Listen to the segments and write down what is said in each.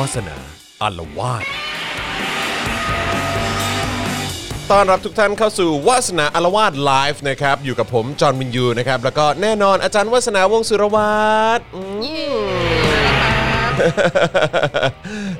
วาสนาอาละวาดต้อนรับทุกท่านเข้าสู่วาสนาอาละวาดไลฟ์นะครับ อยู่กับผม จอห์นวิญญูนะครับ แล้วก็แน่นอนอาจารย์วาสนาวงศ์สุรวัฒน์ อืม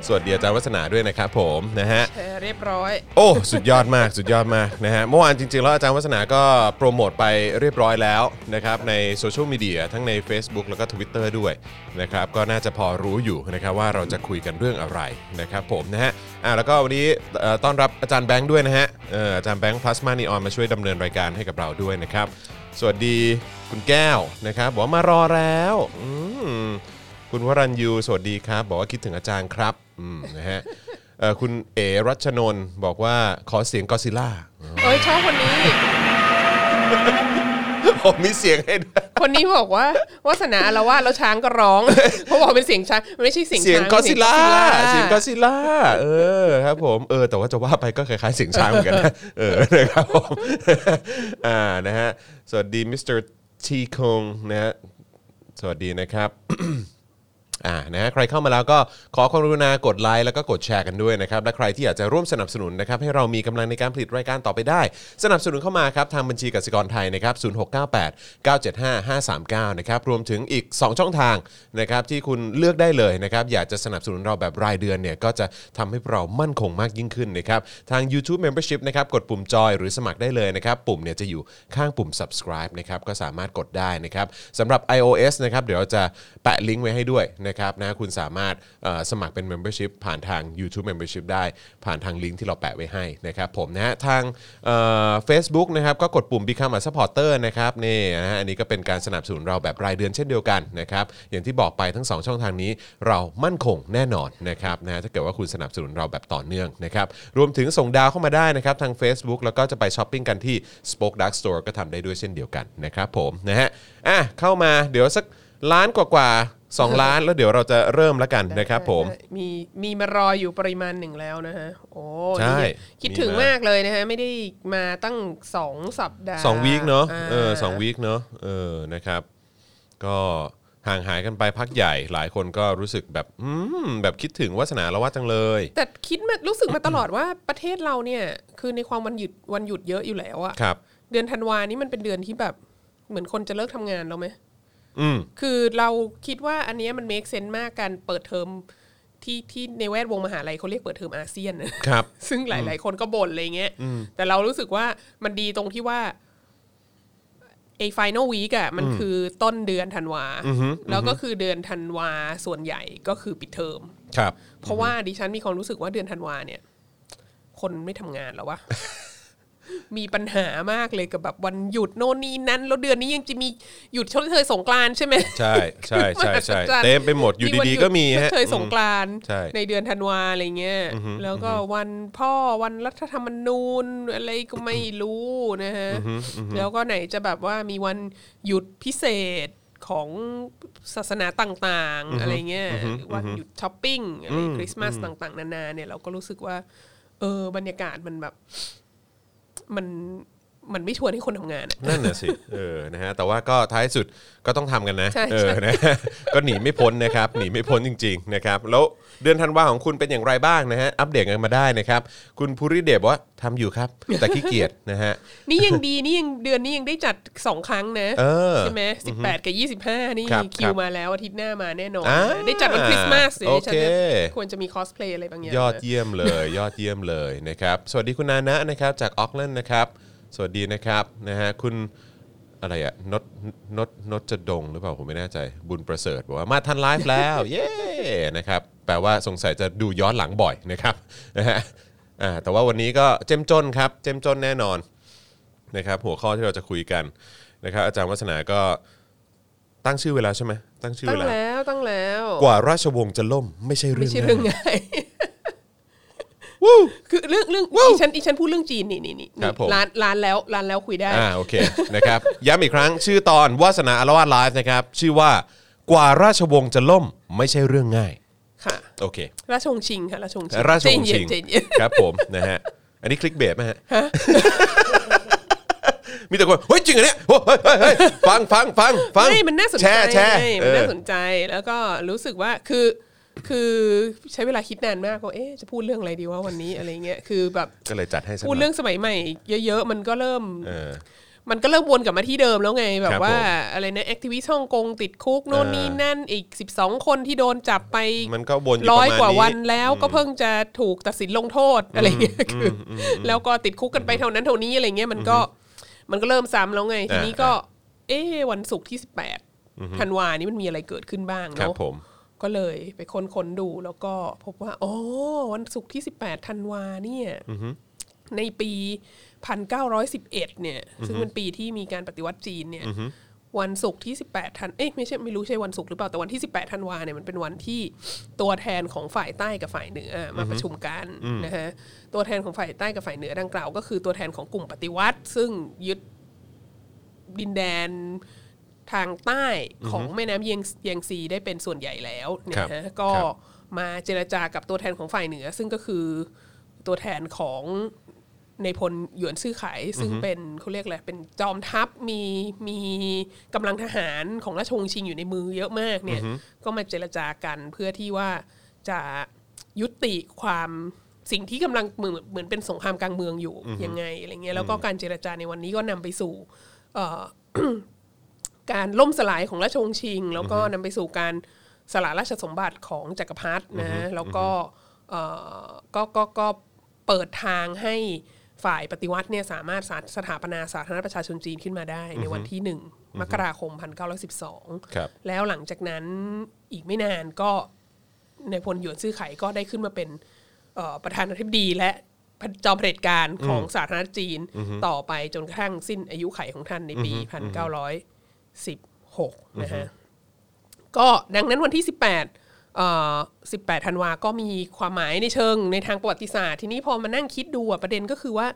สวัสดีอาจารย์วาสนาด้วยนะครับผมนะฮะแชร์เรียบร้อย โอ้ สุดยอดมากสุดยอดมากนะฮะเมื่อวานจริงๆ แล้วอาจารย์วาสนาก็โปรโมทไปเรียบร้อยแล้วนะครับในโซเชียลมีเดียทั้งใน Facebook แล้วก็ Twitter ด้วยนะครับก็น่าจะพอรู้อยู่นะครับว่าเราจะคุยกันเรื่องอะไรนะครับผมนะฮะอ่าแล้วก็วันนี้เอ่อต้อนรับอาจารย์แบงค์ด้วยนะฮะเอ่ออาจารย์แบงค์พลาสมานีออนมาช่วยดำเนินรายการให้กับเราด้วยนะครับ สวัสดีคุณแก้วนะครับบอกว่ามารอแล้วอืม คุณวรัญยูสวัสดีครับ บอกว่าคิดถึงอาจารย์ครับอืมนะฮะเอ่อคุณเอรัชนนท์บอกว่าขอเสียงกอซิล่าเอ้ยชอบคนนี้ ผมมีเสียงให้ด้วยคนนี้บอกว่าวาสนาอาละวาดแล้วช้างก็ร้องเพราะบอกเป็นเสียงช้างมันไม่ใช่เสียงเสียงช้าง ก็อดซิลล่า เป็นเสียงก็อดซิลล่าเออครับผมเออแต่ว่าจะว่าไปก็คล้ายๆเสียงช้างเหมือนกันนะเออนะครับผมอ่านะฮะสวัสดีมิสเตอร์ทีคงนะฮะสวัสดีนะครับ อ่านะฮะใครเข้ามาแล้วก็ขอความกรุณากดไลค์แล้วก็กดแชร์กันด้วยนะครับและใครที่อยากจะร่วมสนับสนุนนะครับให้เรามีกำลังในการผลิตรายการต่อไปได้ สนับสนุนเข้ามาครับทางบัญชีกสิกรไทยนะครับ0698 975 539นะครับรวมถึงอีก 2 ช่องทางนะครับที่คุณเลือกได้เลยนะครับอยากจะสนับสนุนเราแบบรายเดือนเนี่ยก็จะทำให้เรามั่นคงมากยิ่งขึ้นนะครับทาง YouTube Membership นะครับกดปุ่มจอยหรือสมัครได้เลยนะครับปุ่มเนี่ยจะอยู่ข้างปุ่ม subscribe นะครับก็สามารถกดได้นะครับสำหรับ iOS นะครับเดี๋ยวเราจะแปะลิงก์ไว้ให้ด้วยนะนะครับนะคุณสามารถสมัครเป็น Membership ผ่านทาง YouTube Membership ได้ผ่านทางลิงก์ที่เราแปะไว้ให้นะครับผมนะฮะทางเฟซบุ๊กนะครับก็กดปุ่ม Become a Supporter นะครับนี่นะฮะอันนี้ก็เป็นการสนับสนุนเราแบบรายเดือนเช่นเดียวกันนะครับอย่างที่บอกไปทั้ง 2 ช่องทางนี้เรามั่นคงแน่นอนนะครับนะถ้าเกิดว่าคุณสนับสนุนเราแบบต่อเนื่องนะครับรวมถึงส่งดาวเข้ามาได้นะครับทาง Facebook แล้วก็จะไปช้อปปิ้งกันที่ SpokeDark Store ก็ทำได้ด้วยเช่นเดียวกันนะครับผมนะฮะอะเข้ามาเดี๋ยวสักล้านกว่า สองล้านแล้วเดี๋ยวเราจะเริ่มแล้วกันนะครับผม มีมีมารออยู่ปริมาณหนึ่งแล้วนะฮะ โอ้ใช่คิดถึงมากเลยนะฮะ ไม่ได้มาตั้งสองสัปดาห์สองวีคเนาะเออสองวีคเนาะเออนะครับ ก็ห่างหายกันไปพักใหญ่หลายคนก็รู้สึกแบบอืมแบบคิดถึงวาสนาละวัดจังเลย แต่คิดมารู้สึกมาตลอดว่าประเทศเราเนี่ยคือในความวันหยุดวันหยุดเยอะอยู่แล้วอะครับ เดือนธันวานี้มันเป็นเดือนที่แบบเหมือนคนจะเลิกทำงานแล้วไหม อืมคือเราคิดว่าอันเนี้ยมัน make sense มากการเปิดเทอมที่ที่ในแวดวงมหาลัยเขาเรียกเปิดเทอมอาเซียนนะครับ ซึ่งหลาย ๆ คนก็บ่นอะไรเงี้ยแต่เรารู้สึกว่ามันดีตรงที่ว่าไอ้ final week อะมันคือต้นเดือนธันวา แล้วก็คือเดือนธันวาส่วนใหญ่ก็คือปิดเทอมครับ เพราะว่าดิฉันมีความรู้สึกว่าเดือนธันวาเนี่ย คนไม่ทำงานแล้ววะ มีปัญหามากเลยกับแบบวันหยุดโน่นนี่นั้นแล้วเดือนนี้ยังจะมีหยุดชดเชยสงกรานต์ใช่ไหมใช่ใช่ใช่ใช่มหัศจรรย์เต็มไปหมดอยู่ดีๆก็มีชฮะดเชยสงกรานต์ใช่เดือนธันวาอะไรเงี้ยแล้วก็วันพ่อวันรัฐธรรมนูญอะไรก็ไม่รู้นะฮะแล้วก็ไหนจะแบบว่ามีวันหยุดพิเศษของศาสนาต่างๆ อะไรเงี้ยวันหยุดช้อปปิ้งอะไรคริสต์มาสต่าง ๆ นานาเนี่ยเราก็รู้สึกว่า เออบรรยากาศมันแบบ มัน มันไม่ชวนให้คนทำงานอะ นั่นน่ะสิ เออ นะฮะ แต่ว่าก็ท้ายสุดก็ต้องทำกันนะ ใช่เออใช่นะ ก็หนีไม่พ้นนะครับ หนีไม่พ้นจริง ๆ นะครับ แล้วเดือนธันวาของคุณเป็นอย่างไรบ้างนะฮะ อัปเดตกันมาได้นะครับ คุณภูริเดชบอกว่าทำอยู่ครับ แต่ขี้เกียจนะฮะ นี่ยังดี นี่ยังเดือนนี้ยังได้จัดสองครั้งนะเออใช่ไหมสิบแปดกับยี่สิบห้านี่ครับคิครัวบมาแล้วอาทิตย์หน้ามาแน่นอนอ่าได้จัดวันคริสต์มาสเดี๋ยวดิฉันจะโอเคควรจะมีคอสเพลย์อะไรบางอย่างยอดนะ เยี่ยมเลย ยอดเยี่ยมเลยนะครับ สวัสดีคุณนานะนะครับ จากออกแลนด์นะครับ สวัสดีนะครับนะฮะคุณอะไรอะนดนดนดจะดงหรือเปล่าผมไม่แน่ใจบุญประเสริฐบอกว่ามาทันไลฟ์แล้ว เย้นะครับแปลว่าสงสัยจะดูย้อนหลังบ่อยนะครับนะฮะอ่าแต่ว่าวันนี้ก็เจ้มจ้นครับ เจ้มจ้นแน่นอนนะครับ หัวข้อที่เราจะคุยกันนะครับ อาจารย์วัฒนาก็ตั้งชื่อเวแลาใช่ไหมตั้งชื่อตั้เวงแลาแล้วตั้งแล้ว กว่าราชวงศ์จะล่มไม่ใช่เรื่ไม่องใช่ง่ายเรื่องง่าย วู้คือเรื่องเรื่องดิฉันดิฉันพูดเรื่องจีนนี่นี่นี่ครับผม ร้านร้านแล้วร้านแล้วคุยได้ อ่าโอเค นะครับ ย้ำอีกครั้งชื่อตอนวาสนาอารวาสไลฟ์นะครับ ชื่อว่ากว่าราชวงศ์จะล่มไม่ใช่เรื่องง่าย ค่ะ โอเค ราชวงศ์ชิงค่ะราชวงศ์ชิงราชวงศ์ใจชิเย็งนใจเย็นครับผม นะฮะ อันนี้ clickbait ไหมฮะ มีแต่คนเฮ้ยจริงเหรอเนี่ยโอ้เฮ้ยเฮ้ยเฮ้ยฟังฟังฟังฟังไม่มันน่าสนใจแชร์แชร์ไงเอมันอ น่าสนใจแล้วก็รู้สึกว่าคือ คือใช้เวลาคิดนานมากว่าเอ๊ะจะพูดเรื่องอะไรดีว่าวันนี้อะไรเงี้ยคือแบบก็เลยจัดให้ซะหพูดน่เรื่ออยงสมัยใหม่ เยอะๆ มันก็เริ่มเออมันก็เริ่มวนกลับมาที่เดิมแล้วไง แบบว่าครับผมอะไรนะ activist ฮ่องกงติดคุกโน่นเออนี่นั่นอีก 12 คนที่โดนจับไปมันก็วนอยู่ร้อยประมณกว่าวันนี้แล้วก็เพิ่งจะถูกตัดสินลงโทษอะไรเงี้ยคืออแล้วก็ติดคุกกันไปเท่านั้นเท่านี้อะไรเงี้ยมันก็มันก็เริ่มซ้ำแล้วไง ทีนี้ก็ เอ๊ะวันศุกร์ที่ 18ธันวานี้มันมีอะไรเกิดขึ้นบ้างครับเนาะผม ก็เลยไปค้นค้นๆดูแล้วก็พบว่า อ๋อ วันศุกร์ที่ 18ธันวาเนี่ยในปี 1911 เนี่ย ซึ่งเป็นปีที่มีการปฏิวัติจีนเนี่ย วันศุกร์ที่ 18ธันเอ๊ะไม่ใช่ไม่รู้ใช่วันศุกร์หรือเปล่าแต่วันที่ 18ธันวาเนี่ยมันเป็นวันที่ตัวแทนของฝ่ายใต้กับฝ่ายเหนือมาประชุมกันนะฮะตัวแทนของฝ่ายใต้กับฝ่ายเหนือดังกล่าว ก็คือตัวแทนของกลุ่มปฏิวัติ ซึ่งยึดดินแดน ทางใต้ของแม่น้ำเยงเยงซีได้เป็นส่วนใหญ่แล้วเนยครับนะฮะก็ครับมาเจรจากับตัวแทนของฝ่ายเหนือ ซึ่งก็คือตัวแทนของในพลหยวนซื่อไขซึ่งเป็นเขาเรียกอะไรเป็นจอมทัพมีมีกำลังทหารของราชวงศ์ชิงอยู่ในมือเยอะมากเนี่ยก็มาเจรจากันเพื่อที่ว่าจะยุติความสิ่งที่กำลังเหมือนเหมือนเป็นสงครามกลางเมืองอยู่ยังไงอะไรเงี้ยแล้วก็การเจรจาในวันนี้ก็นำไปสู่เอ่อ การล่มสลายของราชวงศ์ชิง แล้วก็นำไปสู่การสละราชสมบัติของจักรพรรดินะแล้วก็เอ่อก็ก็ก็เปิดทางให้ฝ่ายปฏิวัติเนี่ยสามารถสาสถาปนาสาธารณรัฐประชาชนจีนขึ้นมาได้ ในวันที่หนึ่งมกราคม 1912ครับแล้วหลังจากนั้นอีกไม่นานก็ในพลหยวนซื่อไขก็ได้ขึ้นมาเป็นเอ่อประธานาธิบดีและจอมเผด็จการของสาธารณรัฐจีนต่อไปจนกระทั่งสิ้นอายุไขของท่านในปี 1916นะฮะก็ดังนั้นวันที่ 18เอ่อ18ธันวาก็มีความหมายในเชิงในทางประวัติศาสตร์ ทีนี้พอมานั่งคิดดูอะประเด็นก็คือว่า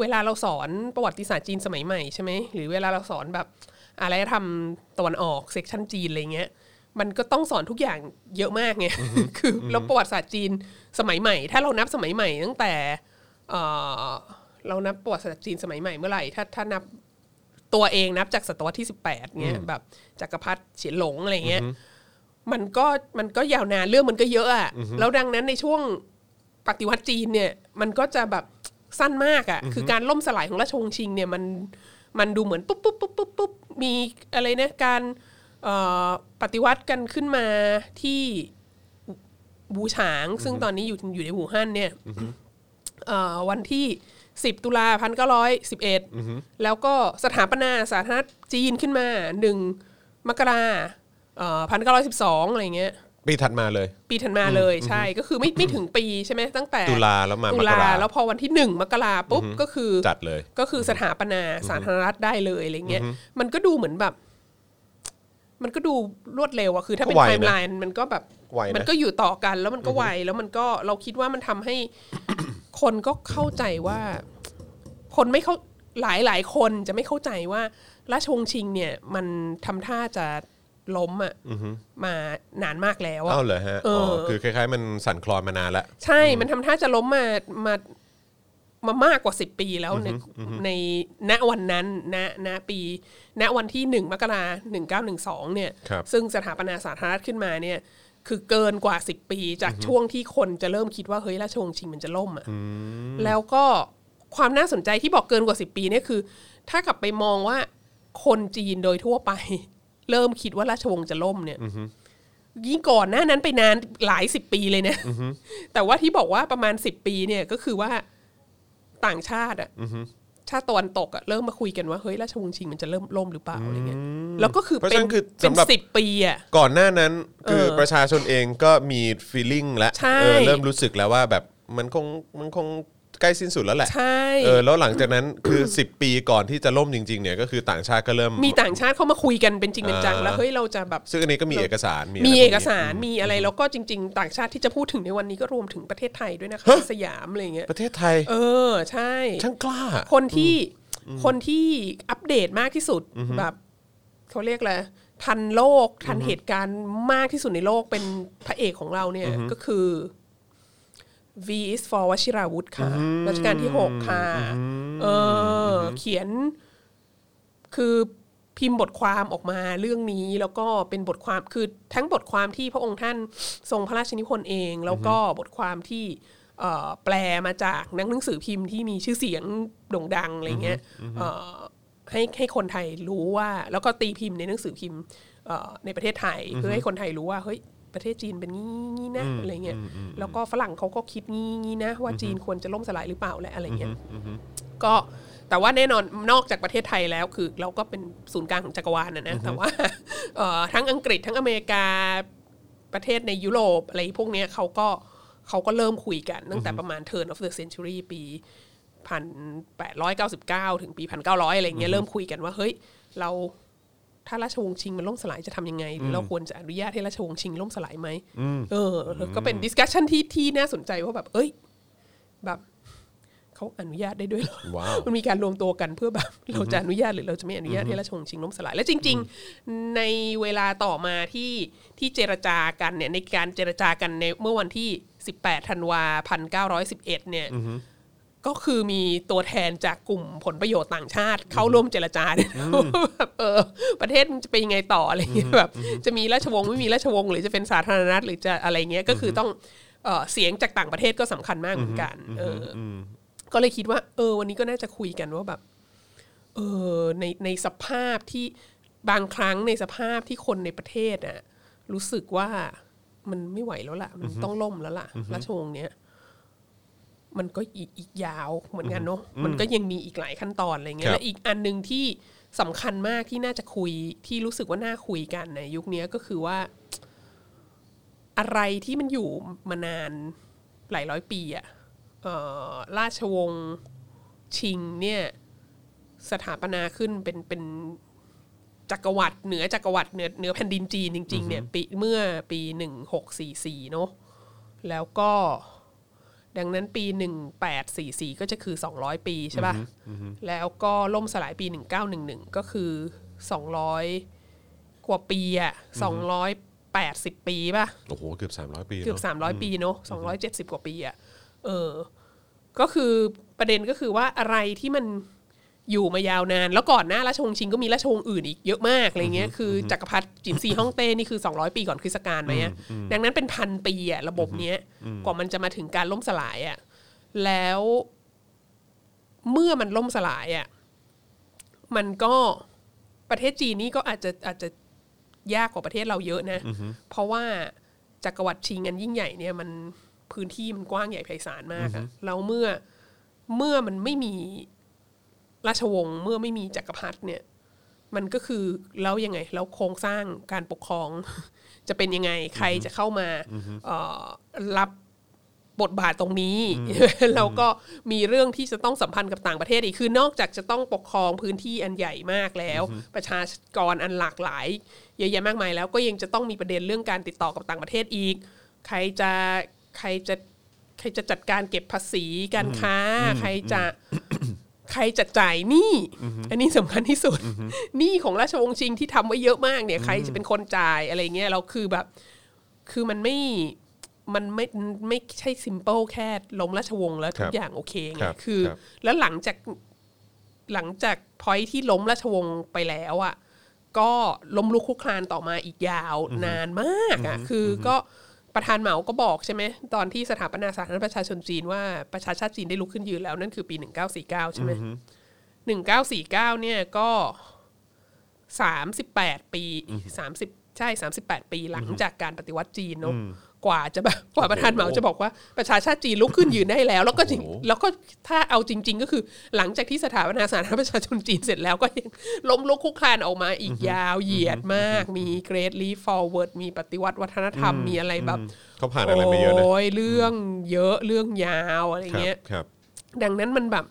เวลาเราสอนประวัติศาสตร์จีนสมัยใหม่ใช่ไหมหรือเวลาเราสอนแบบอารยธรรมตะวันออกเซกชันจีนอะไรเงี้ยมันก็ต้องสอนทุกอย่างเยอะมากไงคือแล้วประวัติศาสตร์จีนสมัยใหม่ ถ้าเรานับสมัยใหม่ตั้งแต่เอ่อเรานับประวัติศาสตร์จีนสมัยใหม่เมื่อไหร่ถ้าถ้านับ ตัวเองนับจากศตวรรษที่18เงี้ยแบบจักรพรรดิเฉียนหลงอะไรเงี้ยมันก็มันก็ยาวนานเรื่องมันก็เยอะอะแล้วดังนั้นในช่วงปฏิวัติจีนเนี่ย มันก็จะแบบสั้นมากอะคือการล่มสลายของราชวงศ์ชิงเนี่ยมันมันดูเหมือนปุ๊บปุ๊บปุ๊บปุ๊บปุ๊บมีอะไรนะการเอ่อปฏิวัติกันขึ้นมาที่บูฉาง ซึ่งตอนนี้อยู่อยู่ในหูฮั่นเนี่ยเอ่อวันที่ 10 ตุลาพันเก้าร้อยสิบเอ็ดแล้วก็สถาปนาสาธารณรัฐจีนขึ้นมาหนึ่งมกราพันเก้าร้อยสิบสองอะไรเงี้ยปีถัดมาเลย ปีถัดมาเลยใช่ก็คือไม่ไม่ถึงปีใช่ไหมตั้งแต่ตุลาแล้วมามตุกลาราแล้วพอวันที่หนึ่งมกราปุ๊บก็คือจัดเลย ก็คือสถาปนาสาธารณรัฐได้เลยอะไรเงี้ยมันก็ดูเหมือนแบบ มันก็ดูรวดเร็วอะคือถ้าเป็นก็ไวไทนะม์ไลน์มันก็แบบไวนะมันก็อยู่ต่อกันแล้วมันก็ไวแล้วมันก็เราคิดว่ามันทำให้ คนก็เข้าใจว่า คนไม่เข้าหลายหลายคนจะไม่เข้าใจว่าราชวงศ์ชิงเนี่ย มันทำท่าจะล้มอะมานานมากแล้วอะอ้าวเหรอฮะเอออ๋อคือคล้ายๆ มันสั่นคลอนมานานแล้วใช่มันทำท่าจะล้มมามามามากกว่าสิบปีแล้วในในณวันนั้นณณปีณวันที่หนึ่งมกราหนึ่งเก้าหนึ่งสองเนี่ยครับซึ่งสถาปนาสาธารณรัฐขึ้นมาเนี่ย คือเกินกว่าสิบปีจากช่วงที่คนจะเริ่มคิดว่าเฮ้ยราชวงศ์ชิงมันจะล่มอะแล้วก็ความน่าสนใจที่บอกเกินกว่าสิบปีเนี่ยคือ ถ้ากลับไปมองว่าคนจีนโดยทั่วไป เริ่มคิดว่าราชวงศ์จะล่มเนี่ยยิ่งก่อนหน้านั้นไปนานหลายสิบปีเลยเนี่ยแต่ว่าที่บอกว่าประมาณสิบปีเนี่ยก็คือว่าต่างชาติอะ ชาติตะวันตกอะเริ่มมาคุยกันว่าเฮ้ยราชวงศ์ชิงมันจะเริ่มล่มหรือเปล่าอะไรเงี้ยแล้วก็คือเพราะเป็ฉะนนั้นคือเป็นสำหรับสิบปีอะก่อนหน้านั้นคือเออประชาชนเองก็มี feeling แล้วใช่เออเริ่มรู้สึกแล้วว่าแบบมันคงมันคง ใกล้สิ้นสุดแล้วแหละใช่ เออแล้วหลังจากนั้นคือ 10 ปีก่อนที่จะล่มจริงๆเนี่ยก็คือต่างชาติก็เริ่ม มีต่างชาติเข้ามาคุยกันเป็นจริงเป็นจังอ่าแล้วเฮ้ยเราจะแบบ ซึ่งอันนี้ก็มีเอกสารมีมีะไรพวเอกนี้สารมีอะไรแล้วก็จริง ๆ ต่างชาติที่จะพูดถึงในวันนี้ก็รวมถึงประเทศไทยด้วยนะคะสยามอะไรเงี้ยประเทศไทย เออใช่ช่างกล้า คนที่คนที่อัปเดตมากที่สุดแบบเขาเรียกอะไรทันโลกทันเหตุการณ์มากที่สุดในโลกเป็นพระเอกของเราเนี่ยก็คือ V is for วชิราวุธค่ะรัชกาลที่หกค่ะเออเขียน คือพิมพ์บทความออกมาเรื่องนี้แล้วก็เป็นบทความคือทั้งบทความที่พระองค์ท่านทรงพระราชนิพนธ์เอง แล้วก็บทความที่เอ่อแปลมาจากนักหนังสือพิมพ์ที่มีชื่อเสียงโด่งดังอะไรเงี้ยเอ่อให้ให้คนไทยรู้ว่า แล้วก็ตีพิมพ์ในหนังสือพิมพ์เอ่อในประเทศไทย เพื่อให้คนไทยรู้ว่าเฮ้ย ประเทศจีนเป็นงี้งี้นะอะไรเงี้ยแล้วก็ฝรั่งเขาก็คิดงี้งี้นะ ว่าจีนควรจะล่มสลายหรือเปล่าและอะไรเงี้ยก็แต่ว่าแน่นอนนอกจากประเทศไทยแล้วคือเราก็เป็นศูนย์กลางของจักรวาลนะนะแต่ว่าเอ่อทั้งอังกฤษทั้งอเมริกาประเทศในยุโรปอะไรพวกเนี้ยเขาก็เขาก็เริ่มคุยกันตั้งแต่ประมาณ turn of the century ปีพันแปดร้อยเก้าสิบเก้าถึงปีพันเก้าร้อยอะไรเงี้ยเริ่มคุยกันว่าเฮ้ยเรา ถ้าราชวงศ์ชิงมันล่มสลายจะทำยังไงหรือเราควรจะอนุญาตให้ราชวงศ์ชิงล่มสลายไหมเออแล้วก็เป็น discussion ที่ที่น่าสนใจว่าแบบ เอ้ย แบบเขาอนุญาตได้ด้วยเหรอว้าวมันมีการรวมตัวกันเพื่อแบบเราจะอนุญาตหรือเราจะไม่อนุญาตให้ราชวงศ์ชิงล่มสลาย และจริง ๆ ในเวลาต่อมาที่ที่เจรจากันเนี่ยในการเจรจากันในเมื่อวันที่ 18ธันวาพันเก้าร้อยสิบเอ็ดเนี่ย ก็คือมีตัวแทนจากกลุ่มผลประโยชน์ต่างชาติ เข้าร่วมเจรจาเนี่ยนะว่าแบบเออ ประเทศมันจะเป็นยังไงต่ออะไรเงี้ยแบบจะมีราชวงศ์ไม่มีราชวงศ์หรือจะเป็นสาธารณรัฐหรือจะอะไรเงี้ยก็คือต้องเอ่อเสียงจากต่างประเทศก็สำคัญมากเหมือนกันเอออ ก็เลยคิดว่า เออ วันนี้ก็น่าจะคุยกันว่าแบบ เออในในสภาพที่บางครั้งในสภาพที่คนในประเทศอะรู้สึกว่ามันไม่ไหวแล้วล่ะ มันต้องล่มแล้วล่ะราชวงศ์เนี้ย มันก็อีกอีกยาวเหมือนกันเนาะมันก็ยังมีอีกหลายขั้นตอนอะไรเงี้คยรับและอีกอันหนึ่งที่สำคัญมากที่น่าจะคุยที่รู้สึกว่าน่าคุยกันในยุคนี้ก็คือว่า อะไรที่มันอยู่มานานหลายร้อยปีอะเอ่อราชวงศ์ชิงเนี่ยสถาปนาขึ้นเป็นเป็นจักรวรรดิเหนือจักรวรรดิเหนือเหนือแผ่นดินจีนจริง ๆ เนี่ยปีเมื่อปีหนึ่งหกสี่สี่เนาะแล้วก็ ดังนั้นปี 1844 ก็จะคือ 200 ปีใช่ป่ะ แล้วก็ล่มสลายปี 1911 ก็คือ 200 กว่าปีอะ280 ปีป่ะ โอ้โห เกือบ 300 ปีเกือบเนอะสามร้อยปีเนอะสองร้อยเจ็ดสิบกว่าปีอะเออ ก็คือประเด็นก็คือว่าอะไรที่มัน อยู่มายาวนาน แล้วก่อนหน้าราชวงศ์ชิงก็มีราชวงศ์อื่นอีกเยอะมากอะไรเงี้ยคือจักรพรรดิจินซีฮ่องเต้นี่คือ 200 ปีก่อนคริสตกาลไหมอะดังนั้นเป็นพันปีอะระบบเนี้ยกว่ามันจะมาถึงการล่มสลายอะแล้วเมื่อมันล่มสลายอะมันก็ประเทศจีนนี่ก็อาจจะอาจจะยากกว่าประเทศเราเยอะนะ เพราะว่าจักรวรรดิชิงอันยิ่งใหญ่เนี่ยมันพื้นที่มันกว้างใหญ่ไพศาลมากอะแล้วเมื่อเมื่อมันไม่มี ราชวงศ์เมื่อไม่มีจักรพรรดิเนี่ย มันก็คือแล้วยังไงแล้วโครงสร้างการปกครองจะเป็นยังไงใครจะเข้ามาเอ่อรับบทบาทตรงนี้ แล้วก็มีเรื่องที่จะต้องสัมพันธ์กับต่างประเทศอีกคือนอกจากจะต้องปกครองพื้นที่อันใหญ่มากแล้ว ประชากรอันหลากหลายเยอะแยะมากมายแล้วก็ยังจะต้องมีประเด็นเรื่องการติดต่อกับต่างประเทศอีก ใครจะใครจะใครจะจัดการเก็บภาษีการค้า ใครจะ ใครจะจ่ายหนี้อันนี้สำคัญที่สุดหนี้ของราชวงศ์ชิงที่ทำไว้เยอะมากเนี่ย ใครจะเป็นคนจ่ายอะไรเงี้ยเราคือแบบ คือมันไม่มันไม่ไม่ใช่ซิมเปิลแค่ล้มราชวงศ์แล้วทุครักบอย่างโอเคไงครับคือครับแล้วหลังจากหลังจากพอยที่ล้มราชวงศ์ไปแล้วอะก็ล้มลุกคลุกคลานต่อมาอีกยาวนานมากอะคืออก็ ประธานเหมาก็บอกใช่ไหมตอนที่สถาปนาสาธารณรัฐประชาชนจีนว่าประชาชาติจีนได้ลุกขึ้นยืนแล้วนั่นคือปี1949ใช่ไหมหนึ่งเก้าสี่เก้าเนี่ยก็สามสิบแปดปีสามสิบใช่สามสิบแปดปีหลังจากการปฏิวัติจีนเนอะ กว่าจะแบบกว่าประธานเหมาจะบอกว่าประชาชาติจีนลุกขึ้นยืนได้แล้ว แล้วก็จริงโอ้โหแล้วก็ถ้าเอาจริง ๆ ก็คือ หลังจากที่สถาปนาสาธารณรัฐประชาชนจีนเสร็จแล้วก็ยังล้มลุกคลุกคลานออกมาอีกยาวเหยียดมาก มี Great Leap Forward มีปฏิวัติวัฒนธรรมมีอะไรแบบเขาผ่านอะไรมาเยอะนะโอ้ยเรื่องเยอะเรื่องยาวอะไรครับเงี้ยครับ ดังนั้นมันแบบ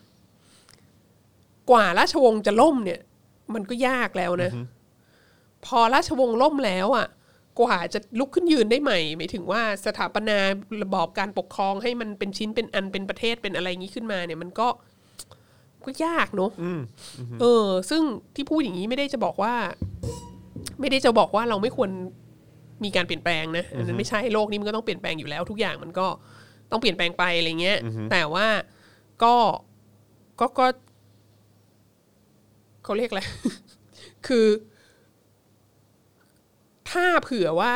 กว่าราชวงศ์จะล่มเนี่ย มันก็ยากแล้วนะ พอราชวงศ์ล่มแล้วอะ กว่าจะลุกขึ้นยืนได้ใหม่หมายถึงว่าสถาปนาระบอบการปกครองให้มันเป็นชิ้นเป็นอันเป็นประเทศเป็นอะไรอย่างนี้ขึ้นมาเนี่ยมันก็ก็ยากเนอะเออ ซึ่งที่พูดอย่างนี้ไม่ได้จะบอกว่า ไม่ได้จะบอกว่าเราไม่ควรมีการเปลี่ยนแปลงนะอันนั้นไม่ใช่โลกนี้มันก็ต้องเปลี่ยนแปลงอยู่แล้ว ทุกอย่างมันก็ต้องเปลี่ยนแปลงไปอะไรเงี้ย แต่ว่าก็ก็ก็เขาเรียกอะไรคือ ถ้าเผื่อว่า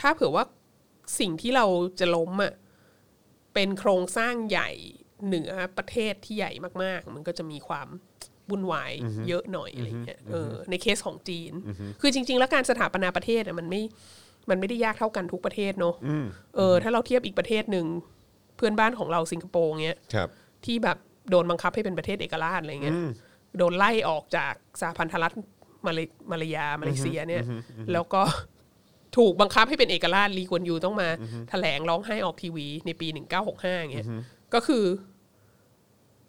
ถ้าเผื่อว่าสิ่งที่เราจะล้มอะเป็นโครงสร้างใหญ่เหนือประเทศที่ใหญ่มาก ๆ มันก็จะมีความวุ่นวายเยอะหน่อยอะไรเงี้ยเออในเคสของจีน คือจริง ๆ แล้วการสถาปนาประเทศอะมันไม่มันไม่ได้ยากเท่ากันทุกประเทศเนอะเออ ถ้าเราเทียบอีกประเทศหนึ่งเพื่อนบ้านของเราสิงคโปร์เงี้ยครับที่แบบโดนบังคับให้เป็นประเทศเอกราชอะไรเงี้ยโดนไล่ออกจากสหพันธรัฐ มาเลมาเลยามาเลเซียเนี่ย แล้วก็ถูกบังคับให้เป็นเอกราชลีกวนยูต้องมาแถลงร้องไห้ออกทีวี ในปีหนึ่งเก้าหกห้าเงี้ยก็คือ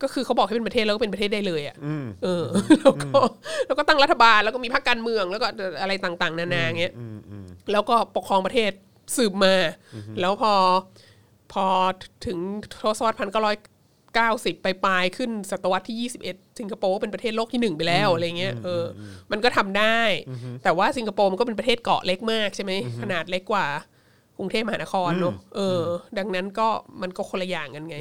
ก็คือเขาบอกให้เป็นประเทศแล้วก็เป็นประเทศได้เลยอะเออ แล้วก็แล้วก็ตั้งรัฐบาลแล้วก็มีพรรคการเมืองแล้วก็อะไรต่างๆ นานาเงี้ยแล้วก็ปกครองประเทศสืบมา แล้วพอพอถึงทศวรรษพันเก้าร้อย เก้าสิบไปปลายๆขึ้นศตวรรษที่ยี่สิบเอ็ดสิงคโปร์เป็นประเทศโลกที่หนึ่งไปแล้วอะไรเงี้ยเอออมันก็ทำได้ แต่ว่าสิงคโปร์มันก็เป็นประเทศเกาะเล็กมากใช่ไหมขนาดเล็กกว่ากรุงเทพมหานครเนอะเออ ดังนั้นก็มันก็คนละอย่างกันไง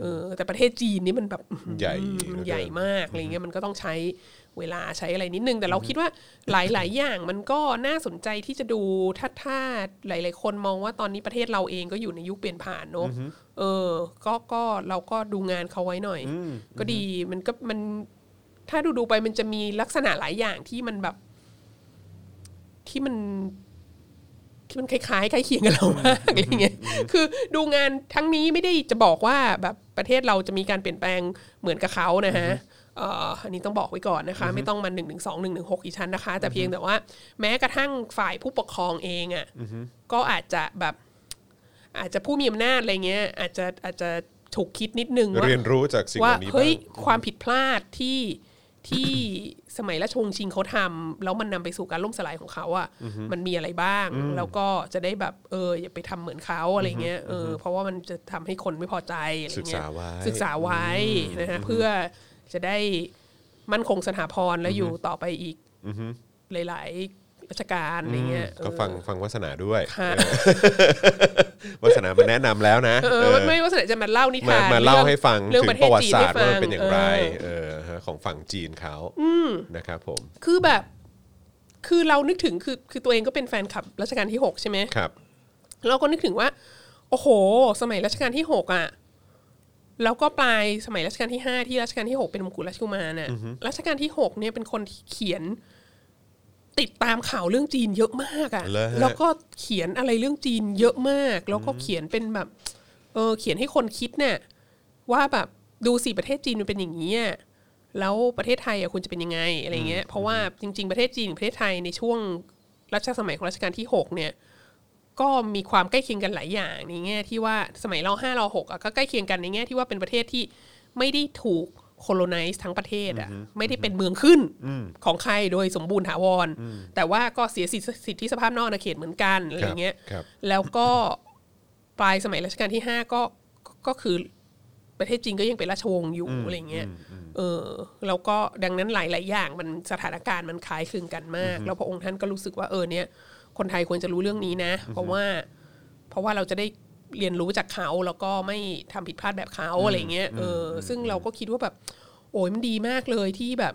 เออแต่ประเทศจีนนี่มันแบบใหญ่มันใหญ่มากอะไรเงี้ยมันก็ต้องใช้ เวลาใช้อะไรนิดนึง แต่เราคิดว่าหลาย ๆ อย่างมันก็น่าสนใจที่จะดูถ้าถ้าหลาย ๆ คนมองว่าตอนนี้ประเทศเราเองก็อยู่ในยุคเปลี่ยนผ่านเนอะเออ ก็ก็เราก็ดูงานเขาไว้หน่อย ก็ดีมันก็มันถ้าดูดูๆไปมันจะมีลักษณะหลายอย่างที่มันแบบ ที่มันที่มันคล้ายๆใกล้เคียงกับเรามากอะไรเงี้ย คือดูงานทั้งนี้ไม่ได้จะบอกว่าแบบประเทศเราจะมีการเปลี่ยนแปลงเหมือนกับเขานะฮะเอ่ออันนี้ต้องบอกไว้ก่อนนะคะ ไม่ต้องมาหนึ่งหนึ่งสองหนึ่งหนึ่งหกอีชั้นนะคะ แต่เพียงแต่ว่าแม้กระทั่งฝ่ายผู้ปกครองเองอะก็อาจจะแบบอาจจะผู้มีอำนาจอะไรเงี้ยอาจจะอาจจะถูกคิดนิดนึงว่าเรียนรู้จากสิ่งเหว่าล่านี้บ้าเฮ้ยงความผิดพลาดที่ที่สมัยราชวงศ์ชิงเขาทำแล้วมันนำไปสู่การล่มสลายของเขาอะมันมีอะไรบ้าง แล้วก็จะได้แบบเอออย่าไปทำเหมือนเขาอะไรเงี้ยเออเพราะว่ามันจะทำให้คนไม่พอใจอะไรศึกเงี้ษายไว้ศึกษาไว้นะฮะเพื่อ จะได้มั่นคงสถาพรและอยู่ต่อไปอีกหลาย ๆ ราชการอะไรเงี้ยก็เออฟังฟังวัสนาด้วยค่ะวัสนามาแนะนำแล้วนะเอเอออไม่ว่าสนจะมาเล่านิมาทานมาเล่าให้ฟังเรื่องถึงประเทประศวัจีตินศาให้สตร์ฟัว่ามันเป็นอย่างไรเออเออฮะของฝั่งจีนเขานะครับผม คือแบบ คือเรานึกถึงคือคือตัวเองก็เป็นแฟนคลับรัชกาลที่หกใช่ไหมครับเราก็นึกถึงว่า โอ้โห สมัยรัชกาลที่หกอะ แล้วก็ปลายสมัยรัชกาลที่ห้าที่รัชกาลที่หกเป็นมงกุฎราชกุมารน่ะรัชกาลที่หกเนี่ยเป็นคนที่เขียน ติดตามข่าวเรื่องจีนเยอะมากอะ เหรอฮะ แล้วก็เขียนอะไรเรื่องจีนเยอะมาก แล้วก็เขียนเป็นแบบ เออเขียนให้คนคิดเนี่ยว่าแบบดูสิประเทศจีนมันเป็นอย่างนี้อะแล้วประเทศไทยอะควรจะเป็นยังไงอะไรเงี้ยเพราะว่าจริง ๆ ประเทศจีนกับประเทศไทยในช่วงรัชสมัยของรัชกาลที่หกเนี่ย ก็มีความใกล้เคียงกันหลายอย่างในแง่ที่ว่าสมัยเราห้าเราหกอะก็ใกล้เคียงกันในแง่ที่ว่าเป็นประเทศที่ไม่ได้ถูกโคโลไนซ์ทั้งประเทศอะไม่ได้เป็นเมืองขึ้นของใครโดยสมบูรณ์ถาวร แต่ว่าก็เสียสิทธิสิทธิสภาพนอกอาณาเขตเหมือนกันอะไรเงี้ยครับแล้วก็ปลายสมัยรัชกาลที่ห้าก็ก็คือประเทศจีนก็ยังเป็นราชวงศ์อยู่อะไรเงี้ยเออแล้วก็ดังนั้นหลาย ๆ อย่างมันสถานการณ์มันคล้ายคลึงกันมาก แล้วพระองค์ท่านก็รู้สึกว่าเออเนี่ย คนไทยควรจะรู้เรื่องนี้นะ เพราะว่า เพราะว่าเราจะได้เรียนรู้จากเขาแล้วก็ไม่ทำผิดพลาดแบบเขาอะไรเงี้ยเอออซึ่งเราก็คิดว่าแบบ โอ้ยมันดีมากเลยที่แบบ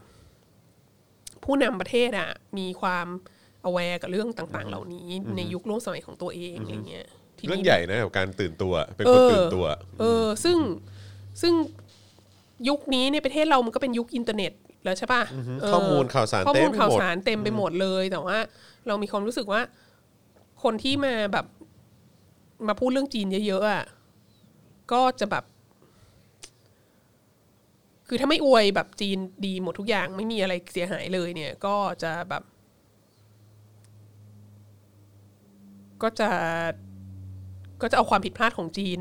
ผู้นำประเทศอะ มีความ aware กับเรื่องต่าง ๆ เหล่านี้ ในยุคร่วมสมัยของตัวเองอะไรเงี้ยทีนี้เรื่องใหญ่นะกับการตื่นตัวเป็นคนตื่นตัว เออ ซึ่งซึ่งยุคนี้ในประเทศเรามันก็เป็นยุคอินเทอร์เน็ต แล้วใช่ป่ะเข้อมูลข่าวสารข้อเต็มูมลไปข่าวหมดสารเต็มไปหมดเลยแต่ว่า เรามีความรู้สึกว่า คนที่มาแบบมาพูดเรื่องจีนเยอะๆอะก็จะแบบ คือถ้าไม่อวยแบบจีนดีหมดทุกอย่าง ไม่มีอะไรเสียหายเลย เนี่ย ก็จะแบบ ก็จะก็จะเอาความผิดพลาดของจีน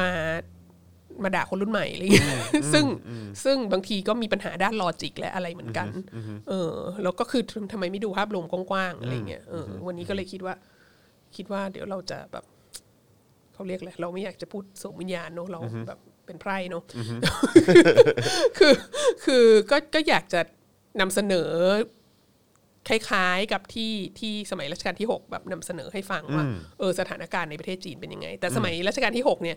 มา มาด่าคนรุ่นใหม่อะไรเงี้ยซึ่งซึ่งบางทีก็มีปัญหาด้านลอจิกและอะไรเหมือนกัน เออ แล้วก็คือทำไมไม่ดูภาพรวมกว้างๆอะไรเงี้ยเออวันนี้ก็เลยคิดว่า คิดว่าเดี๋ยวเราจะแบบเขาเรียกอะไรเราไม่อยากจะพูดส่งวิญญาณเนอะเราแบบเป็นไพร่เนอะคือคือก็ก็อยากจะนำเสนอคล้ายๆกับที่ที่สมัยรัชกาลที่ 6 แบบนำเสนอให้ฟังว่าเออสถานการณ์ในประเทศจีนเป็นยังไง แต่สมัยรัชกาลที่ 6 เนี่ย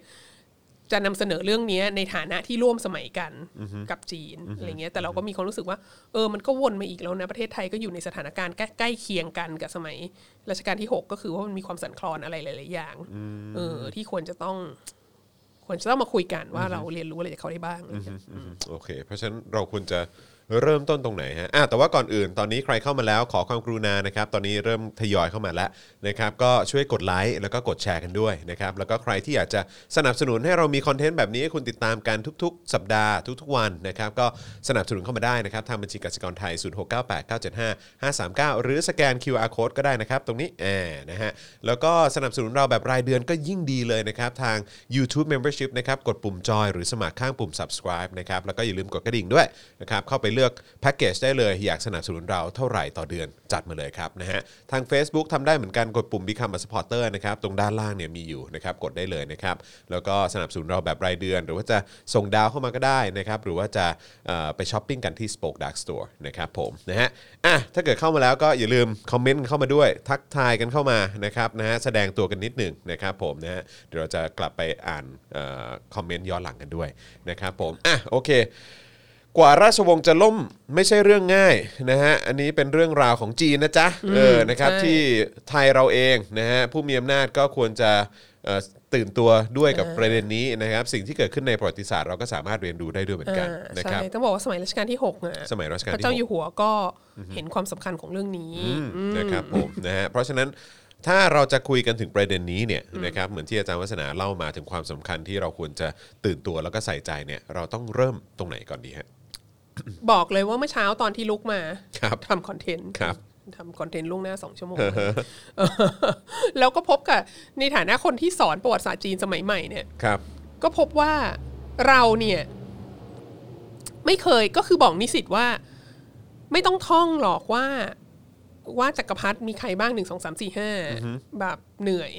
จะนำเสนอเรื่องเนี้ยในฐานะที่ร่วมสมัยกันกับจีนอะไรเงี้ยแต่เราก็มีความรู้สึกว่าเออมันก็วนมาอีกแล้วนะประเทศไทยก็อยู่ในสถานการณ์ใกล้ใกล้เคียงกันกับสมัยรัชกาลที่ 6 ก็คือว่ามันมีความสั่นคลอนอะไรหลาย ๆ อย่างเออที่ควรจะต้องควรจะต้องมาคุยกันว่าเราเรียนรู้อะไรจากเขาได้บ้างอะไรเงี้ยอืมโอเค เพราะฉะนั้นเราควรจะ เริ่มต้นตรงไหนฮะอะแต่ว่าก่อนอื่นตอนนี้ใครเข้ามาแล้วขอความกรุณานะครับ ตอนนี้เริ่มทยอยเข้ามาแล้วนะครับ ก็ช่วยกดไลค์แล้วก็กดแชร์กันด้วยนะครับ แล้วก็ใครที่อยากจะสนับสนุนให้เรามีคอนเทนต์แบบนี้ให้คุณติดตามกันทุก ๆ สัปดาห์ทุกๆวันนะครับ ก็สนับสนุนเข้ามาได้นะครับ ทางบัญชีกสิกรไทย 0698975539 หรือสแกน QR code ก็ได้นะครับ ตรงนี้แอบนะฮะ แล้วก็สนับสนุนเราแบบรายเดือนก็ยิ่งดีเลยนะครับ ทาง YouTube Membership นะครับ กดปุ่มจอยหรือสมัครข้างปุ่ม subscribe นะครับ แล้วก็อย่าลืมกดกระดิ่งด้วยนะครับ เข้าไปเลือกแพ็กเกจได้เลย อยากสนับสนุนเราเท่าไหร่ต่อเดือนจัดมาเลยครับนะฮะทาง Facebook ทำได้เหมือนกันกดปุ่ม Become a supporter นะครับตรงด้านล่างเนี่ยมีอยู่นะครับกดได้เลยนะครับแล้วก็สนับสนุนเราแบบรายเดือน หรือว่าจะส่งดาวเข้ามาก็ได้นะครับหรือว่าจะไปช้อปปิ้งกันที่ Spoke Dark Store นะครับผมนะฮะอะถ้าเกิดเข้ามาแล้วก็อย่าลืมคอมเมนต์เข้ามาด้วย ทักทายกันเข้ามานะครับนะฮะแสดงตัวกันนิดหนึ่งนะครับผมนะฮะเดี๋ยวเราจะกลับไปอ่านคอมเมนต์ย้อนหลังกันด้วยนะครับผมอะโอเค กว่าราชวงศ์จะล่มไม่ใช่เรื่องง่ายนะฮะอันนี้เป็นเรื่องราวของจีนนะจ๊ะเออนะครับใช่ที่ไทยเราเองนะฮะผู้มีอำนาจก็ควรจะเอ่อตื่นตัวด้วยกับประเด็นนี้นะครับ สิ่งที่เกิดขึ้นในประวัติศาสตร์เราก็สามารถเรียนรู้ได้ด้วยเหมือนกันอ่านะครับใช่ต้องบอกว่าสมัยรัชกาลที่6อะสมัยรัชกาลพระที่เจ้าหก อยู่หัวก็เห็นความสำคัญของเรื่องนี้นะครับผมนะฮะเพราะฉะนั้นถ้าเราจะคุยกันถึงประเด็นนี้เนี่ยนะครับเหมือนที่อาจารย์วัฒนาเล่ามาถึงความสำคัญที่เราควรจะตื่นตัวแล้วก็ใส่ใจเนี่ยเราต้องเริ่มตรงไหนก่อนดีฮะ บอกเลยว่าเมื่อเช้าตอนที่ลุกมาครับทำคอนเทนต์ครับทำคอนเทนต์ล่วงหน้าสองชั่วโมงเออแล้วก็พบกับในฐานะคนที่สอนประวัติศาสตร์จีนสมัยใหม่เนี่ยครับ ก็พบว่าเราเนี่ย ไม่เคยก็คือบอกนิสิตว่า ไม่ต้องท่องหรอกว่าว่าจักรพรรดิมีใครบ้างหนึ่งสองสามสี่ห้าแบบเหนื่อย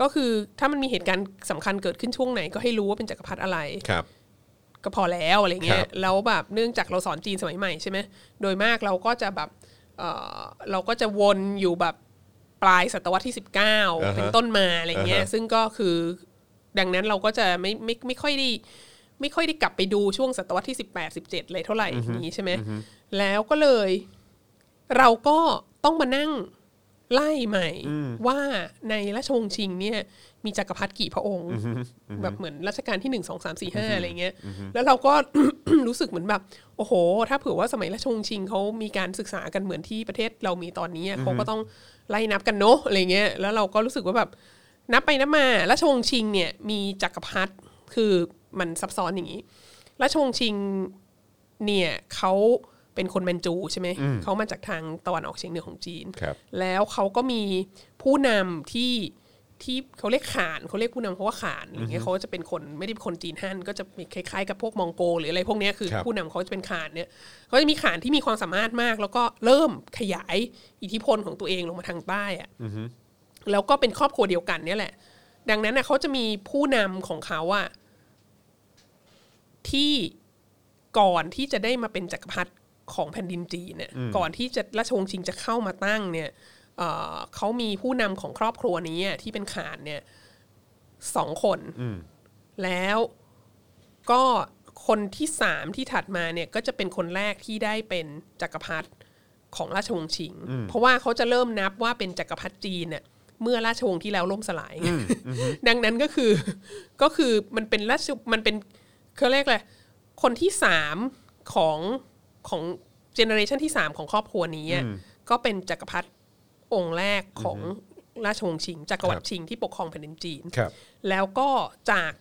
ก็คือถ้ามันมีเหตุการณ์สำคัญเกิดขึ้นช่วงไหน ก็ให้รู้ว่าเป็นจักรพรรดิอะไรครับ ก็พอแล้วอะไรเงี้คยรับแล้วแบบเนื่องจากเราสอนจีนสมัยใหม่ใช่ไหมโดยมากเราก็จะแบบเออเราก็จะวนอยู่แบบปลายศตวรรษที่ 19 เป็นต้นมาอะไรเงี้ยซึ่งก็คือดังนั้นเราก็จะไม่ไม่ไม่ค่อยได้ไม่ค่อยได้กลับไปดูช่วงศตวรรษที่ 18 17เลยเท่าไหร่อย่างนี้ใช่ไหมแล้วก็เลย เราก็ต้องมานั่งไล่ใหม่ว่าในราชวงศ์ชิงเนี่ย มีจักรพรรดิกี่พระองค์ แบบเหมือนรัชกาลที่หนึ่งสองสามสี่ห้าอะไรเงี้ย แล้วเราก็รู้สึกเหมือนแบบ โอ้โห ถ้าเผื่อว่าสมัยราชวงศ์ชิงเขามีการศึกษากันเหมือนที่ประเทศเรามีตอนนี้อะเขาก็ต้องไล่นับกันเนอะอะไรเงี้ย แล้วเราก็รู้สึกว่าแบบนับไปนับมาราชวงศ์ชิงเนี่ยมีจักรพรรดิคือมันซับซ้อนอย่างนี้ราชวงศ์ชิงเนี่ยเขาเป็นคนแมนจูใช่ไหมเขามาจากทางตะวันออกเฉียงเหนือของจีนครับแล้วเขาก็มีผู้นำที่ ที่เขาเรียกขานเขาเรียกผู้นำเขาว่าขานอย่างเงี้ยเขาจะเป็นคนไม่ได้เป็นคนจีนฮั่นก็จะมีคล้ายๆกับพวกมองโกหรืออะไรพวกเนี้ยคือครับผู้นำเขาจะเป็นขานเนี่ยเขาจะมีขานที่มีความสามารถมาก แล้วก็เริ่มขยายอิทธิพลของตัวเองลงมาทางใต้อะแล้วก็เป็นครอบครัวเดียวกันเนี่ยแหละ ดังนั้นน่ะเขาจะมีผู้นำของเขาอะที่ก่อนที่จะได้มาเป็นจักรพรรดิของแผ่นดินจีนเนี่ยก่อนที่จะราชวงศ์ชิงจะเข้ามาตั้งเนี่ย เอ่อเขามีผู้นำของครอบครัวนี้อะที่เป็นขานเนี่ยสองคน แล้วก็คนที่สามที่ถัดมาเนี่ยก็จะเป็นคนแรกที่ได้เป็นจักรพรรดิของราชวงศ์ชิง เพราะว่าเขาจะเริ่มนับว่าเป็นจักรพรรดิจีนเนี่ยเมื่อราชวงศ์ที่แล้วล่มสลาย ดังนั้นก็คือก็คือมันเป็นราชมันเป็นเขาเรียกอะไรคนที่สามของของเจเนอเรชันที่สามของครอบครัวนี้อะก็เป็นจักรพรรดิ องค์แรกของราชวงศ์ชิงจักรวรรดิชิงที่ปกครองแผ่นดินจีนครับแล้วก็จาก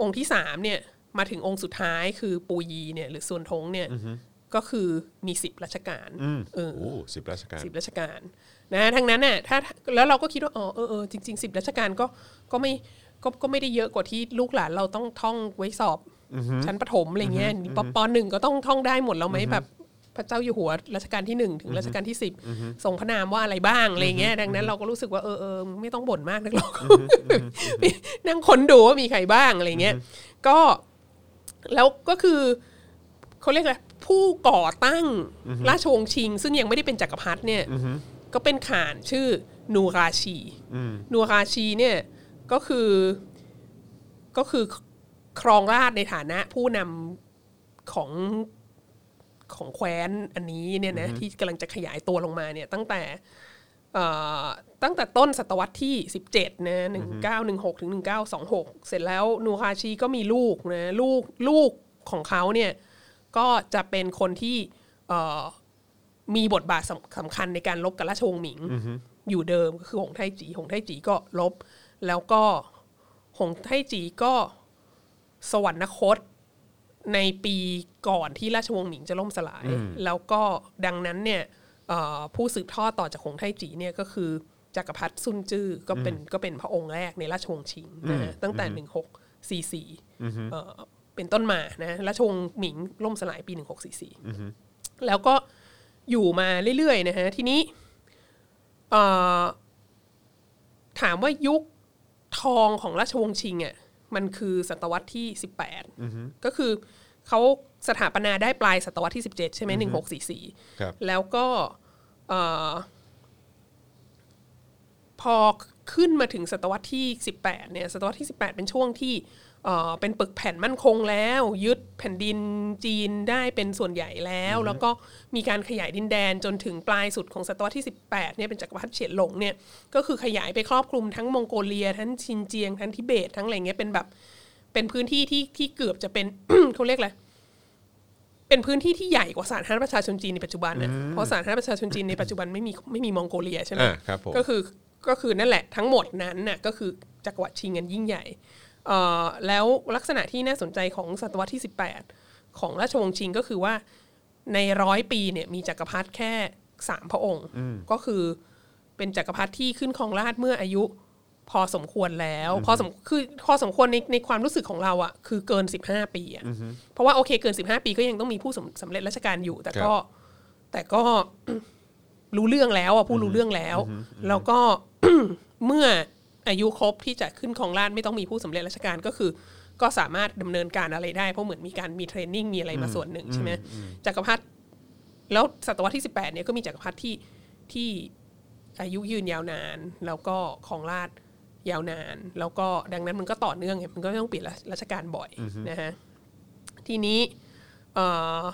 องค์ที่สามเนี่ยมาถึงองค์สุดท้ายคือปูยีเนี่ยหรือส่วนทงเนี่ยก็คือมีสิบราชการเออโอ้สิบราชการสิบราชการนะทั้งนั้นน่ะถ้าแล้วเราก็คิดว่าอ๋อเออเออจริงๆสิบราชการก็ก็ไม่ก็ก็ไม่ได้เยอะกว่าที่ลูกหลานเราต้องท่องไว้สอบชั้นประถมอะไรเงี้ยปปหนึ่งก็ต้องท่องได้หมดแล้วไหมแบบ พระเจ้าอยู่หัวรัชกาลที่หนึ่งถึงรัชกาลที่สิบทรงพระนามว่าอะไรบ้างอะไรเงี้ยดังนั้นเราก็รู้สึกว่าเออเออไม่ต้องบ่นมากนักหรอกนั่งค้นดูว่ามีใครบ้างอะไรเงี้ยก็แล้วก็คือเขาเรียกอะไรผู้ก่อตั้งราชวงศ์ชิง ซึ่งยังไม่ได้เป็นจักรพรรดิเนี่ยก็เป็นข่านชื่อนูราชีนูราชีเนี่ยก็คือก็คือครองราชย์ในฐานะผู้นำของ ของแคว้นอันนี้เนี่ยนะที่กำลังจะขยายตัวลงมาเนี่ยตั้งแต่เอ่อตั้งแต่ต้นศตวรรษที่ 17นะ1916ถึง1926 เสร็จแล้วนูคาชีก็มีลูกนะลูกลูกของเขาเนี่ยก็จะเป็นคนที่เอ่อมีบทบาทสำสำคัญในการลบกับราชวงศ์หมิง อยู่เดิมก็คือหงไทจีหงไทจีก็ลบ แล้วก็หงไทจีก็สวรรคต ในปีก่อนที่ราชวงศ์หมิงจะล่มสลาย แล้วก็ดังนั้นเนี่ยเอ่อผู้สืบทอดต่อจากหงไทจีเนี่ยก็คือจักรพรรดิซุนจื้อก็เป็นก็เป็นพระองค์แรกในราชวงศ์ชิงนะฮะตั้งแต่หนึ่งหกสี่สี่เป็นต้นมานะราชวงศ์หมิงล่มสลายปีหนึ่งหกสี่สี่แล้วก็อยู่มาเรื่อยๆนะฮะทีนี้เอ่อถามว่ายุคทองของราชวงศ์ชิงอะ มันคือศตวรรษที่สิบแปดก็คือเขาสถาปนาได้ปลายศตวรรษที่สิบเจ็ดใช่ไหมหนึ่งหกสี่สี่ครับแล้วก็เอ่อพอขึ้นมาถึงศตวรรษที่ 18 เนี่ย ศตวรรษที่ 18 เป็นช่วงที่ เอ่อเป็นปึกแผ่นมั่นคงแล้ว ยึดแผ่นดินจีนได้เป็นส่วนใหญ่แล้ว แล้วก็มีการขยายดินแดนจนถึงปลายสุดของศตวรรษที่ 18เนี่ยเป็นจักรพรรดิเฉียนหลงเนี่ยก็คือขยายไปครอบคลุมทั้งมองโกเลีย ทั้งชินเจียง ทั้งทิเบต ทั้งอะไรเงี้ยเป็นแบบเป็นพื้นที่ที่ที่เกือบจะเป็นเขาเรียกอะไรเป็นพื้นที่ที่ใหญ่กว่าสาธารณรัฐประชาชนจีนในปัจจุบันนะเพราะสาธารณรัฐประชาชนจีนในปัจจุบันไม่มีไม่มีมองโกเลียใช่ไหมอ่าครับผมก็คือก็คือนั่นแหละทั้งหมดนั้นน่ะก็คือจักรวรรดิชิงกันยิ่งใหญ่เอ่อ แล้วลักษณะที่น่าสนใจของศตวรรษที่ 18 ของราชวงศ์ชิงก็คือว่าในร้อยปีเนี่ยมีจักรพรรดิแค่สามพระองค์ ก็คือเป็นจักรพรรดิที่ขึ้นครองราชย์เมื่ออายุพอสมควรแล้ว พอสมคือพอสมควรในในความรู้สึกของเราอะคือเกิน15ปีอะเพราะว่าโอเคเกิน15ปีก็ยังต้องมีผู้สำสำเร็จราชการอยู่ แต่ก็ครับแต่ก็รู้เรื่องแล้วอะผู้รู้เรื่องแล้ว แล้วก็เมื่อ อายุครบที่จะขึ้นของราชย์ไม่ต้องมีผู้สำเร็จราชการก็คือ ก็สามารถดำเนินการอะไรได้เพราะเหมือนมีการมีเทรนนิ่งมีอะไรมาส่วนหนึ่งใช่ไหมจักรพรรดิแล้วศตวรรษที่ 18เนี่ยก็มีจักรพรรดิที่ที่อายุยืนยาวนาน แล้วก็ของราชย์ยาวนาน แล้วก็ดังนั้นมันก็ต่อเนื่องไงมันก็ต้องเปลี่ยนราชการบ่อยนะฮะทีนี้เอ่อ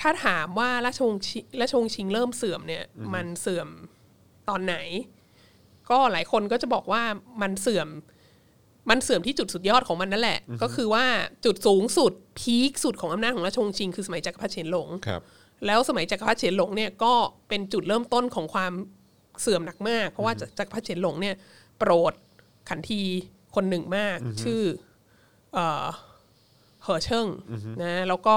ถ้าถามว่าราชวงศ์ชิราชวงศ์ชิงเริ่มเสื่อมเนี่ย มันเสื่อมตอนไหน ก็หลายคนก็จะบอกว่ามันเสื่อม มันเสื่อมที่จุดสุดยอดของมันนั่นแหละ ก็คือว่าจุดสูงสุดพีคสุดของอำนาจของราชวงศ์ชิงคือสมัยจักรพรรดิเฉินหลงครับ แล้วสมัยจักรพรรดิเฉินหลงเนี่ยก็เป็นจุดเริ่มต้นของความเสื่อมหนักมาก เพราะว่าจักรพรรดิเฉินหลงเนี่ยโปรดขันทีคนหนึ่งมาก ชื่อ เอ่อเหอเชิงนะแล้วก็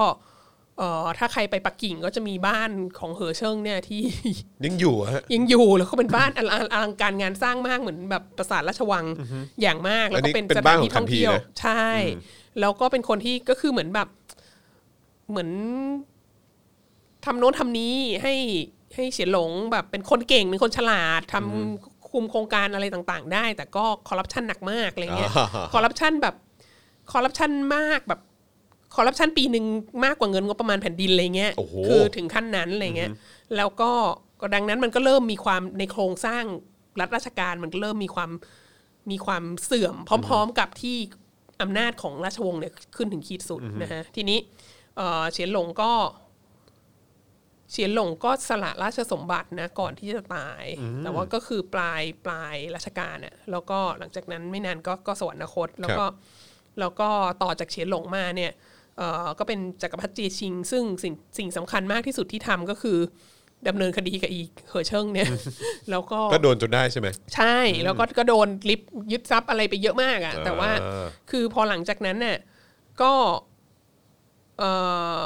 เอ่อถ้าใครไปปักกิ่งก็จะมีบ้านของเหอเชิงเนี่ยที่ ยังอยู่อะฮะ ยังอยู่แล้วก็เป็นบ้านอลังอลังการงานสร้างมากเหมือนแบบปราสาทราชวังอย่างมากแล้วก็เป็นอันนี้เป็นสถานที่บ้านของท่องเที่ยวขันทีนะ ใช่ แล้วก็เป็นคนที่ก็คือเหมือนแบบ เหมือนทำโน้นทำนี้ให้ให้เฉียนหลงแบบเป็นคนเก่งเป็นคนฉลาดทำคุมโครงการอะไรต่าง ๆ ได้ แต่ก็คอร์รัปชันหนักมากอะไรเงี้ยอ่า คอร์รัปชันแบบคอร์รัปชันมากแบบ คอร์รัปชันปีหนึ่งมากกว่าเงินงบประมาณแผ่นดินอะไรเงี้ยโอ้โหคือถึงขั้นนั้นอะไรเงี้ยแล้วก็ก็ดังนั้นมันก็เริ่มมีความในโครงสร้างรัฐราชการมันก็เริ่มมีความมีความเสื่อม พร้อม ๆ กับที่อำนาจของราชวงศ์เนี่ยขึ้นถึงขีดสุดนะฮะทีนี้เอ่อเฉียนหลงก็เฉียนหลงก็สละราชสมบัตินะก่อนที่จะตาย แต่ว่าก็คือปลายปลายรัชกาลน่ะแล้วก็หลังจากนั้นไม่นานก็ก็สวรรคตแล้วก็แล้วก็ต่อจากเฉียนหลงมาเนี่ยเอ่อ ก็เป็นจักรพรรดิเจียชิง ซึ่งสิ่งสิ่งสำคัญมากที่สุดที่ทำก็คือดำเนินคดีกับอีเหอเชิงเนี่ย แล้วก็ก็โดนจนได้ใช่ไหมใช่ แล้วก็ก็โดนลิฟยึดทรัพย์อะไรไปเยอะมากอะ่ะแต่ว่าอ่าคือพอหลังจากนั้นเนี่ยก็เอ่อ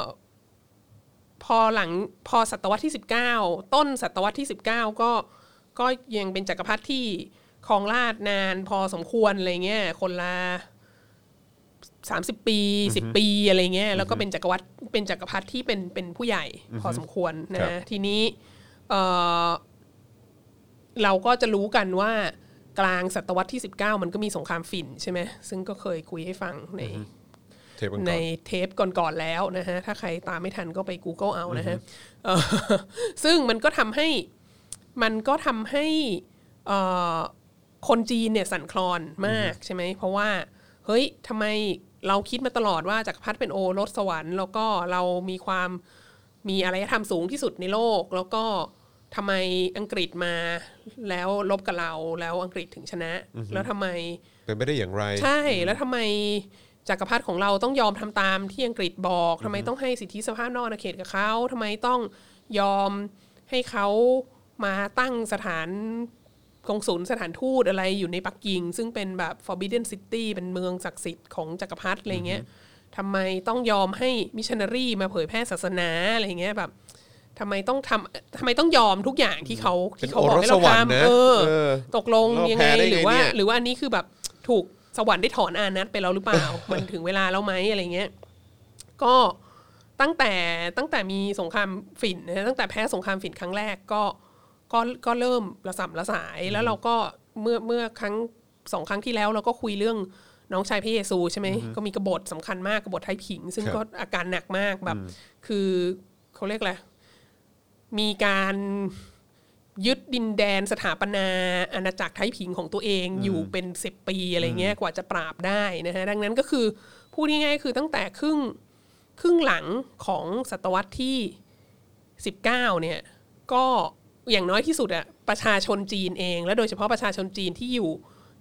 พอหลังพอศตวรรษที่สิบเก้าต้นศตวรรษที่สิบเก้าก็ก็ยังเป็นจักรพรรดิที่ครองราชย์นานพอสมควรอะไรเงี้ยคนละ สามสิบปีสิบปีอะไรเงี้ยแล้วก็เป็นจักรวรรดิเป็นจักรพรรดิที่เป็นเป็นผู้ใหญ่พอสมควรครันะบทีนี้เอ่อเราก็จะรู้กันว่ากลางศตวรรษที่ 19 มันก็มีสงครามฝิ่นใช่ไหมซึ่งก็เคยคุยให้ฟังในเทปก่อนในเทปก่อนๆแล้วนะฮะถ้าใครตามไม่ทันก็ไป Google เอานะฮะเอ่อซึ่งมันก็ทำให้มันก็ทำให้เอ่อคนจีนเนี่ยสั่นคลอนมากใช่ไหมเพราะว่าเฮ้ยทำไม เราคิดมาตลอดว่าจักรพรรดิเป็นโอรสสวรรค์ แล้วก็เรามีความมีอารยธรรมสูงที่สุดในโลก แล้วก็ทำไมอังกฤษมาแล้วลบกับเราแล้วอังกฤษถึงชนะ แล้วทำไมเป็นไม่ได้อย่างไร ใช่แล้วทำไมจักรพรรดิของเราต้องยอมทำตามที่อังกฤษบอกทำไมต้องให้สิทธิสภาพนอกอาณาเขตกับเขาทำไมต้องยอมให้เขามาตั้งสถาน กงศูนย์สถานทูตอะไรอยู่ในปักกิ่ง ซึ่งเป็นแบบ forbidden city เป็นเมืองศักดิ์สิทธิ์ของจักรพรรดิอะไรเงี้ยทำไมต้องยอมให้มิชชันนารีมาเผยแพร่ศาสนาอะไรเงี้ยแบบทำไมต้องทำทำไมต้องยอมทุกอย่างที่เขาที่เขาบอกให้เราเป็นโอรสสวรรค์นะทำเออเออ ตกลงเรายังไงแพ้ได้ไงหรือว่าเนี่ยหรือว่าอันนี้คือแบบถูกสวรรค์ได้ถอนอานัตไปแล้วหรือเปล่า มันถึงเวลาแล้วไหมอะไรเงี้ย ก็ตั้งแต่ตั้งแต่มีสงครามฝิ่นนะตั้งแต่แพ้สงครามฝิ่นครั้งแรกก็ ก็ก็เริ่มระสับระสายแล้วเราก็เมื่อเมื่อครั้งสองครั้งที่แล้วเราก็คุยเรื่องน้องชายพระเยซูใช่ไหมก็มีกบฏสำคัญมากกบฏไทยผิง ซึ่งครับก็อาการหนักมากแบบ คือเขาเรียกอะไรมีการยึดดินแดนสถาปนาอาณาจักรไทยผิงของตัวเองอยู่เป็นสิบปีอะไรเงี้ยกว่าจะปราบได้นะฮะดังนั้นก็คือพูดง่ายๆคือตั้งแต่ครึ่งครึ่งหลังของศตวรรษที่ 19เนี่ยก็ อย่างน้อยที่สุดอะประชาชนจีนเอง และโดยเฉพาะประชาชนจีนที่อยู่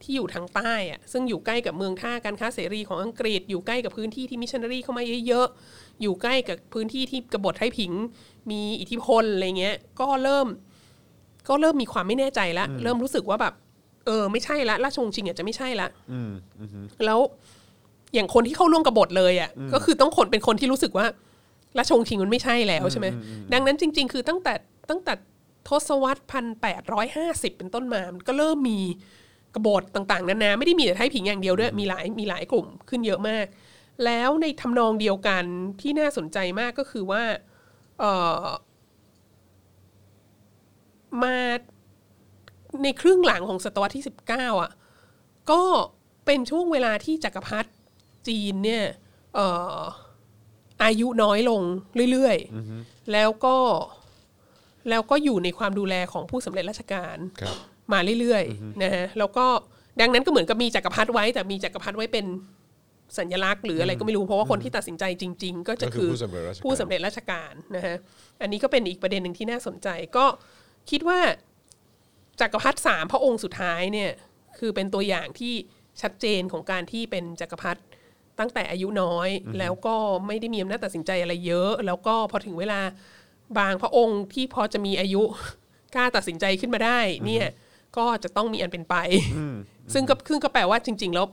ที่อยู่ทางใต้อะซึ่งอยู่ใกล้กับเมืองท่าการค้าเสรีของอังกฤษ อยู่ใกล้กับพื้นที่ที่มิชชันนารีเข้ามาเยอะๆอยู่ใกล้กับพื้นที่ที่กบฏไทยผิง มีอิทธิพลอะไรเงี้ย ก็เริ่ม ก็เริ่มมีความไม่แน่ใจแล้วเริ่มรู้สึกว่าแบบเออไม่ใช่ละราชวงศ์ชิงอาจจะไม่ใช่ละแล้วอย่างคนที่เข้าร่วมกบฏเลยอะก็คือต้องคนเป็นคนที่รู้สึกว่าราชวงศ์ชิงมันไม่ใช่แล้วใช่ไหมดังนั้นจริง ๆ คือตั้งแต่ตั้งแต่ ทศวรรษพันแปดร้อยห้าสิบเป็นต้นมามันก็เริ่มมีกบฏต่างๆนานาไม่ได้มีแต่ไทยผิงอย่างเดียวด้วยมีหลายมีหลายกลุ่มขึ้นเยอะมาก แล้วในทำนองเดียวกันที่น่าสนใจมากก็คือว่าเออมาในครึ่งหลังของศตวรรษที่สิบเก้าอะ ก็เป็นช่วงเวลาที่จักรพรรดิจีนเนี่ยเอ่ออายุน้อยลงเรื่อยๆ แล้วก็ แล้วก็อยู่ในความดูแลของผู้สำเร็จราชการครับมาเรื่อยๆนะฮะแล้วก็ดังนั้นก็เหมือนกับมีจักรพรรดิไว้ แต่มีจักรพรรดิไว้เป็นสัญลักษณ์หรืออะไรก็ไม่รู้เพราะว่าคนที่ตัดสินใจจริง ๆ ก็จะก็คืคืออผู้สำเร็จราชการผู้สำเร็จราชการนะฮะอันนี้ก็เป็นอีกประเด็นหนึ่งที่น่าสนใจ ก็คิดว่าจักรพรรดิสามพระองค์สุดท้ายเนี่ยคือเป็นตัวอย่างที่ชัดเจนของการที่เป็นจักรพรรดิตั้งแต่อายุน้อย แล้วก็ไม่ได้มีอำนาจตัดสินใจอะไรเยอะ แล้วก็พอถึงเวลา บางพระองค์ที่พอจะมีอายุกล้าตัดสินใจขึ้นมาได้ เนี่ยก็จะต้องมีอันเป็นไป ซึ่งก็ซึ่งก็แปลว่าจริง ๆ แล้ว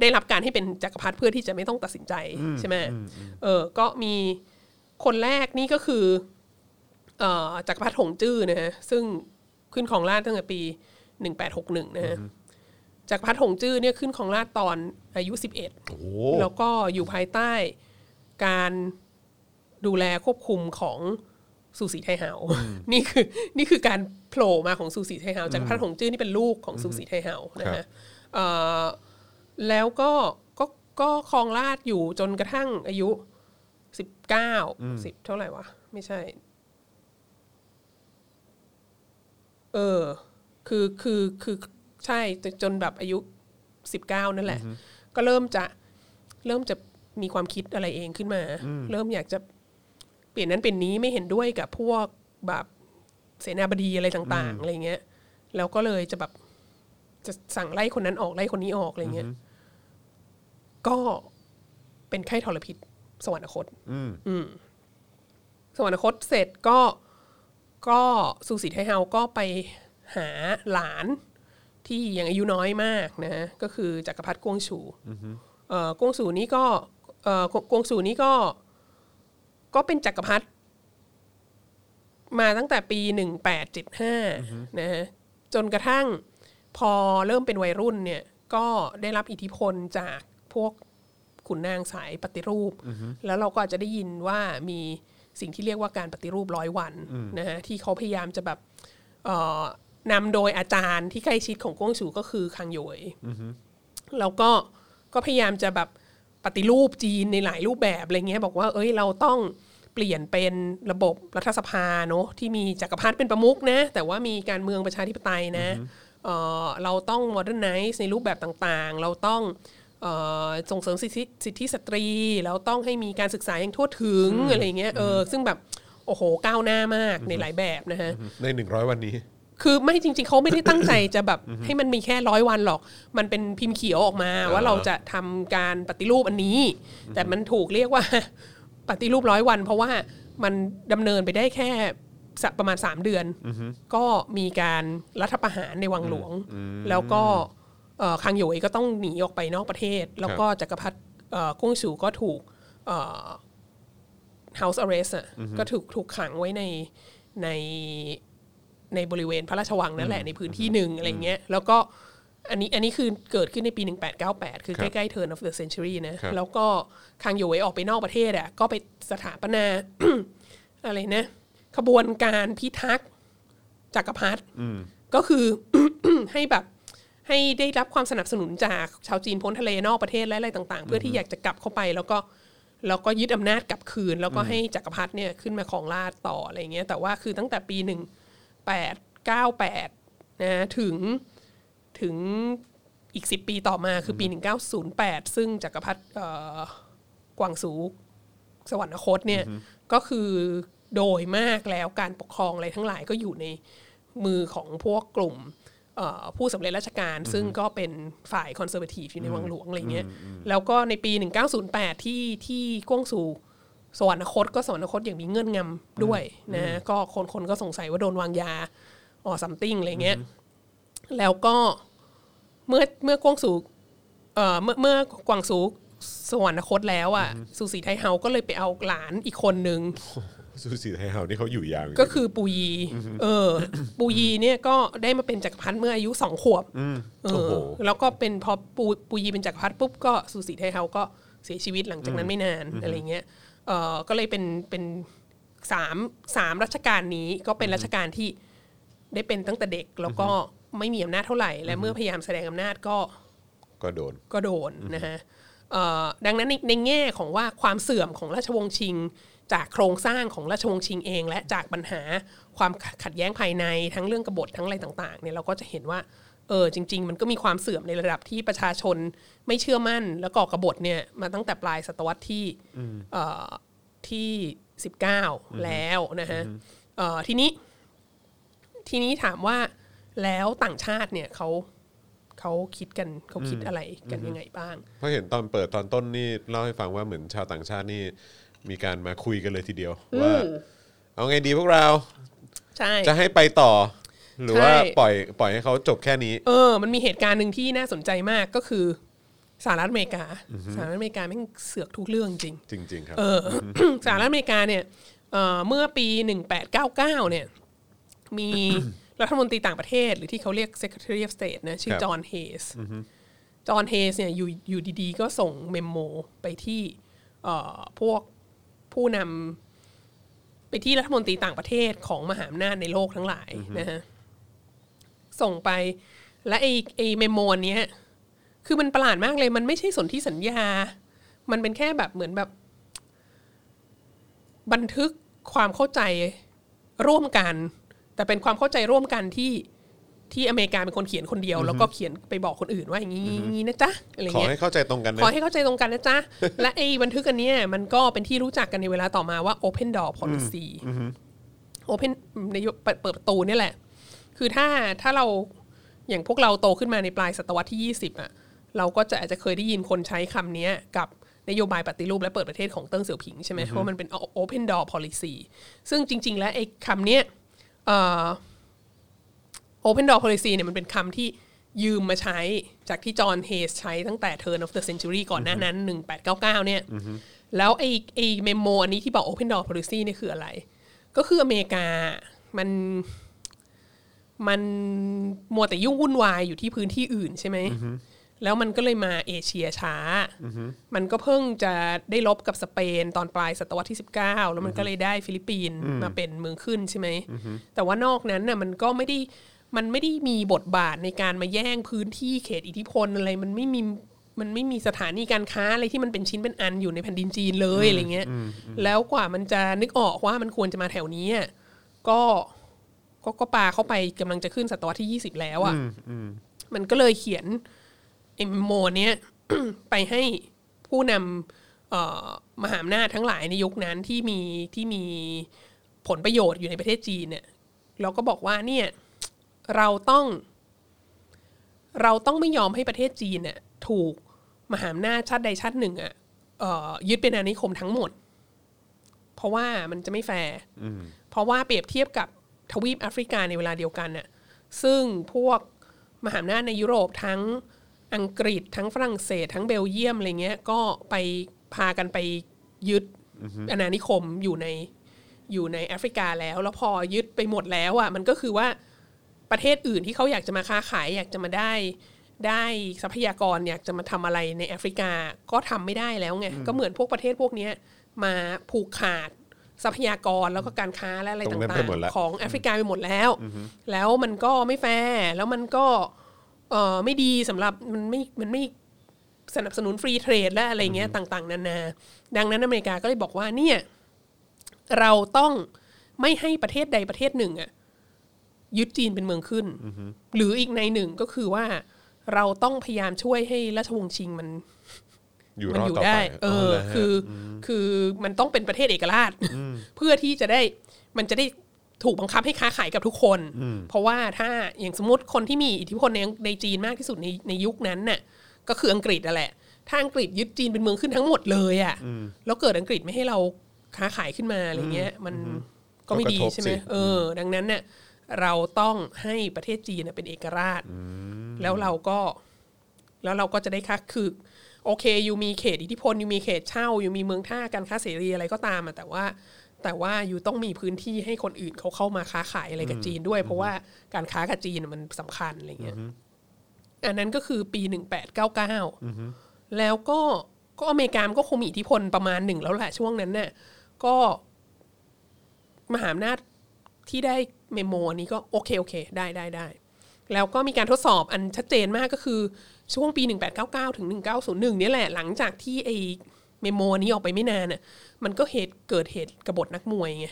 ได้รับการให้เป็นจักรพรรดิเพื่อที่จะไม่ต้องตัดสินใจใช่ไหมเออก็มีคนแรกนี่ก็คือเอ่อจักรพรรดิหงจื้อนะฮะซึ่งขึ้นของราชย์ตั้งแต่ปี1861นะฮะจักรพรรดิหงจื้อเนี่ยขึ้นของราชย์ตอนอายุ11โอ้โหแล้วก็อยู่ภายใต้การดูแลควบคุมของ สูสีไทเฮา นี่คือนี่คือการโผล่มาของสูสีไทเฮาจากรพรรดิหงจื้อนี่เป็นลูกของสูสีไทเฮานะครัฮะบเอ่อแล้วก็ก็ก็ครองราชย์อยู่จนกระทั่งอายุสิบเก้าสิบเท่าไหร่วะ ไม่ใช่ เออ คือคือคือใช่จจนแบบอายุสิบเก้านั่นแหละ ก็เริ่มจะเริ่มจะมีความคิดอะไรเองขึ้นมา เริ่มอยากจะ เปลี่ยนนั้นเป็นนี้ไม่เห็นด้วยกับพวกแบบเสนาบดีอะไรต่าง ๆอะไรเงี้ยแล้วก็เลยจะแบบจะสั่งไล่คนนั้นออกไล่คนนี้ออกอะไรเงี้ยก็เป็นไข้ทรพิษ สวรรคตอืมสวรรคตเสร็จก็ก็สูสีไทเฮาก็ไปหาหลานที่ยังอายุน้อยมากนะฮะก็คือจักรพรรดิกวงชูเอ่อกวงสูนี่ก็เอ่อกวงสูนี่ก็ ก็เป็นจักรพรรดิมาตั้งแต่ปีหนึ่งแปดเจ็ดห้านะฮะจนกระทั่งพอเริ่มเป็นวัยรุ่นเนี่ย ก็ได้รับอิทธิพลจากพวกขุนนางสายปฏิรูป แล้วเราก็อาจจะได้ยินว่ามีสิ่งที่เรียกว่าการปฏิรูปร้อยวันนะฮะที่เขาพยายามจะแบบเอ่อนำโดยอาจารย์ที่ใกล้ชิดของก้วงฉูก็คือคังโยยแล้วก็ก็พยายามจะแบบปฏิรูปจีนในหลายรูปแบบอะไรเงี้ยบอกว่า เอ้ยเราต้อง เปลี่ยนเป็นระบบรัฐสภาเนอะที่มีจักรพรรดิเป็นประมุขนะ แต่ว่ามีการเมืองประชาธิปไตยนะเอ่อเราต้อง modernize ในรูปแบบต่างๆ เราต้องเอ่อส่งเสริมสิทธิสิทธิสตรีแล้วต้องให้มีการศึกษาอย่างทั่วถึงอะไรเงี้ยเออซึ่งแบบโอ้โหก้าวหน้ามากในหลายแบบนะฮะใน100วันนี้ คือไม่จริง ๆเขาไม่ได้ตั้งใจจะแบบให้มันมีแค่ร้อยวันหรอก มันเป็นพิมพ์เขียวออกมาว่าเราจะทำการปฏิรูปอันนี้ แต่มันถูกเรียกว่า ปฏิรูปร้อยวัน เพราะว่ามันดำเนินไปได้แค่สักประมาณ 3 เดือน ก็มีการรัฐประหารในวังหลวง แล้วก็เอ่อคังโยยก็ต้องหนีออกไปนอกประเทศ แล้วก็จักรพรรดิเอ่อกุ้งฉูก็ถูกเอ่อ house arrest อะก็ถูกถูกขังไว้ในในในบริเวณพระราชวังนั่นแหละในพื้นที่หนึ่งอะไรเงี้ยแล้วก็ อันนี้อันนี้คือเกิดขึ้นในปี 1898 คือครัใกบล้ๆ turn of the century นะครับแล้วก็คังโยยออกไปนอกประเทศอะก็ไปสถาปนาอะไรนะ ขบวนการพิทักษ์จักรพรรดิก็คือให้แบบให้ได้รับความสนับสนุนจากชาวจีนพ้นทะเลนอกประเทศและอะไรต่าง ๆ เพื่อที่อยากจะกลับเข้าไปแล้วก็แล้วก็ยึดอำนาจกลับคืน แล้วก็ให้จักรพรรดิเนี่ยขึ้นมาของราชย์ต่ออะไรเงี้ยแต่ว่าคือตั้งแต่ปีหนึ่งแปดเก้าแปดนะถึง ถึงอีกสิบปีต่อมาคือปีหนึ่งเก้าศูนย์แปดซึ่งจักรพรรดิเอ่อกวางซูสวรรคตเนี่ยก็คือโดยมากแล้วการปกครองอะไรทั้งหลายก็อยู่ในมือของพวกกลุ่มเอ่อผู้สำเร็จราชการ ซึ่งก็เป็นฝ่ายคอนเซอร์เวทีฟอยู่ในวังหลวงอะไรเงี้ยแล้วก็ในปี 1908 ที่ที่กวงซูสวรรคตก็สวรรคตอย่างมีเงื่อนงำด้วยนะก็คนคนก็สงสัยว่าโดนวางยาอ๋อซัมติงอะไรเงี้ย แล้วก็เมื่อเมื่อกวงซูเอ่อเมื่อเมื่อกวางซูสวรรคตแล้วอะสุสีไทเฮาก็เลยไปเอาหลานอีกคนนึงซูสีไทยเฮานี่เขาอยู่ยาวจริงๆก็คือปูยี เออ ปูยีเนี่ยก็ได้มาเป็นจักรพรรดิเมื่ออายุสองขวบเอโอ้อโหแล้วก็เป็นพอปูปูยีเป็นจักรพรรดิปุ๊บก็สุสีไทเฮาก็เสียชีวิตหลังจากนั้นไม่นานอะไรเงี้ยเออก็เลยเป็นเป็นสามสามรัชกาลนี้ก็เป็นรัชกาลที่ได้เป็นตั้งแต่เด็กแล้วก็ ไม่มีอำนาจเท่าไหร่ และเมื่อพยายามแสดงอำนาจก็ก็โดนก็โดนนะฮะเอ่อดังนั้นในในแง่ของว่าความเสื่อมของราชวงศ์ชิง จากโครงสร้างของราชวงศ์ชิงเอง และจากปัญหาความขัดแย้งภายในทั้งเรื่องกบฏทั้งอะไรต่างๆเนี่ยเราก็จะเห็นว่าเออจริง ๆ มันก็มีความเสื่อมในระดับที่ประชาชนไม่เชื่อมั่น แล้วก่อกบฏเนี่ยมาตั้งแต่ปลายศตวรรษที่เอ่อที่สิบเก้าแล้วนะฮะเอ่อทีนี้ทีนี้ถามว่า แล้วต่างชาติเนี่ยเขาเขาคิดกันเขาคิดอะไรกันยังไงบ้าง เพราะเห็นตอนเปิดตอนต้นนี่เล่าให้ฟังว่าเหมือนชาวต่างชาตินี่มีการมาคุยกันเลยทีเดียวว่าเอาไงดีพวกเราใช่จะให้ไปต่อ หรือว่าใช่ปล่อยปล่อยให้เขาจบแค่นี้ เออ มันมีเหตุการณ์หนึ่งที่น่าสนใจมากก็คือสหรัฐอเมริกาสหรัฐอเมริกาแม่งเสือกทุกเรื่องจริง จริง ๆ ครับเออสหรัฐอเมริกาเนี่ยเอ่อเมื่อปี 1899เนี่ยมี รัฐมนตรีต่างประเทศ หรือที่เขาเรียก Secretary of State นะชื่อครับจอห์นเฮสจอห์นเฮสเนี่ยอยู่อยู่ดีๆ ก็ส่งเมมโมไปที่เอ่อพวกผู้นำไปที่รัฐมนตรีต่างประเทศของมหาอำนาจในโลกทั้งหลายนะฮะส่งไปและไอไอเมมโมอันเนี้ยคือมันประหลาดมากเลย มันไม่ใช่สนธิสัญญา มันเป็นแค่แบบเหมือนแบบ บันทึกความเข้าใจร่วมกัน แต่เป็นความเข้าใจร่วมกันที่ที่อเมริกาเป็นคนเขียนคนเดียว แล้วก็เขียนไปบอกคนอื่นว่าอย่างนี้อย่างนี้นะจ๊ะอะไรขอเงี้ยให้เข้าใจตรงกันนะขอให้เข้าใจตรงกันนะจ๊ะ และไอ้บันทึกอันเนี้ยมันก็เป็นที่รู้จักกันในเวลาต่อมาว่า Open Door Policy Open ในยุคเปิดเปิดประตูเนี่ยแหละ คือถ้าถ้าเราอย่างพวกเราโตขึ้นมาในปลายศตวรรษที่ 20อะเราก็จะอาจจะเคยได้ยินคนใช้คำเนี้ยกับนโยบายปฏิรูปและเปิดประเทศของเติ้งเสี่ยวผิงใช่ไหมว่ามันเป็น Open Door Policy ซึ่งจริง ๆ แล้วไอ้คำเนี้ยเอ่อ Open Door Policy เนี่ยมันเป็นคำที่ยืมมาใช้จากที่จอห์นเฮย์ใช้ตั้งแต่ Turn of the Century ก่อนหน้านั้น 1899 เนี่ยแล้วไอ้ไอ้ memo อันนี้ที่บอก Open Door Policy เนี่ยคืออะไร ก็คืออเมริกามันมันมัวแต่ยุ่งวุ่นวายอยู่ที่พื้นที่อื่นใช่ไหม แล้วมันก็เลยมาเอเชียช้า มันก็เพิ่งจะได้รบกับสเปนตอนปลายศตวรรษที่ 19 แล้วมันก็เลยได้ฟิลิปปินส์มาเป็นเมืองขึ้นใช่ไหม แต่ว่านอกนั้นน่ะมันก็ไม่ได้มันไม่ได้มีบทบาทในการมาแย่งพื้นที่เขตอิทธิพลอะไรมันไม่มีมันไม่มีสถานีการค้าอะไรที่มันเป็นชิ้นเป็นอันอยู่ในแผ่นดินจีนเลยอะไรเงี้ย แล้วกว่ามันจะนึกออกว่ามันควรจะมาแถวนี้อะก็ก็ก็ปาเข้าไปกำลังจะขึ้นศตวรรษที่ 20 แล้วอะมันก็เลยเขียน เอ็มโมเนี้ยไปให้ผู้นำเอ่อมหาอำนาจทั้งหลายในยุคนั้นที่มีที่มีผลประโยชน์อยู่ในประเทศจีนเนี่ยเราก็บอกว่าเนี่ยเราต้อง เราต้องไม่ยอมให้ประเทศจีนเนี่ยถูกมหาอำนาจชาติใดชาติหนึ่งอะเอ่อยึดเป็นอาณานิคมทั้งหมด เพราะว่ามันจะไม่แฟร์เพราะว่าเปรียบเทียบกับทวีปแอฟริกาในเวลาเดียวกันน่ะซึ่งพวกมหาอำนาจในยุโรปทั้ง อังกฤษทั้งฝรั่งเศส ทั้งเบลเยียมอะไรเงี้ย ก็ไปพากันไปยึดอาณานิคมอยู่ในอยู่ในแอฟริกาแล้ว แล้วพอยึดไปหมดแล้วอะมันก็คือว่าประเทศอื่นที่เขาอยากจะมาค้าขายอยากจะมาได้ได้ทรัพยากรอยากจะมาทำอะไรในแอฟริกาก็ทำไม่ได้แล้วไงก็เหมือนพวกประเทศพวกเนี้ยมาผูกขาดทรัพยากรแล้วก็การค้าและอะไรตรงนั้นต่าไปงหมดแล้วๆของแอฟริกาไปหมดแล้ว แล้วมันก็ไม่แฟร์แล้วมันก็ เออไม่ดีสำหรับมันไม่มันไม่สนับสนุนฟรีเทรดและอะไรเงี้ยต่างๆ นานา ดังนั้นอเมริกาก็เลยบอกว่าเนี่ยเราต้องไม่ให้ประเทศใดประเทศหนึ่งอะยึดจีนเป็นเมืองขึ้น หรืออีกในหนึ่งก็คือว่าเราต้องพยายามช่วยให้ราชวงศ์ชิงมันอยู่มันรอดอยู่ต่อได้ไปเออเหรฮะคืออคือมันต้องเป็นประเทศเอกราช เพื่อที่จะได้มันจะได้ ถูกบังคับให้ค้าขายกับทุกคน เพราะว่าถ้าอย่างสมมติคนที่มีอิทธิพลในในจีนมากที่สุดในในยุคนั้นน่ะก็คืออังกฤษนั่นแหละ ถ้าอังกฤษยึดจีนเป็นเมืองขึ้นทั้งหมดเลยอะแล้วเกิดอังกฤษไม่ให้เราค้าขายขึ้นมาอะไรเงี้ย มันก็ไม่ดีก็กระทบใช่ไหมสิเออ ดังนั้นเนี่ยเราต้องให้ประเทศจีนน่ะเป็นเอกราช แล้วเราก็แล้วเราก็จะได้ค่าคือ โอเคอยู่มีเขตอิทธิพลอยู่มีเขตเช่าอยู่มีเมืองท่าการค้าเสรีอะไรก็ตามอะแต่ว่า แต่ว่าอยู่ต้องมีพื้นที่ให้คนอื่นเขาเข้ามาค้าขายอะไรกับจีนด้วย เพราะว่าการค้ากับจีนมันสำคัญอะไรเงี้ยอันนั้นก็คือปีหนึ่งแปดเก้าเก้าแล้วก็ก็อเมริกามนก็คงมีอิทธิพลประมาณหนึ่งแล้วแหละช่วงนั้นเนี่ยก็มหาอำนาจที่ได้เมโมอันนี้ก็โอเคโอเค ได้ได้ได้แล้วก็มีการทดสอบอันชัดเจนมากก็คือช่วงปี 1899 ถึง 1901เนี่ยแหละ หลังจากที่ไอเมโมอันนี้ออกไปไม่นานน่ะ มันก็เหตุเกิดเหตุกบฏนักมวยไง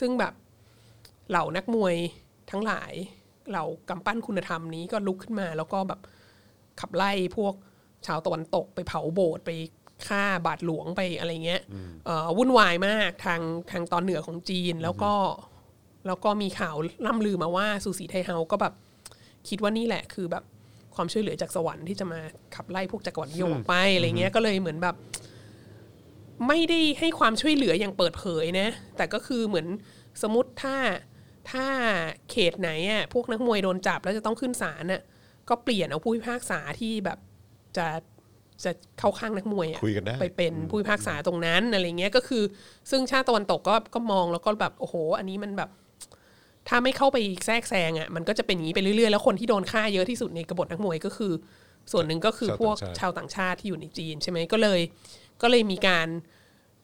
ซึ่งแบบเหล่านักมวยทั้งหลาย เหล่ากำปั้นคุณธรรมนี้ก็ลุกขึ้นมา แล้วก็แบบขับไล่พวกชาวตะวันตกไปเผาโบสถ์ไปฆ่าบาทหลวงไปอะไรเงี้ยเอ่อวุ่นวายมากทางทางตอนเหนือของจีนแล้วก็แล้วก็มีข่าวล่ำลือมาว่าซูสีไทเฮาก็แบบคิดว่านี่แหละคือแบบความช่วยเหลือจากสวรรค์ที่จะมาขับไล่พวกจักรวรรดินิยมออกไปอะไรเงี้ยก็เลยเหมือนแบบ ไม่ได้ให้ความช่วยเหลืออย่างเปิดเผยนะ แต่ก็คือเหมือนสมมติถ้าถ้าเขตไหนอะพวกนักมวยโดนจับแล้วจะต้องขึ้นศาลน่ะก็เปลี่ยนเอาผู้พิพากษาที่แบบจะจะเข้าข้างนักมวยอะคุยกันได้ไปเป็นผู้พิพากษาตรงนั้นอะไรเงี้ยก็คือ ซึ่งชาติตะวันตกก็ก็มองแล้วก็แบบโอ้โห อันนี้มันแบบ ถ้าไม่เข้าไปแทรกแซงอะมันก็จะเป็นอย่างนี้ไปเรื่อยๆแล้วคนที่โดนฆ่าเยอะที่สุดในกบฏนักมวยก็คือ ส่วนหนึ่งก็คือชาวพวกต่างชาติชาวต่างชาติที่อยู่ในจีนใช่ไหมก็เลย ก็เลยมีการ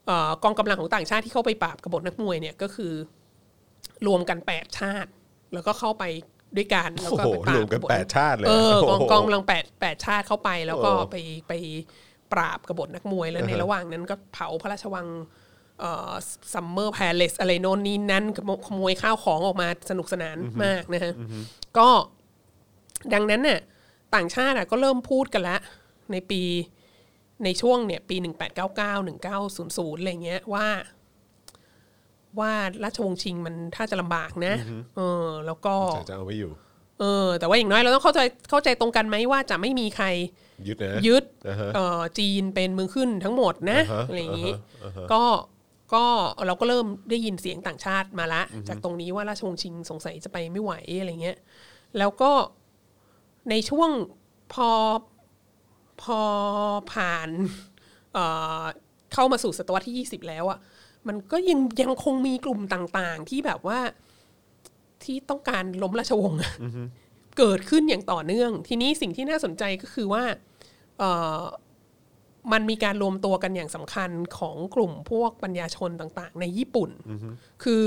เอ่อกองกำลังของต่างชาติที่เข้าไปปราบกบฏนักมวยเนี่ยก็คือรวมกันแปดชาติ แล้วก็เข้าไปด้วยกันแล้วโอ้ก็โหไปปรารวบมกันกบฏแปดชาติเลยเออกองโโหกองกำลังแปดแปดชาติเข้าไป แล้วก็โอ้ไปไปปราบกบฏนักมวยแล้วในระหว่างนั้นก็เผาพระราชวังซัมเมอร์แพลสอะไรโน่นนี่นั่นขโมยข้าวของออกมาสนุกสนานมากนะฮะก็ดังนั้นน่ะต่างชาติอะก็เริ่มพูดกันละในปี ในช่วงเนี่ยปี 1899 1900 อะไรเงี้ยว่า ว่าราชวงศ์ชิงมันถ้าจะลำบากนะ เออ แล้วก็จะเอาไว้อยู่ เออ แต่ว่าอย่างน้อยเราต้องเข้าใจเข้าใจตรงกันไหมว่าจะไม่มีใครยึดนะยึดอ่าฮะเอ่อจีนเป็นเมืองขึ้นทั้งหมดนะอ่าฮะอะไรอย่างนี้อ่าฮะก็ก็เราก็เริ่มได้ยินเสียงต่างชาติมาละ จากตรงนี้ว่าราชวงศ์ชิงสงสัยจะไปไม่ไหวอะไรเงี้ย แล้วก็ในช่วงพอ พอผ่านเอ่อเข้ามาสู่ศตวรรษที่ 20 แล้วอะ่ะมันก็ยังยังคงมีกลุ่มต่าง ๆ ที่แบบว่าที่ต้องการล้มราชวงศ์อะเกิดขึ้นอย่างต่อเนื่อง ทีนี้สิ่งที่น่าสนใจก็คือว่าเอ่อมันมีการรวมตัวกันอย่างสำคัญของกลุ่มพวกปัญญาชนต่าง ๆ ในญี่ปุ่น คือ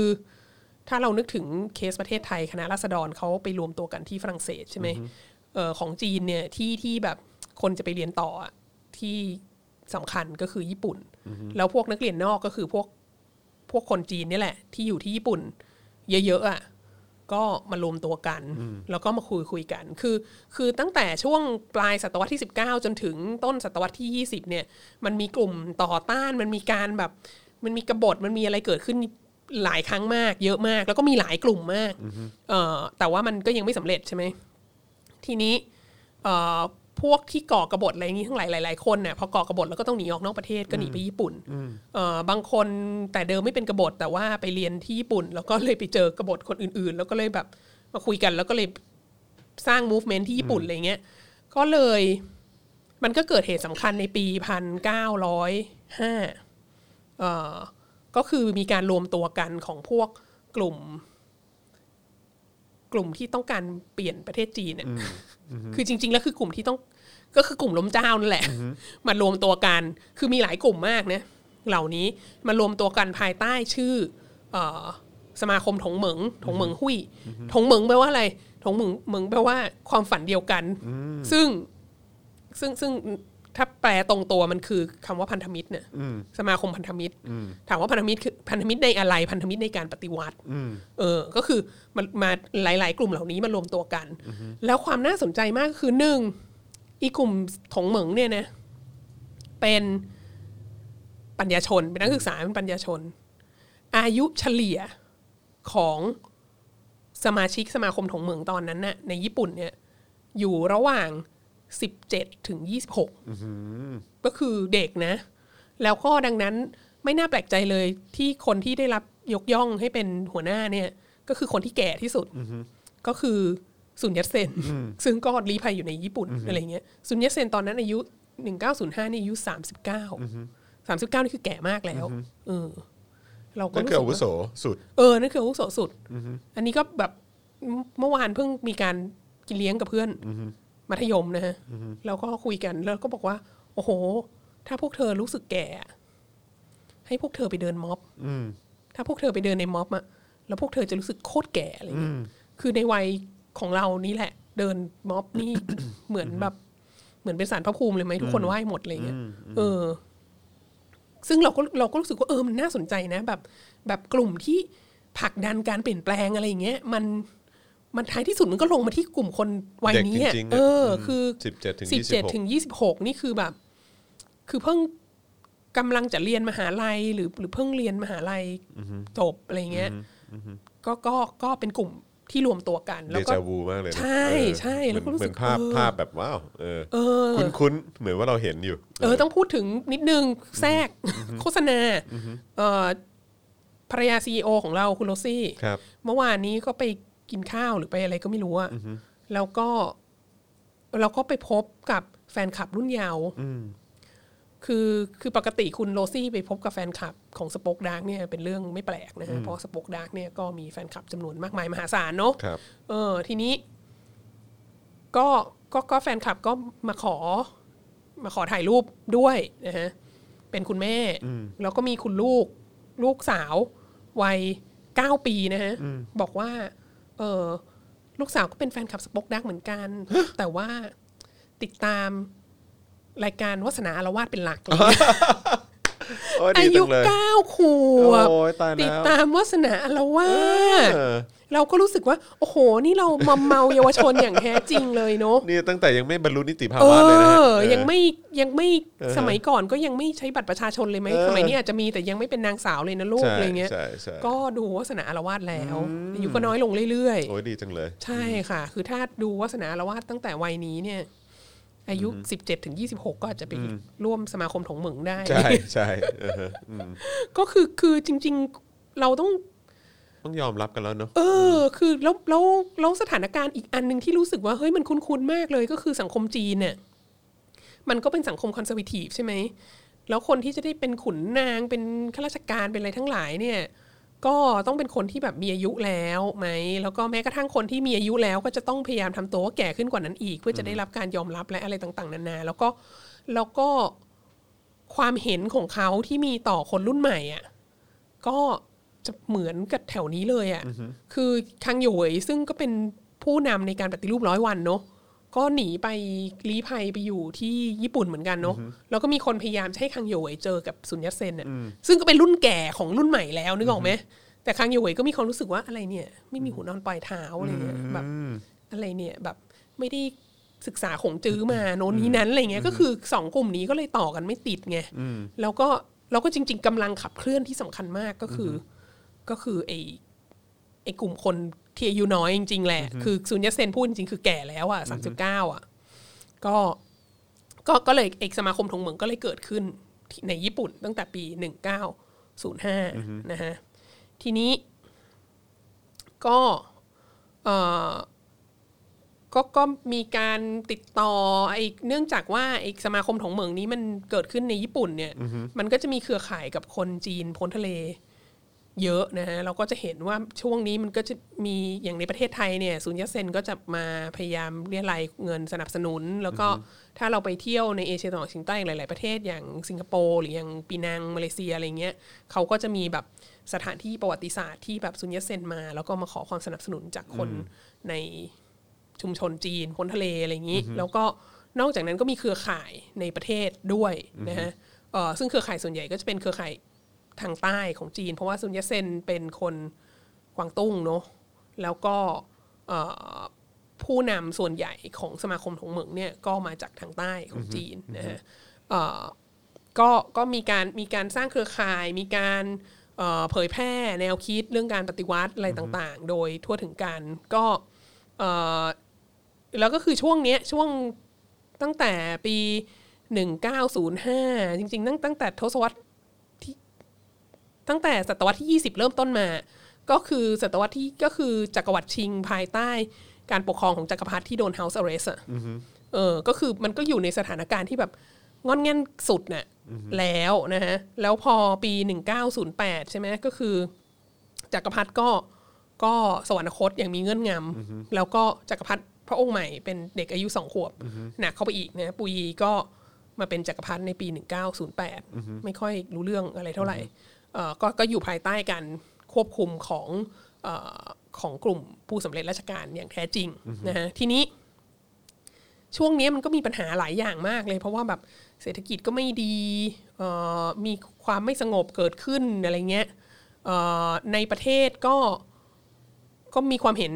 ถ้าเรานึกถึงเคสประเทศไทยคณะราษฎรเขาไปรวมตัวกันที่ฝรั่งเศสใช่ไหมเออของจีนเนี่ยที่ที่แบบ คนจะไปเรียนต่ออะที่สำคัญก็คือญี่ปุ่น แล้วพวกนักเรียนนอกก็คือพวกพวกคนจีนเนี่ยแหละ ที่อยู่ที่ญี่ปุ่น เยอะๆอะก็มารวมตัวกัน แล้วก็มาคุยคุยกัน คือ คือตั้งแต่ช่วงปลายศตวรรษที่ 19 จนถึงต้นศตวรรษที่ 20 เนี่ย มันมีกลุ่มต่อต้าน มันมีการแบบ มันมีกบฏ มันมีอะไรเกิดขึ้นหลายครั้งมาก เยอะมาก แล้วก็มีหลายกลุ่มมาก เอ่อแต่ว่ามันก็ยังไม่สำเร็จใช่ไหม ทีนี้ เอ่อ พวกที่ก่อกบฏอะไรนี้ทั้งหลายหลายๆคนเนี่ยพอก่อกบฏแล้วก็ต้องหนีออกนอกประเทศก็หนีไปญี่ปุ่นเอ่อบางคนแต่เดิมไม่เป็นกบฏแต่ว่าไปเรียนที่ญี่ปุ่น แล้วก็เลยไปเจอกบฏคนอื่น ๆ แล้วก็เลยแบบมาคุยกัน แล้วก็เลยสร้าง movement ที่ญี่ปุ่นอะไรเงี้ยก็เลยมันก็เกิดเหตุสำคัญในปีพันเก้าร้อยห้าก็คือมีการรวมตัวกันของพวกกลุ่ม กลุ่มที่ต้องการเปลี่ยนประเทศจีนเนี่ยคือจริง ๆ แล้วคือกลุ่มที่ต้อง ก็คือกลุ่มล้มเจ้านั่นแหละ มารวมตัวกัน คือมีหลายกลุ่มมากนะเหล่านี้มารวมตัวกันภายใต้ชื่อเออสมาคมถงเหมิงถงเหมิงหุยถงเหมิงแปลว่าอะไรถงเหมิงเหมิงแปลว่าความฝันเดียวกัน ซึ่งซึ่งซึ่งถ้าแปลตรงตัวมันคือคำว่าพันธมิตรเนี่ยสมาคมพันธมิตรถามว่าพันธมิตรคือพันธมิตรในอะไรพันธมิตรในการปฏิวัติเออ ก็คือมันมาหลาย ๆ กลุ่มเหล่านี้มารวมตัวกัน แล้วความน่าสนใจมากคือหนึ่ง อีกลุ่มถงเหมิงเนี่ยนะเป็นปัญญาชน เป็นนักศึกษาเป็นปัญญาชน อายุเฉลี่ยของสมาชิกสมาคมถงเหมิงตอนนั้นน่ะในญี่ปุ่นเนี่ยอยู่ระหว่างสิบเจ็ดถึงยี่สิบหกก็คือเด็กนะ แล้วก็ดังนั้นไม่น่าแปลกใจเลยที่คนที่ได้รับยกย่องให้เป็นหัวหน้าเนี่ย ก็คือคนที่แก่ที่สุดก็คือ ซุนยัตเซนซึ่งก็รีภัยอยู่ในญี่ปุ่นอะไรเงี้ยซุนยัตเซนตอนนั้นอายุหนึ่งเก้าศูนย์ห้านี่อายุสามสิบเก้าสามสิบเก้านี่คือแก่มากแล้ว เออ เราก็นั่นรู้คือสึอากวุโสว่าสุด เออนั่นคืออาวุโสสุดอันนี้ก็แบบเมื่อวานเพิ่งมีการกินเลี้ยงกับเพื่อนมัธยมนะฮะแล้วก็คุยกันแล้วก็บอกว่า โอ้โห ถ้าพวกเธอรู้สึกแก่ ให้พวกเธอไปเดินม็อบถ้าพวกเธอไปเดินในม็อบอะแล้วพวกเธอจะรู้สึกโคตรแก่อะไรเงี้ยคือในวัย ของเรานี่แหละ เดินม็อบนี่เหมือนแบบ เหมือนเป็นสารพระภูมิเลยไหมทุกคนไหว้หมดอะไรเงี้ยเออ ซึ่งเราก็เราก็รู้สึกว่าเออมันน่าสนใจนะ แบบ แบบกลุ่มที่ผลักดันการเปลี่ยนแปลงอะไรอย่างเงี้ย มันมันท้ายที่สุดมันก็ลงมาที่กลุ่มคนวัยนี้อะเด็กจริงๆอะเอออืมคือ17ถึงสิบเจ็ด26ถึงยี่สิบหกนี่คือแบบ คือเพิ่งกำลังจะเรียนมหาลัยหรือหรือเพิ่งเรียนมหาลัยจบอะไรเงี้ยก็ก็ก็เป็นกลุ่ม ที่รวมตัวกันเดแล้วก็จาวูมากเลยนะใช่เออใช่แล้วก็รู้สึกเหมือนภาพเออภาพแบบว้าวเออเออคุ้นๆเหมือนว่าเราเห็นอยู่ เออต้องพูดถึงนิดนึงแทรกโฆษณาเอ่อภรรยาซีอของเราคุณโรซี่ ครับ เมื่อวานนี้ก็ไปกินข้าวหรือไปอะไรก็ไม่รู้อะแล้วก็ เราก็ไปพบกับแฟนคลับรุ่นเยาว์ คือคือปกติคุณโรซี่ไปพบกับแฟนคลับของสป o อ e ดาร์กเนี่ยเป็นเรื่องไม่แปลกนะฮะเพราะสป o อ e ดาร์กเนี่ยก็มีแฟนคลับจำนวนมากมายมหาศาลเนาะครับเออทีนี้ ก็ก็ก็แฟนคลับก็มาขอ มาขอถ่ายรูปด้วยนะฮะเป็นคุณแม่ แล้วก็มีคุณลูกลูกสาว วัยเก้าปีนะฮะบอกว่า เออลูกสาวก็เป็นแฟนคลับสป o อ e ดักเหมือนกัน แต่ว่าติดตาม รายการวัสนาอารวาสเป็นหลักอะไรเงี้ยโอ้ยอาดียุจังเลยเก้าขวบโอ้ยตายแล้วติดตามวัสนาอารวาสเออเราก็รู้สึกว่า โอ้โห นี่เรามอมเมาเยาวชนอย่างแท้จริงเลยเนาะนี่ตั้งแต่ยังไม่บรรลุนิติภาเอวะเลยนะฮะอเออยังไม่ยังไม่สมัยก่อนก็ยังไม่ใช้บัตรประชาชนเลยไหมเออสมัยนี้อาจจะมีแต่ยังไม่เป็นนางสาวเลยนะลูกใช่อะไรเงี้ยใช่ใช่ก็ดูวาสนาอารวาสแล้วอายุก็น้อยลงเรื่อยโอ้ยดีจังเลยๆใช่ค่ะ คือถ้าดูวาสนาอารวาสตั้งแต่วัยนี้เนี่ย อายุ 17ถึง26 ก็อาจจะไปร่วมสมาคมถงเหมึงได้ ใช่ใช่เอออืมก็คือคือจริง ๆ เราต้องต้องยอมรับกันแล้วเนอะเออ คือแล้วแล้วแล้วสถานการณ์อีกอันหนึ่งที่รู้สึกว่าเฮ้ยมันคุ้นๆมากเลยก็คือสังคมจีนเนี่ยมันก็เป็นสังคมคอนเซอร์วทีฟใช่ไหมแล้วคนที่จะได้เป็นขุนนางเป็นข้าราชการเป็นอะไรทั้งหลายเนี่ย ก็ต้องเป็นคนที่แบบมีอายุแล้วไหม แล้วก็แม้กระทั่งคนที่มีอายุแล้วก็จะต้องพยายามทำตัวว่าแก่ขึ้นกว่านั้นอีก เพื่อจะได้รับการยอมรับและอะไรต่างๆ นานาแล้วก็แล้วก็ความเห็นของเขาที่มีต่อคนรุ่นใหม่อะก็จะเหมือนกับแถวนี้เลยอะ่ะ คือคังโยยซึ่งก็เป็นผู้นำในการปฏิรูปร้อยวันเนาะ ก็หนีไปลี้ภัยไปอยู่ที่ญี่ปุ่นเหมือนกันเนาะแล้วก็มีคนพยายามจะให้คังโยยเจอกับซุนยัตเซนอะซึ่งก็เป็นรุ่นแก่ของรุ่นใหม่แล้วนึกออกไหมแต่คังยูเวยก็มีความรู้สึกว่าอะไรเนี่ย ไม่มีหัวนอนปลายเท้าอะไรเงี้ยแบบอะไรเนี่ยแบบไม่ได้ศึกษาของจื้อมาโน้นนี้นั้นอะไรเงี้ยก็คือสองกลุ่มนี้ก็เลยต่อกันไม่ติดไงแล้วก็แล้วก็จริง ๆกำลังขับเคลื่อนที่สำคัญมากก็คืออก็คือไอ้ไอ้กลุ่มคน ที่อายุน้อยจริงๆแหละ คือซุนยัตเซนพูดจริงๆคือแก่แล้วอะสามสิบเก้าอะ ก็ก็ก็เลยเอกสมาคมทงเหมืองก็เลยเกิดขึ้นที่ในญี่ปุ่นตั้งแต่ปีหนึ่งเก้าศูนย์ห้านะฮะ ทีนี้ ก็เอ่อก็ก็มีการติดต่อไอ้เนื่องจากว่าไอ้สมาคมถงเหมืองนี้มันเกิดขึ้นในญี่ปุ่นเนี่ย มันก็จะมีเครือข่ายกับคนจีนพ้นทะเล เยอะนะฮะเราก็จะเห็นว่าช่วงนี้มันก็จะมีอย่างในประเทศไทยเนี่ยศูนย์ยัตเซนก็จะมาพยายามเรียรายเงินสนับสนุน แล้วก็ถ้าเราไปเที่ยวในเอเชียตะวันออกเฉียงใต้หลาย ๆประเทศอย่างสิงคโปร์หรืออย่างปีนังมาเลเซียอะไรเงี้ยเขาก็จะมีแบบสถานที่ประวัติศาสตร์ที่แบบศูนย์ยัตเซนมา แล้วก็มาขอความสนับสนุนจากคนในชุมชนจีนพ้นทะเลอะไรอย่างนี้ แล้วก็นอกจากนั้นก็มีเครือข่ายในประเทศด้วยนะฮะเอ่อซึ่งเครือข่ายส่วนใหญ่ก็จะเป็นเครือข่าย ทางใต้ของจีน เพราะว่าซุนยัตเซนเป็นคนกวางตุ้งเนาะแล้วก็เอ่อผู้นำส่วนใหญ่ของสมาคมถงเหมิงเนี่ยก็มาจากทางใต้ของจีนนะฮะเอ่อก็ก็มีการมีการสร้างเครือข่าย มีการเอ่อเผยแพร่แนวคิดเรื่องการปฏิวัติอะไรต่างๆ โดยทั่วถึงกันก็เอ่อแล้วก็คือช่วงเนี้ยช่วงตั้งแต่ปี 1905 จริงๆตั้งตั้งแต่ทศวรรษ ตั้งแต่ศตวรรษที่ 20 เริ่มต้นมา ก็คือศตวรรษที่ก็คือจักรวรรดิชิงภายใต้การปกครองของจักรพรรดิที่โดน House Arrest อะเออ ก็คือมันก็อยู่ในสถานการณ์ที่แบบงอนแง่นสุดน่ะแล้วนะฮะ แล้วพอปี 1908 ใช่ไหมก็คือจักรพรรดิก็ก็สวรรคตอย่างมีเงื่อนงำแล้วก็จักรพรรดิพระองค์ใหม่เป็นเด็กอายุสองขวบหนักเข้าไปอีกนะปุยก็มาเป็นจักรพรรดิในปี 1908 ไม่ค่อยรู้เรื่องอะไรเท่าไหร่เอ่อ ก็ก็อยู่ภายใต้การควบคุมของเออของกลุ่มผู้สำเร็จราชการอย่างแท้จริงนะฮะทีนี้ช่วงนี้มันก็มีปัญหาหลายอย่างมากเลย เพราะว่าแบบเศรษฐกิจก็ไม่ดีเอ่อมีความไม่สงบเกิดขึ้นอะไรเงี้ยเอ่อในประเทศก็ก็มีความเห็น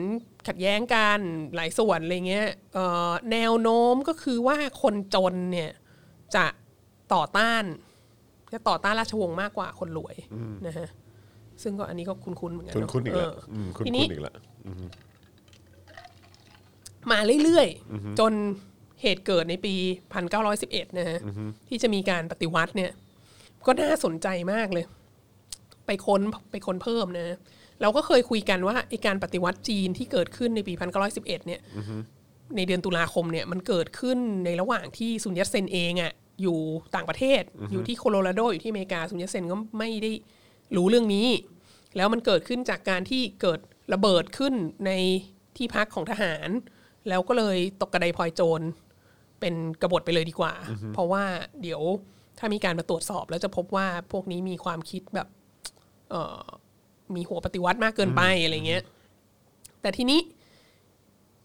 ขัดแย้งกันหลายส่วนอะไรเงี้ยเอ่อแนวโน้มก็คือว่าคนจนเนี่ยจะต่อต้าน จะต่อต้านราชวงศ์มากกว่าคนรวยนะฮะซึ่งก็อันนี้ก็คุ้นๆเหมือนกันคุณเนอะคุณอีกแล้วเออมคุณทีคุนี้ณอีกแล้วมาเรื่อยๆ จนเหตุเกิดในปี 1911 นะฮะที่จะมีการปฏิวัติเนี่ย ก็น่าสนใจมากเลย ไปค้นไปค้นเพิ่มนะ เราก็เคยคุยกันว่าไอการปฏิวัติจีนที่เกิดขึ้นในปี 1911 เนี่ยในเดือนตุลาคมเนี่ยมันเกิดขึ้นในระหว่างที่ซุนยัตเซนเองอะ่ะ อยู่ต่างประเทศ อยู่ที่โคโลราโดอยู่ที่อเมริกาซุนยัตเซนก็ไม่ได้รู้เรื่องนี้ แล้วมันเกิดขึ้นจากการที่เกิดระเบิดขึ้นในที่พักของทหาร แล้วก็เลยตกกระไดพลอยโจรเป็นกบฏไปเลยดีกว่า เพราะว่าเดี๋ยวถ้ามีการมาตรวจสอบแล้วจะพบว่าพวกนี้มีความคิดแบบเอ่อมีหัวปฏิวัติมากเกินไปอะไรเงี้ย แต่ทีนี้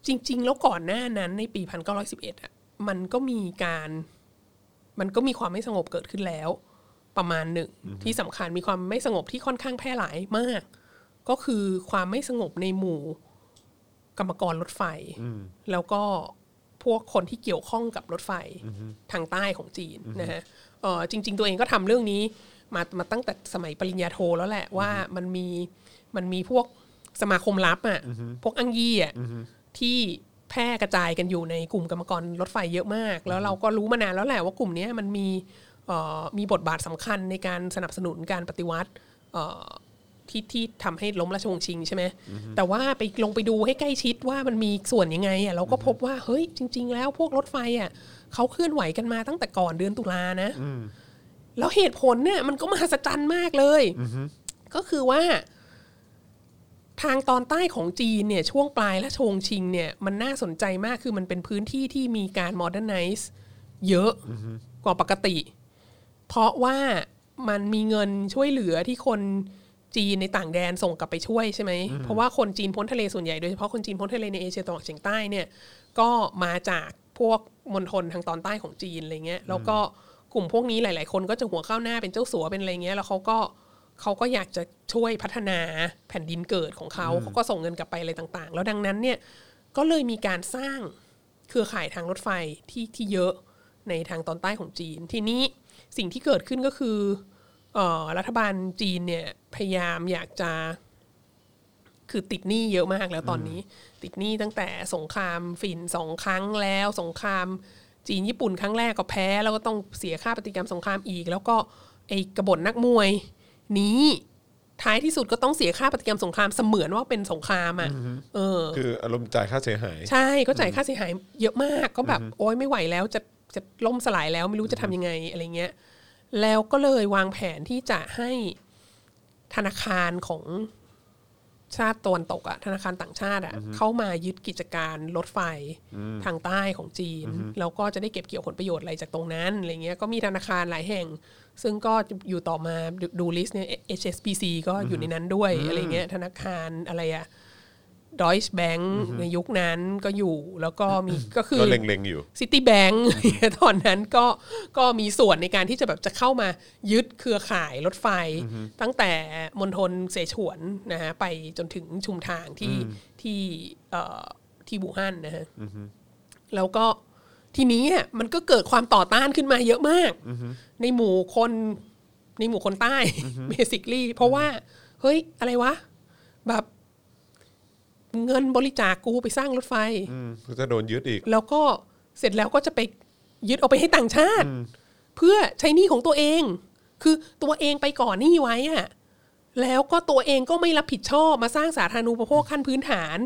จริง ๆ แล้วก่อนหน้านั้นในปีพันเก้าร้อยสิบเอ็ดอะมันก็มีการ มันก็มีความไม่สงบเกิดขึ้นแล้ว ประมาณหนึ่งที่สำคัญมีความไม่สงบที่ค่อนข้างแพร่หลายมาก ก็คือความไม่สงบในหมู่กรรมกรรถไฟ แล้วก็พวกคนที่เกี่ยวข้องกับรถไฟทางใต้ของจีนนะฮะเออจริง ๆ ตัวเองก็ทำเรื่องนี้มามาตั้งแต่สมัยปริญญาโทแล้วแหละว่ามันมีมันมีพวกสมาคมลับอะพวกอังยี่อะที่ แพร่กระจายกันอยู่ในกลุ่มกรรมกรรถไฟเยอะมาก แล้วเราก็รู้มานานแล้วแหละว่ากลุ่มเนี้ยมันมีเอ่อมีบทบาทสำคัญในการสนับสนุนการปฏิวัติเอ่อที่ที่ทำให้ล้มราชวงศ์ชิงใช่ไหมแต่ว่าไปลงไปดูให้ใกล้ชิดว่ามันมีส่วนยังไงอะเราก็พบว่าเฮ้ยจริง ๆ แล้วพวกรถไฟอะเขาเคลื่อนไหวกันมาตั้งแต่ก่อนเดือนตุลานะแล้วเหตุผลเนี่ยมันก็มหัศจรรย์มากเลยก็คือว่า ทางตอนใต้ของจีนเนี่ยช่วงปลายราชวงศ์ชิงเนี่ยมันน่าสนใจมากคือมันเป็นพื้นที่ที่มีการ modernize เยอะกว่าปกติ เพราะว่ามันมีเงินช่วยเหลือที่คนจีนในต่างแดนส่งกลับไปช่วยใช่ไหม เพราะว่าคนจีนพ้นทะเลส่วนใหญ่โดยเฉพาะคนจีนพ้นทะเลในเอเชียตะวันออกเฉียงใต้เนี่ยก็มาจากพวกมณฑลทางตอนใต้ของจีนอะไรเงี้ยแล้วก็กลุ่มพวกนี้หลาย ๆ คนก็จะหัวข้าวหน้าเป็นเจ้าสัวเป็นอะไรเงี้ยแล้วเขาก็ เขาก็อยากจะช่วยพัฒนาแผ่นดินเกิดของเขาเขาก็ส่งเงินกลับไปอะไรต่างๆ แล้วดังนั้นเนี่ยก็เลยมีการสร้างเครือข่ายทางรถไฟที่ที่เยอะในทางตอนใต้ของจีน ทีนี้สิ่งที่เกิดขึ้นก็คือเออรัฐบาลจีนเนี่ยพยายามอยากจะคือติดหนี้เยอะมากแล้วตอนนี้ ติดหนี้ตั้งแต่สงครามฝิ่นสองครั้งแล้ว สงครามจีนญี่ปุ่นครั้งแรกก็แพ้ แล้วก็ต้องเสียค่าปฏิกรรมสงครามอีก แล้วก็ไอ้กบฏนักมวย นี้ ท้ายที่สุดก็ต้องเสียค่าปฏิกรรมสงครามเสมือนว่าเป็นสงครามอะเออ คืออารมณ์จ่ายค่าเสียหาย ใช่ก็จ่ายค่าเสียหายเยอะมากก็แบบโอ๊ยไม่ไหวแล้วจะจะล่มสลายแล้วไม่รู้จะทำยังไงอะไรเงี้ย แล้วก็เลยวางแผนที่จะให้ธนาคารของ ชาติตะวันตกอะธนาคารต่างชาติอะเข้ามายึดกิจการรถไฟทางใต้ของจีน แล้วก็จะได้เก็บเกี่ยวผลประโยชน์อะไรจากตรงนั้นอะไรเงี้ยก็มีธนาคารหลายแห่ง ซึ่งก็อยู่ต่อมาดูดูลิสต์เนี่ย HSBC ก็อยู่ในนั้นด้วยอะไรเงี้ยธนาคารอะไรอะ ดอยช์แบงก์ในยุคนั้นก็อยู่แล้วก็มีก็คือก็เล็งๆอยู่ซิตี้แบงก์ตอนนั้นก็ก็มีส่วนในการที่จะแบบจะเข้ามายึดเครือข่ายรถไฟ ตั้งแต่มณฑลเสฉวนนะฮะไปจนถึงชุมทางที่ที่เอ่อที่บูฮั่นนะฮะแล้วก็ทีนี้อะมันก็เกิดความต่อต้านขึ้นมาเยอะมาก ในหมู่คนในหมู่คนใต้เบสิคลี่เพราะว่า เฮ้ย อะไรวะ แบบ เงินบริจาคกูไปสร้างรถไฟ อืมก็จะโดนยึดอีก แล้วก็เสร็จแล้วก็จะไปยึดเอาไปให้ต่างชาติเพื่อใช้หนี้ของตัวเอง คือตัวเองไปก่อนหนี้ไว้อะแล้วก็ตัวเองก็ไม่รับผิดชอบมาสร้างสาธารณูปโภคขั้นพื้นฐาน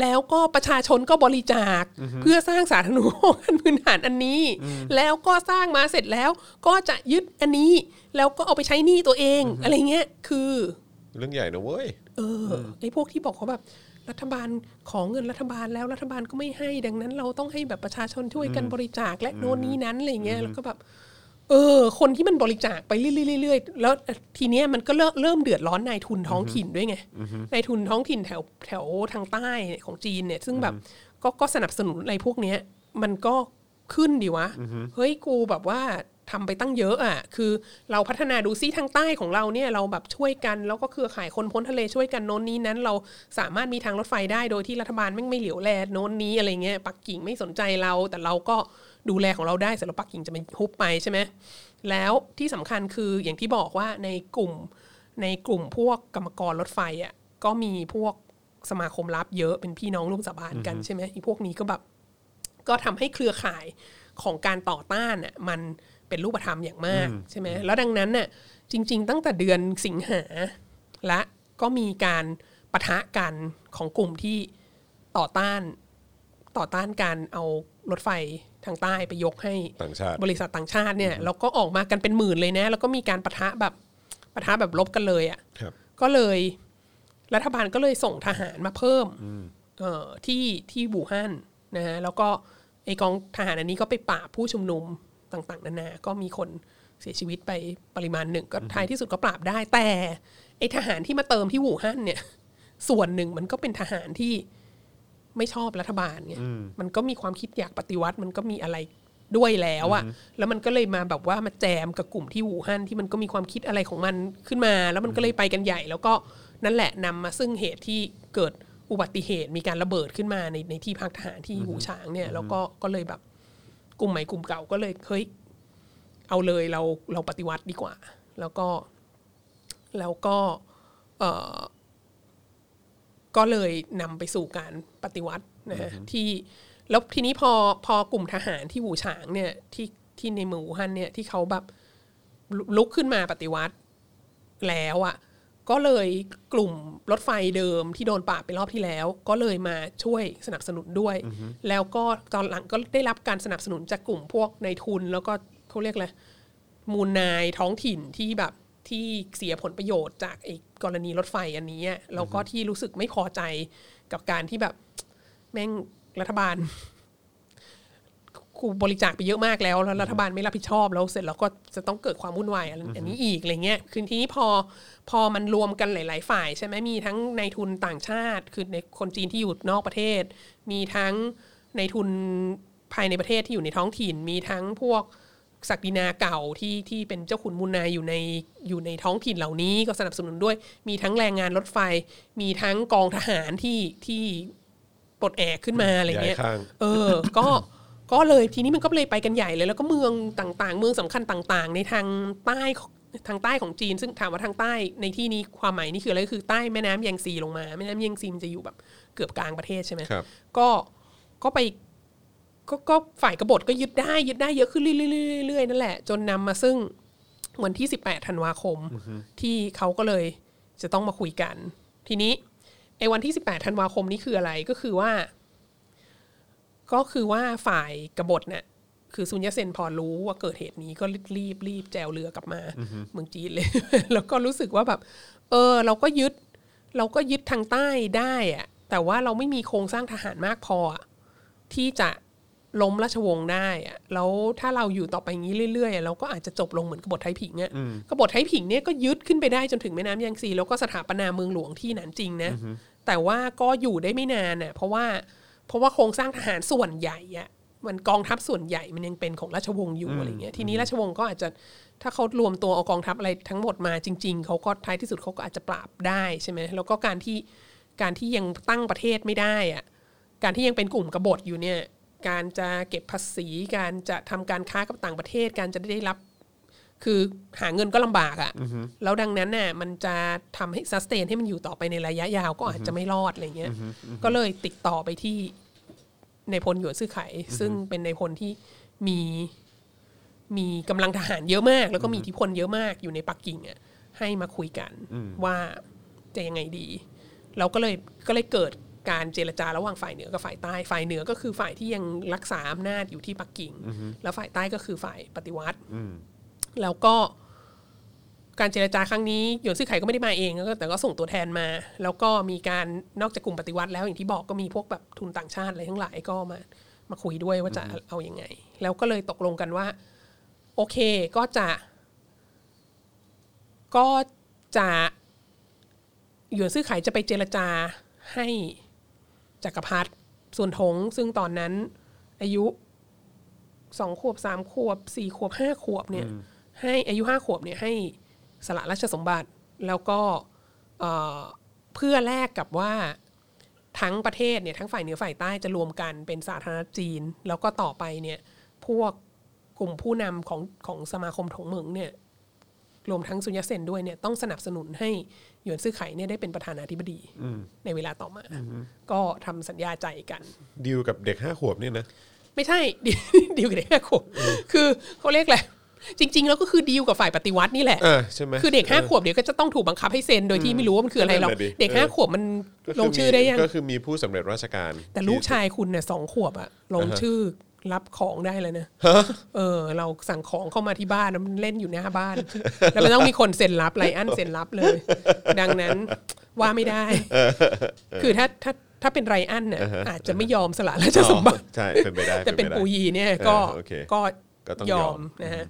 แล้วก็ประชาชนก็บริจาค เพื่อสร้างสาธารณูปโภคขั้นพื้นฐานอันนี้ แล้วก็สร้างมาเสร็จแล้วก็จะยึดอันนี้ แล้วก็เอาไปใช้หนี้ตัวเอง อะไรเงี้ยคือ เรื่องใหญ่นะเว้ย เออไอ้พวกที่บอกเขาแบบ รัฐบาลของเงินรัฐบาลแล้วรัฐบาลก็ไม่ให้ ดังนั้น เราต้องให้แบบประชาชนช่วยกันบริจาคและโน่นนี้นั้นอะไรเงี้ยแล้วก็แบบเออ คนที่มันบริจาคไปเรื่อยๆๆแล้วทีเนี้ยมันก็เริ่มเริ่มเดือดร้อนนายทุนท้องถิ่นด้วยไงนายทุนท้องถิ่นแถวแถวทางใต้ของจีนเนี่ย ซึ่งแบบก็ก็สนับสนุนอะไรพวกเนี้ย มันก็ขึ้นดีวะ เฮ้ยกูแบบว่า ทำไปตั้งเยอะอะ คือเราพัฒนาดูซิทางใต้ของเราเนี่ยเราแบบช่วยกันแล้วก็เครือข่ายคนพ้นทะเลช่วยกันโน้นนี้นั้น เราสามารถมีทางรถไฟได้โดยที่รัฐบาลไม่ไม่เหลียวแลโน้นนี้อะไรเงี้ยปักกิ่งไม่สนใจเรา แต่เราก็ดูแลของเราได้เสร็จแล้วปักกิ่งจะมาฮุบไปใช่ไหมแล้วที่สำคัญคืออย่างที่บอกว่าในกลุ่มในกลุ่มพวกกรรมกรรถไฟอะก็มีพวกสมาคมลับเยอะเป็นพี่น้องร่วมสาบานกันใช่ไหมอีพวกนี้ก็แบบก็ทำให้เครือข่ายของการต่อต้านน่ะมัน เป็นรูปธรรมอย่างมากใช่ไหมแล้วดังนั้นน่ะจริง ๆ ตั้งแต่เดือนสิงหาและก็มีการปะทะกันของกลุ่มที่ต่อต้านต่อต้านการเอารถไฟทางใต้ไปยกให้ต่างชาติบริษัทต่างชาติเนี่ยแล้วก็ออกมากันเป็นหมื่นเลยนะ แล้วก็มีการปะทะแบบปะทะแบบลบกันเลยอะครับก็เลยรัฐบาลก็เลยส่งทหารมาเพิ่มเอ่อที่ที่บูฮั่นนะฮะแล้วก็ไอกองทหารอันนี้ก็ไปปราบผู้ชุมนุม ต่างๆ นานาก็มีคนเสียชีวิตไปปริมาณหนึ่งก็ท้ายที่สุดก็ปราบได้ แต่ไอทหารที่มาเติมที่บูฮั่นเนี่ย ส่วนหนึ่งมันก็เป็นทหารที่ไม่ชอบรัฐบาลไงมันก็มีความคิดอยากปฏิวัติมันก็มีอะไรด้วยแล้วอะแล้วมันก็เลยมาแบบว่ามาแจมกับกลุ่มที่วูฮั่นที่มันก็มีความคิดอะไรของมันขึ้นมา แล้วมันก็เลยไปกันใหญ่ แล้วก็นั่นแหละนำมาซึ่งเหตุที่เกิดอุบัติเหตุมีการระเบิดขึ้นมาในในที่พักทหารที่หูฉางเนี่ย แล้วก็ก็เลยแบบ กลุ่มใหม่กลุ่มเก่าก็เลยเฮ้ยเอาเลยเราเราปฏิวัติดีกว่า แล้วก็ แล้วก็เอ่อก็เลยนำไปสู่การปฏิวัตินะฮะที่แล้วทีนี้พอพอกลุ่มทหารที่หูฉางเนี่ยที่ที่ในเมืองอู่ฮั่นเนี่ยที่เขาแบบลุลุกขึ้นมาปฏิวัติแล้วอะ่ะ ก็เลยกลุ่มรถไฟเดิมที่โดนปราบไปรอบที่แล้ว ก็เลยมาช่วยสนับสนุนด้วย แล้วก็ตอนหลังก็ได้รับการสนับสนุนจากกลุ่มพวกในายทุน แล้วก็เขาเรียกอะไรมูลนายท้องถิ่นที่แบบที่เสียผลประโยชน์จากไอ้กรณีรถไฟอันนี้อะแล้วก็ที่รู้สึกไม่พอใจกับการที่แบบแม่งรัฐบาล กูบริจาคไปเยอะมากแล้วแล้วรัฐบาลไม่รับผิดชอบแล้วเสร็จแล้วก็จะต้องเกิดความวุ่นวายอันนี้อีกอะไรเงี้ยคือทีนี้พอพอมันรวมกันหลาย ๆ ฝ่ายใช่ไหมมีทั้งในายทุนต่างชาติ คือในคนจีนที่อยู่นอกประเทศ มีทั้งในายทุนภายในประเทศที่อยู่ในท้องถิ่น มีทั้งพวกศักดินาเก่าที่ที่เป็นเจ้าขุนมูลนายอยู่ในอยู่ในท้องถิ่นเหล่านี้ก็สนับสนุนด้วย มีทั้งแรงงานรถไฟ มีทั้งกองทหารที่ที่ปลดแอกขึ้นมาอะไรเงี้ยย้ายข้างเออ ก็ ก็เลยทีนี้มันก็เลยไปกันใหญ่เลย แล้วก็เมืองต่างๆ เมืองสำคัญต่างๆ ในทางใต้ทางใต้ของจีน ซึ่งถามว่าทางใต้ในที่นี้ความหมายนี่คืออะไรก็คือใต้แม่น้ำแยงซีลงมาแม่น้ำแยงซีมันจะอยู่แบบเกือบกลางประเทศใช่ไหมครับก็ก็ไปก็ก็ฝ่ายกบฏก็ยึดได้ยึดได้เยอะขึ้นเรื่อยๆเรื่อยๆนั่นแหละ จนนำมาซึ่งวันที่ 18 ธันวาคม ที่เขาก็เลยจะต้องมาคุยกัน ทีนี้ไอ้วันที่ 18 ธันวาคมนี้คืออะไรก็คือว่า ก็คือว่าฝ่ายกบฏเนี่ยคือซุนยะเซนพอรู้ว่าเกิดเหตุนี้ก็รีบรีบแจวเรือกลับมาเมืองจีนเลย แล้วก็รู้สึกว่าแบบ เออ เราก็ยึด เราก็ยึดทางใต้ได้อะแต่ว่าเราไม่มีโครงสร้างทหารมากพออะที่จะล้มราชวงศ์ได้อะแล้วถ้าเราอยู่ต่อไปอย่างนี้เรื่อยๆอะเราก็อาจจะจบลงเหมือนกบฏไทยผิงอะกบฏไทยผิงเนี่ยก็ยึดขึ้นไปได้จนถึงแม่น้ำยางซีแล้วก็สถาปนาเมืองหลวงที่หนานจริงนะแต่ว่าก็อยู่ได้ไม่นานน่ะเพราะว่า เพราะว่าโครงสร้างทหารส่วนใหญ่อะมันกองทัพส่วนใหญ่มันยังเป็นของราชวงศ์อยู่อะไรเงี้ยทีนี้ราชวงศ์ก็อาจจะถ้าเขารวมตัวเอากองทัพอะไรทั้งหมดมาจริง ๆเขาก็ท้ายที่สุดเขาก็อาจจะปราบได้ใช่ไหมแล้วก็การที่การที่ยังตั้งประเทศไม่ได้อะการที่ยังเป็นกลุ่มกบฏอยู่เนี่ยการจะเก็บภาษี การจะทำการค้ากับต่างประเทศ การจะได้รับ คือหาเงินก็ลำบากอะ่ะแล้วดังนั้นน่ะมันจะทำให้ซัสเตนให้มันอยู่ต่อไปในระยะยาวก็อาจจะไม่รอดอะไรเงี้ยก็เลยติดต่อไปที่ในายพลหยวนซื่อไข ซึ่งเป็นในายพลที่มีมีกำลังทหารเยอะมาก แล้วก็มีอิทธิพลเยอะมากอยู่ในปักกิ่งอะให้มาคุยกันว่าจะยังไงดีเราก็เลยก็เลยเกิดการเจรจาระหว่างฝ่ายเหนือกับฝ่ายใต้ ฝ่ายเหนือก็คือฝ่ายที่ยังรักษาอำนาจอยู่ที่ปักกิ่ง แล้วฝ่ายใต้ก็คือฝ่ายปฏิวัติ แล้วก็การเจรจาครั้งนี้หยวนซื่อไข่ก็ไม่ได้มาเองแล้วก็แต่ก็ส่งตัวแทนมา แล้วก็มีการนอกจากกลุ่มปฏิวัติแล้วอย่างที่บอกก็มีพวกแบบทุนต่างชาติอะไรทั้งหลายก็มามาคุยด้วยว่าจะเอาอยัางไง แล้วก็เลยตกลงกันว่า โอเคก็จะก็จะหยวนซื่อไข่จะไปเจรจาให้จักรพรรดิส่วนทง ซึ่งตอนนั้น อายุสองขวบสามขวบสี่ขวบห้าขวบเนี่ย ให้อายุห้าขวบเนี่ยให้สละราชสมบัติ แล้วก็เอ่อเพื่อแลกกับว่าทั้งประเทศเนี่ยทั้งฝ่ายเหนือฝ่ายใต้จะรวมกันเป็นสาธารณรัฐจีน แล้วก็ต่อไปเนี่ยพวกกลุ่มผู้นำของของสมาคมถงเหมิงเนี่ยรวมทั้งซุนยัตเซนด้วยเนี่ยต้องสนับสนุนให้หยวนซื่อไข่เนี่ยได้เป็นประธานาธิบดีในเวลาต่อมา ก็ทำสัญญาใจกันดีลกับเด็กห้าขวบเนี่ยนะ ไม่ใช่ดีดีลกับเด็กห้าขวบคือเขาเรียกอะไร จริง ๆ แล้วก็คือดีลกับฝ่ายปฏิวัตินี่แหละเออใช่ไหมคือเด็กห้าขวบเดี๋ยวก็จะต้องถูกบังคับให้เซ็นโดยที่ไม่รู้ว่ามันคืออะไรหรอกนั่นน่ะดิ เด็กเออห้าขวบมันก็คืลงชื่อได้ยัง ก็คือมีผู้สำเร็จราชการแต่ลูกชายคุณเนี่ยสองขวบอะลงชื่อรับของได้เลยนะเออ เราสั่งของเข้ามาที่บ้านแล้วมันเล่นอยู่หน้าบ้าน แล้วมันต้องมีคนเซ็นรับไรอันเซ็นรับเลย ดังนั้นว่าไม่ได้ คือถ้าถ้าถ้าเป็นไรอันเนี่ยอาจจะไม่ยอมสละราชสมบัติ อ๋อใช่เป็นไปได้แต่เป็นไได้ปูยีเนี่ยก็เออโอเคก็ก็ต้องยยออมม นะฮะ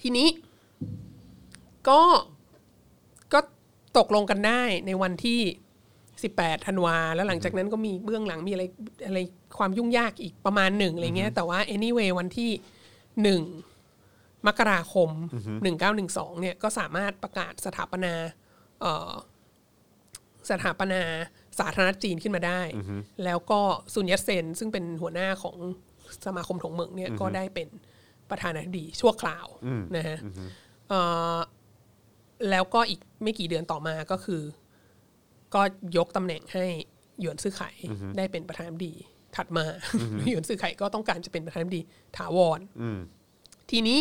ทีนี้ ก็ก็ตกลงกันได้ในวันที่ 18ธันวา แล้วหลังจากนั้นก็มีเบื้องหลังมีอะไรอะไรความยุ่งยากอีกประมาณหนึ่งอะไรเงี้ย แต่ว่า anyway วันที่หนึ่งมกราคม 1912 เนี่ยก็สามารถประกาศสถาปนาเอ่อสถาปนาสาธารณรัฐจีนขึ้นมาได้ แล้วก็ซุนยัตเซนซึ่งเป็นหัวหน้าของสมาคมถงเหมิงเนี่ยก็ได้เป็น ประธานาธิบดีชั่วคราวนะฮะเอ่อแล้วก็อีกไม่กี่เดือนต่อมาก็คือ ก็ยกตำแหน่งให้หยวนซื่อไข่ได้เป็นประธานาธิบดีถัดมาหยวนซื่อไข่ก็ต้องการจะเป็นประธานาธิบดีถาวรทีนี้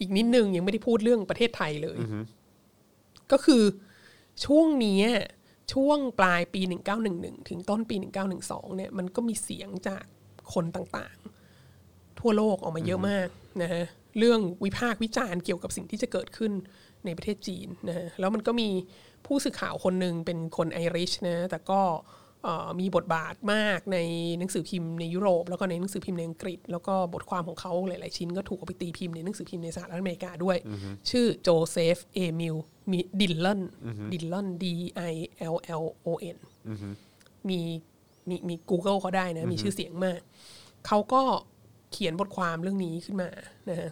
อีกนิดนึงยังไม่ได้พูดเรื่องประเทศไทยเลย ก็คือช่วงนี้ช่วงปลายปี 1911 ถึงต้นปี 1912 เนี่ยมันก็มีเสียงจากคนต่างๆ ทั่วโลกออกมาเยอะมากนะฮะเรื่องวิพากษ์วิจารณ์เกี่ยวกับสิ่งที่จะเกิดขึ้นในประเทศจีนนะฮะแล้วมันก็มีผู้สื่อข่าวคนหนึ่งเป็นคนไอริชนะแต่ก็เอ่อมีบทบาทมากในหนังสือพิมพ์ในยุโรป แล้วก็ในหนังสือพิมพ์ในอังกฤษ แล้วก็บทความของเขาหลาย ๆ ชิ้นก็ถูกเอาไปตีพิมพ์ในหนังสือพิมพ์ในสหรัฐอเมริกาด้วย ชื่อโจเซฟเอมิลมีดิลลอนดิลลอน D I L L O N มีมีมี Google เขาได้นะ มีชื่อเสียงมาก เขาก็ เขียนบทความเรื่องนี้ขึ้นมานะฮะ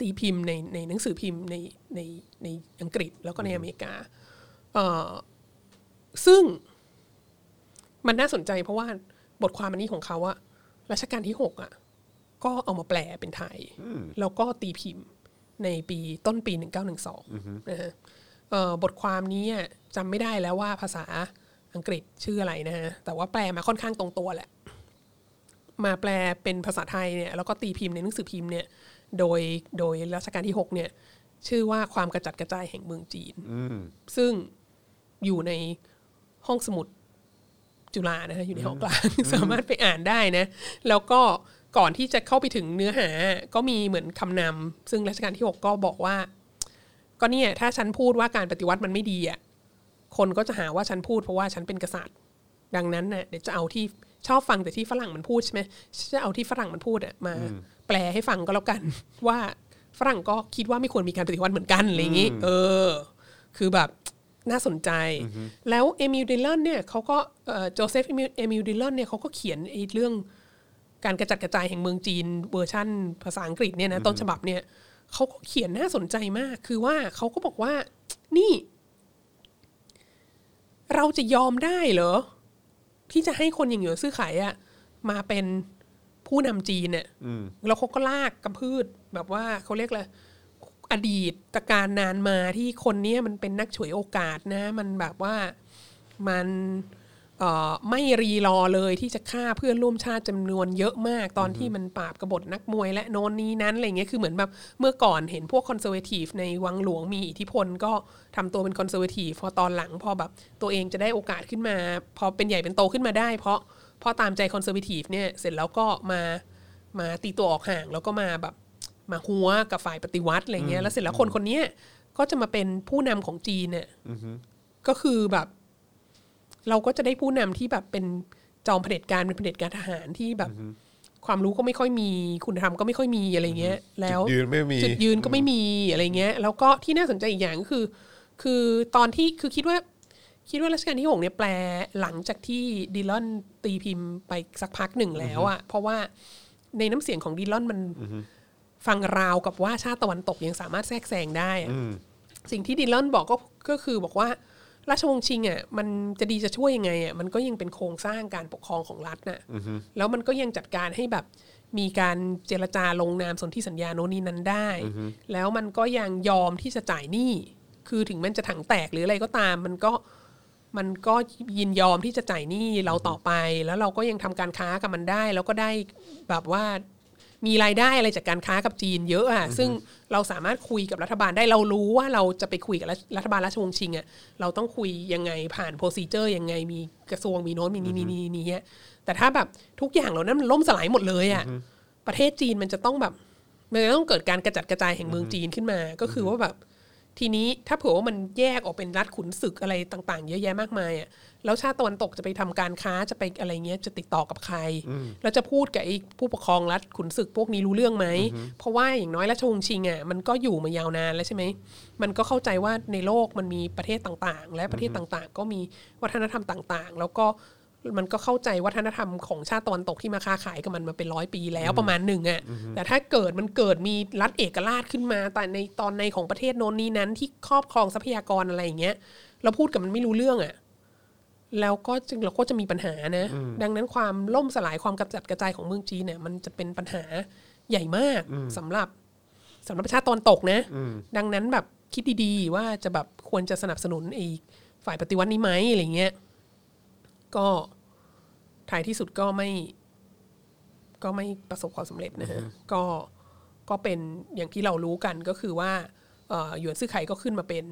ตีพิมพ์ในในหนังสือพิมพ์ในในในอังกฤษแล้วก็ในอเมริกาเอ่อซึ่งมันน่าสนใจเพราะว่าบทความอันนี้ของเขาอะรัชกาลที่หกอะก็เอามาแปลเป็นไทย แล้วก็ตีพิมพ์ในปีต้นปี 1912นะฮะเอ่อบทความนี้อะจำไม่ได้แล้วว่าภาษาอังกฤษชื่ออะไรนะฮะแต่ว่าแปลมาค่อนข้างตรงตัวแหละ มาแปลเป็นภาษาไทยเนี่ยแล้วก็ตีพิมพ์ในหนังสือพิมพ์เนี่ยโดยโดยรัชกาลที่ 6 เนี่ยชื่อว่าความกระจัดกระจายแห่งเมืองจีนซึ่งอยู่ในห้องสมุดจุฬานะฮะอยู่ในห้องกลางสามารถไปอ่านได้นะ แล้วก็ก่อนที่จะเข้าไปถึงเนื้อหา ก็มีเหมือนคำนำซึ่งรัชกาลที่ 6 ก็บอกว่า ก็เนี่ยถ้าฉันพูดว่าการปฏิวัติมันไม่ดีอะคนก็จะหาว่าฉันพูดเพราะว่าฉันเป็นกษัตริย์ ดังนั้นน่ะเดี๋ยวจะเอาที่ ชอบฟังแต่ที่ฝรั่งมันพูดใช่ไหมจะเอาที่ฝรั่งมันพูดอะมา แปลให้ฟังก็แล้วกัน ว่าฝรั่งก็คิดว่าไม่ควรมีการปฏิวัติเหมือนกันอะไรอย่างนี้เออ คือแบบน่าสนใจ แล้วเอมิลดิลลอนเนี่ยเขาก็โจเซฟเอมิลดิลลอนเนี่ยเขาก็เขียนไอ้เรื่องการกระจัดกระจายแห่งเมืองจีนเวอร์ชั่น ภาษาอังกฤษเนี่ยนะต้นฉบับเนี่ยเขาก็เขียนน่าสนใจมาก คือว่าเขาก็บอกว่านี่ เราจะยอมได้เหรอ ที่จะให้คนอย่างหยวนซื่อไข่อะมาเป็นผู้นำจีนเนี่ยแล้วเขาก็ลากกำพืดแบบว่าเขาเรียกอะไรอดีตกาลนานมาที่คนเนี้ยมันเป็นนักฉวยโอกาสนะ มันแบบว่ามันเอ่อ ไม่รีรอเลยที่จะฆ่าเพื่อนร่วมชาติจำนวนเยอะมากตอนที่มันปราบกบฏนักมวยและโน่นนี่นั่นอะไรเงี้ยคือเหมือนแบบเมื่อก่อนเห็นพวก conservative ในวังหลวงมีอิทธิพลก็ทำตัวเป็น conservative พอตอนหลังพอแบบตัวเองจะได้โอกาสขึ้นมา พอเป็นใหญ่เป็นโตขึ้นมาได้ เพราะเพราะตามใจ conservative เนี่ยเสร็จแล้วก็มามาตีตัวออกห่างแล้วก็มาแบบมาหัวกับฝ่ายปฏิวัติอะไรเงี้ยแล้วเสร็จแล้วคนคนเนี้ยก็จะมาเป็นผู้นำของจีนเนี่ยก็คือแบบ เราก็จะได้ผู้นำที่แบบเป็นจอมเผด็จการเป็นเผด็จการทหารที่แบบ ความรู้ก็ไม่ค่อยมี คุณธรรมก็ไม่ค่อยมีอะไรเงี้ย แล้วจุดยืนไม่มีจุดยืนก็ไม่มีอะไรเงี้ย แล้วก็ที่น่าสนใจอีกอย่างก็คือ คือตอนที่คือคิดว่า คิดว่ารัชกาลที่หกเนี่ยแปลหลังจากที่ดิลลอนตีพิมพ์ไปสักพักหนึ่งแล้วอะเพราะว่าในน้ำเสียงของดิลลอนมันฟังราวกับว่าชาติตะวันตกยังสามารถแทรกแซงได้อะสิ่งที่ดิลลอนบอกก็ก็คือบอกว่า ราชวงศ์ชิงอะมันจะดีจะช่วยยังไงอะมันก็ยังเป็นโครงสร้างการปกครองของรัฐน่ะแล้วมันก็ยังจัดการให้แบบมีการเจรจาลงนามสนธิสัญญาโน่นนี่นั้นได้ แล้วมันก็ยังยอมที่จะจ่ายหนี้คือถึงมันจะถังแตกหรืออะไรก็ตาม มันก็มันก็ยินยอมที่จะจ่ายหนี้เราต่อไป แล้วเราก็ยังทำการค้ากับมันได้ แล้วก็ได้แบบว่า มีรายได้อะไรจากการค้ากับจีนเยอะอะซึ่งเราสามารถคุยกับรัฐบาลได้เรารู้ว่าเราจะไปคุยกับรัฐรัฐบาลราชวงศ์ชิงอะเราต้องคุยยังไงผ่านโปรซีเจอร์ยังไงมีกระทรวงมีโน้นมีนี่นี่นี่นี่เนี่ยแต่ถ้าแบบทุกอย่างเหล่านั้นมันล่มสลายหมดเลยอะประเทศจีนมันจะต้องแบบมันจะต้องเกิดการกระจัดกระจายแห่งเมืองจีนขึ้นมา ก็คือว่าแบบทีนี้ถ้าเผื่อว่ามันแยกออกเป็นรัฐขุนศึกอะไรต่าง ๆ เยอะแยะมากมายอะ แล้วชาติตะวันตกจะไปทำการค้าจะไปอะไรเงี้ยจะติดต่อกับใคร แล้วจะพูดกับไอ้ผู้ปกครองรัฐขุนศึกพวกนี้รู้เรื่องไหม เพราะว่าอย่างน้อยราชวงศ์ชิงอะมันก็อยู่มายาวนานแล้วใช่ไหม มันก็เข้าใจว่าในโลกมันมีประเทศต่างๆ และประเทศต่างๆ ก็มีวัฒนธรรมต่างๆ แล้วก็มันก็เข้าใจวัฒนธรรมของชาติตะวันตกที่มาค้าขายกับมันมาเป็นร้อยปีแล้วประมาณหนึ่งอะแต่ถ้าเกิดมันเกิดมีรัฐเอกราชขึ้นมาแต่ในตอนในของประเทศโน้นนี้นั้นที่ครอบครองทรัพยากรอะไรอย่างเงี้ยเราพูดกับมันไม่รู้เรื่องอะ แล้วก็จึงเราก็จะมีปัญหานะ ดังนั้นความล่มสลายความกระจัดกระจายของเมืองจีนเนี่ย มันจะเป็นปัญหาใหญ่มากสำหรับสำหรับประชาติตะวันตกนะ ดังนั้นแบบคิดดีๆ ว่าจะแบบควรจะสนับสนุนไอ้ฝ่ายปฏิวัตินี้ไหมอะไรเงี้ยก็ท้ายที่สุดก็ไม่ ก็ไม่ประสบความสำเร็จนะฮะก็ก็เป็นอย่างที่เรารู้กันก็คือว่าเอ่อหยวนซื่อไข่ก็ขึ้นมาเป็น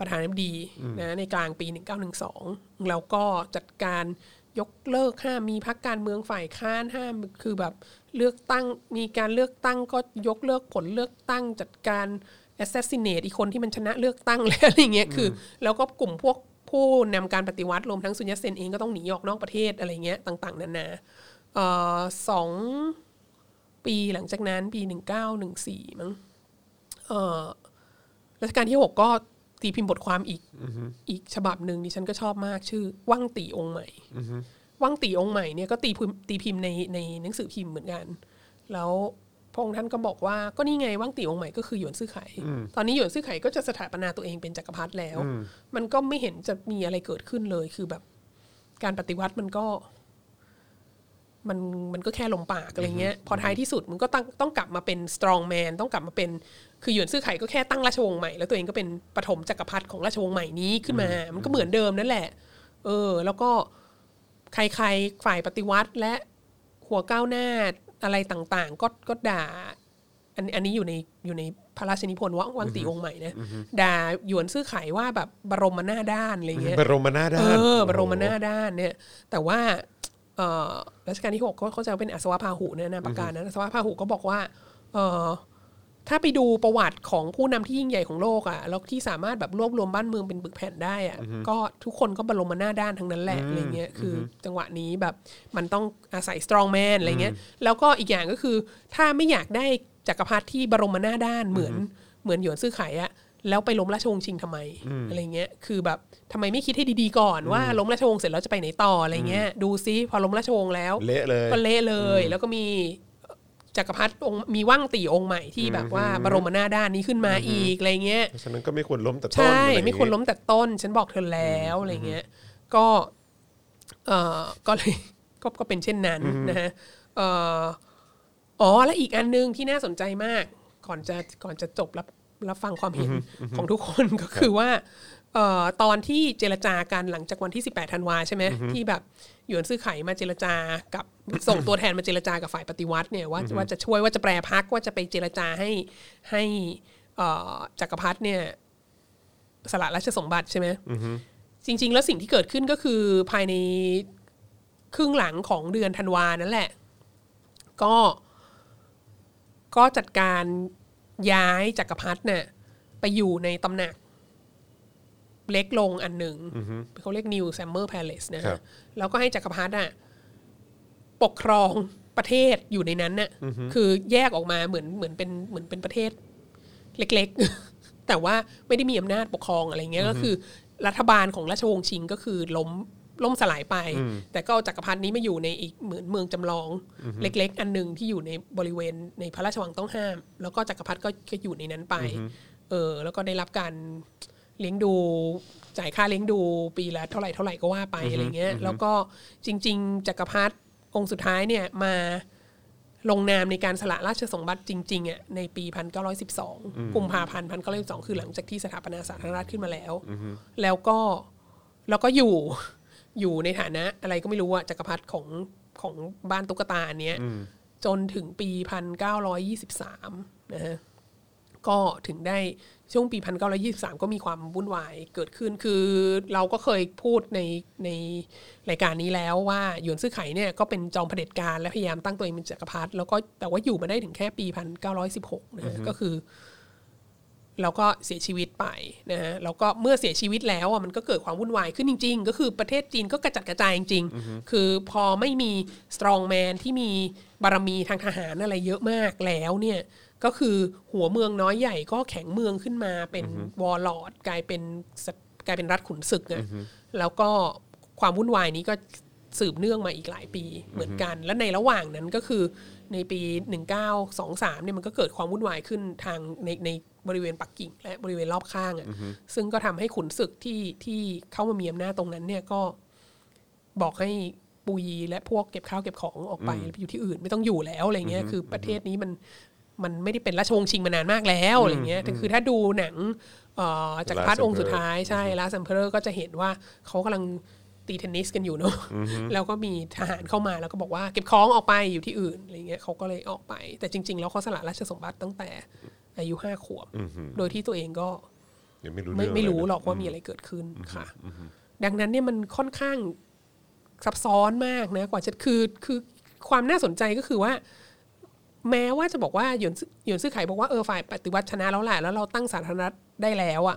ประธานาธิบดีนะในกลางปี 1912 แล้วก็จัดการยกเลิกห้ามมีพักการเมืองฝ่ายค้านห้ามคือแบบเลือกตั้งมีการเลือกตั้งก็ยกเลิกผลเลือกตั้งจัดการ assassinate อีกคนที่มันชนะเลือกตั้งแล้วอะไรเงี้ยคือ แล้วก็กลุ่มพวกผู้นำการปฏิวัติรวมทั้งซุนยัตเซนเองก็ต้องหนีออกนอกประเทศอะไรเงี้ยต่าง ๆ นานาเอ่อสองปีหลังจากนั้นปี 1914 มั้งเอ่อรัชกาลที่หกก็ ตีพิมพ์บทความอีกอีกฉบับหนึ่งดิฉันก็ชอบมากชื่อ ว่างตีองค์ใหม่ว่างตีองค์ใหม่เนี่ยก็ตีพิมพ์ตีพิมพ์ในในหนังสือพิมพ์เหมือนกัน แล้วพระองค์ท่านก็บอกว่าก็นี่ไงว่างตีองค์ใหม่ก็คือหยวนซื่อไข่ตอนนี้หยวนซื่อไข่ก็จะสถาปนาตัวเองเป็นจักรพรรดิแล้ว มันก็ไม่เห็นจะมีอะไรเกิดขึ้นเลยคือแบบ การปฏิวัติมันก็มันมันก็แค่ลมปากอะไรเงี้ย พอท้ายที่สุดมันก็ต้องต้องกลับมาเป็น strong man ต้องกลับมาเป็น คือหยวนซื่อไข่ก็แค่ตั้งราชวงศ์ใหม่แล้วตัวเองก็เป็นปฐมจักรพรรดิของราชวงศ์ใหม่นี้ขึ้นมา มันก็เหมือนเดิมนั่นแหละ เออ แล้วก็ใครๆฝ่ายปฏิวัติและหัวก้าวหน้าอะไรต่างๆ ก็ก็ด่า อันอันนี้อยู่ในอยู่ในพระราชนิพนธ์วังวังตีองค์ใหม่นะด่าหยวนซื่อไข่ว่าแบบบรมหน้าด้านอะไรเงี้ยบรมนาถด้าเอนอบรมนาถด้านเนี่ย แต่ว่าเอ่อรัชกาลที่หกเขาเขาจะเป็นอัศวพาหุเนี่ยนะประการนั้นอัศวพาหุก็บอกว่า เอ่อ ถ้าไปดูประวัติของผู้นำที่ยิ่งใหญ่ของโลกอะแล้วที่สามารถแบบรวบรวมบ้านเมืองเป็นปึกแผ่นได้อะก็ทุกคนก็บรมนาถด้านทั้งนั้นแหละอะไรเงี้ยคืออจังหวะนี้แบบมันต้องอาศัย strong man อะไรเงี้ยแล้วก็อีกอย่างก็คือ ถ้าไม่อยากได้จักรพรรดิที่บรมนาถด้านเหมือนเหมือนหยวนซื่อไข่อะแล้วไปล้มราชวงศ์ชิงทำไมอะไรเงี้ย คือแบบทำไมไม่คิดให้ดีๆก่อนว่าล้มราชวงศ์เสร็จแล้วจะไปไหนต่ออะไรเงี้ย ดูซิพอล้มราชวงศ์แล้วเละเลยก็เละเลย แล้วก็มี จักรพรรดิองค์มีว่างตีองค์ใหม่ที่แบบว่าบรมนาถด้านนี้ขึ้นมาอีกอะไรเงี้ยเพราะฉะนั้นก็ไม่ควรล้มแต่ต้นใช่อะอย่างงี้ไม่ควรล้มแต่ต้น ฉันบอกเธอแล้วอะไรเงี้ยก็เออก็เลยก็ก็เป็นเช่นนั้นนะฮะเอ่ออ๋อและอีกอันนึงที่น่าสนใจมาก ก่อนจะก่อนจะจบรับรับฟังความเห็นของทุกคนก็คือว่าเอ่อตอนที่เจรจากันหลังจากวันที่ 18 ธันวาใช่ไหมที่แบบหยวนซื่อไขมาเจรจากับ ส่งตัวแทนมาเจรจากับฝ่ายปฏิวัติเนี่ยว่าว่าจะช่วยว่าจะแปรพักว่าจะไปเจรจาให้ให้เอ่อจักรพรรดิเนี่ยสละราชสมบัติใช่ไหมจริง ๆ แล้วสิ่งที่เกิดขึ้นก็คือภายในครึ่งหลังของเดือนธันวานั่นแหละ ก็ก็จัดการย้ายจักรพรรดิเนี่ยไปอยู่ในตำหนักเล็กลงอันหนึ่งเขาเรียก New Summer Palace นะครัฮะบแล้วก็ให้จักรพรรดิอะ ปกครองประเทศอยู่ในนั้นน่ะคือแยกออกมาเหมือนเหมือนเป็นเหมือนเป็นประเทศเล็ก ๆ แต่ว่าไม่ได้มีอำนาจปกครองอะไรเงี้ยก็คือ รัฐบาลของราชวงศ์ชิงก็คือล้มล่มสลายไป แต่ก็เอาจักรพรรดินี้มาอยู่ในอีกเหมือนเมืองจำลอง เล็ก ๆ อันหนึ่งที่อยู่ในบริเวณในพระราชวังต้องห้าม แล้วก็จักรพรรดิก็ก็อยู่ในนั้นไป เออ แล้วก็ได้รับการเลี้ยงดูจ่ายค่าเลี้ยงดูปีละเท่าไหร่เท่าไหร่ก็ว่าไปอะไรเงี้ย แล้วก็จริง ๆจักรพรรดิ องค์สุดท้ายเนี่ยมาลงนามในการสละราชสมบัติจริงๆอะในปี 1912 กุมภาพันธ์ 1912 คือหลังจากที่สถาปนาสาธารณรัฐขึ้นมาแล้ว แล้วก็แล้วก็อยู่อยู่ในฐานะอะไรก็ไม่รู้อะจักรพรรดิของของบ้านตุ๊กตาอันเนี้ยจนถึงปี 1923 นะฮะก็ถึงได้ ช่วงปี 1923 ก็มีความวุ่นวายเกิดขึ้น คือเราก็เคยพูดในในรายการนี้แล้วว่าหยวนซื่อไข่เนี่ยก็เป็นจอมเผด็จการและพยายามตั้งตัวเองเป็นจักรพรรดิแล้วก็แต่ว่าอยู่มาได้ถึงแค่ปี 1916นะฮะก็คือแล้วก็เสียชีวิตไปนะฮะแล้วก็เมื่อเสียชีวิตแล้วอะมันก็เกิดความวุ่นวายขึ้นจริง ๆ ก็คือประเทศจีนก็กระจัดกระจายจริงๆ คือพอไม่มี strong man ที่มีบารมีทางทหารอะไรเยอะมากแล้วเนี่ย ก็คือหัวเมืองน้อยใหญ่ก็แข็งเมืองขึ้นมาเป็นวอร์ลอดกลายเป็นสัตกลายเป็นรัฐขุนศึกอะแล้วก็ความวุ่นวายนี้ก็สืบเนื่องมาอีกหลายปีเหมือนกัน และในระหว่างนั้นก็คือในปี 1923เนี่ยมันก็เกิดความวุ่นวายขึ้นทางในในบริเวณปักกิ่ง และบริเวณรอบข้างอะซึ่งก็ทำให้ขุนศึกที่ที่เข้ามามีอำนาจตรงนั้นเนี่ยก็บอกให้ปุยและพวกเก็บข้าวเก็บของออกไปไปอยู่ที่อื่น ไม่ต้องอยู่แล้วอะไรเงี้ยคือประเทศนี้มัน มันไม่ได้เป็นราชวงศ์ชิงมานานมากแล้วอะไรเงี้ยแต่คือถ้าดูหนังเอ่อจักรพรรดิองค์สุดท้ายใช่ Last Emperor ก็จะเห็นว่าเขากำลังตีเทนนิสกันอยู่เนาะแล้วก็มีทหารเข้ามาแล้วก็บอกว่าเก็บของออกไปอยู่ที่อื่นอะไรเงี้ยเขาก็เลยออกไป แต่จริง ๆ แล้วเขาสละราชสมบัติตั้งแต่อายุห้าขวบ โดยที่ตัวเองก็ยังไม่รู้ไม่เรื่องไม่รู้เลยนะหรอกว่ามีอะไรเกิดขึ้นค่ะ ดังนั้นเนี่ยมันค่อนข้างซับซ้อนมากนะกว่าจะคือคือความน่าสนใจก็คือว่า แม้ว่าจะบอกว่าหยวนซื่อหยวนซื่อไขบอกว่าเออฝ่ายปฏิวัติชนะแล้วแหละแล้วเราตั้งสาธารณรัฐได้แล้วอะ่ะ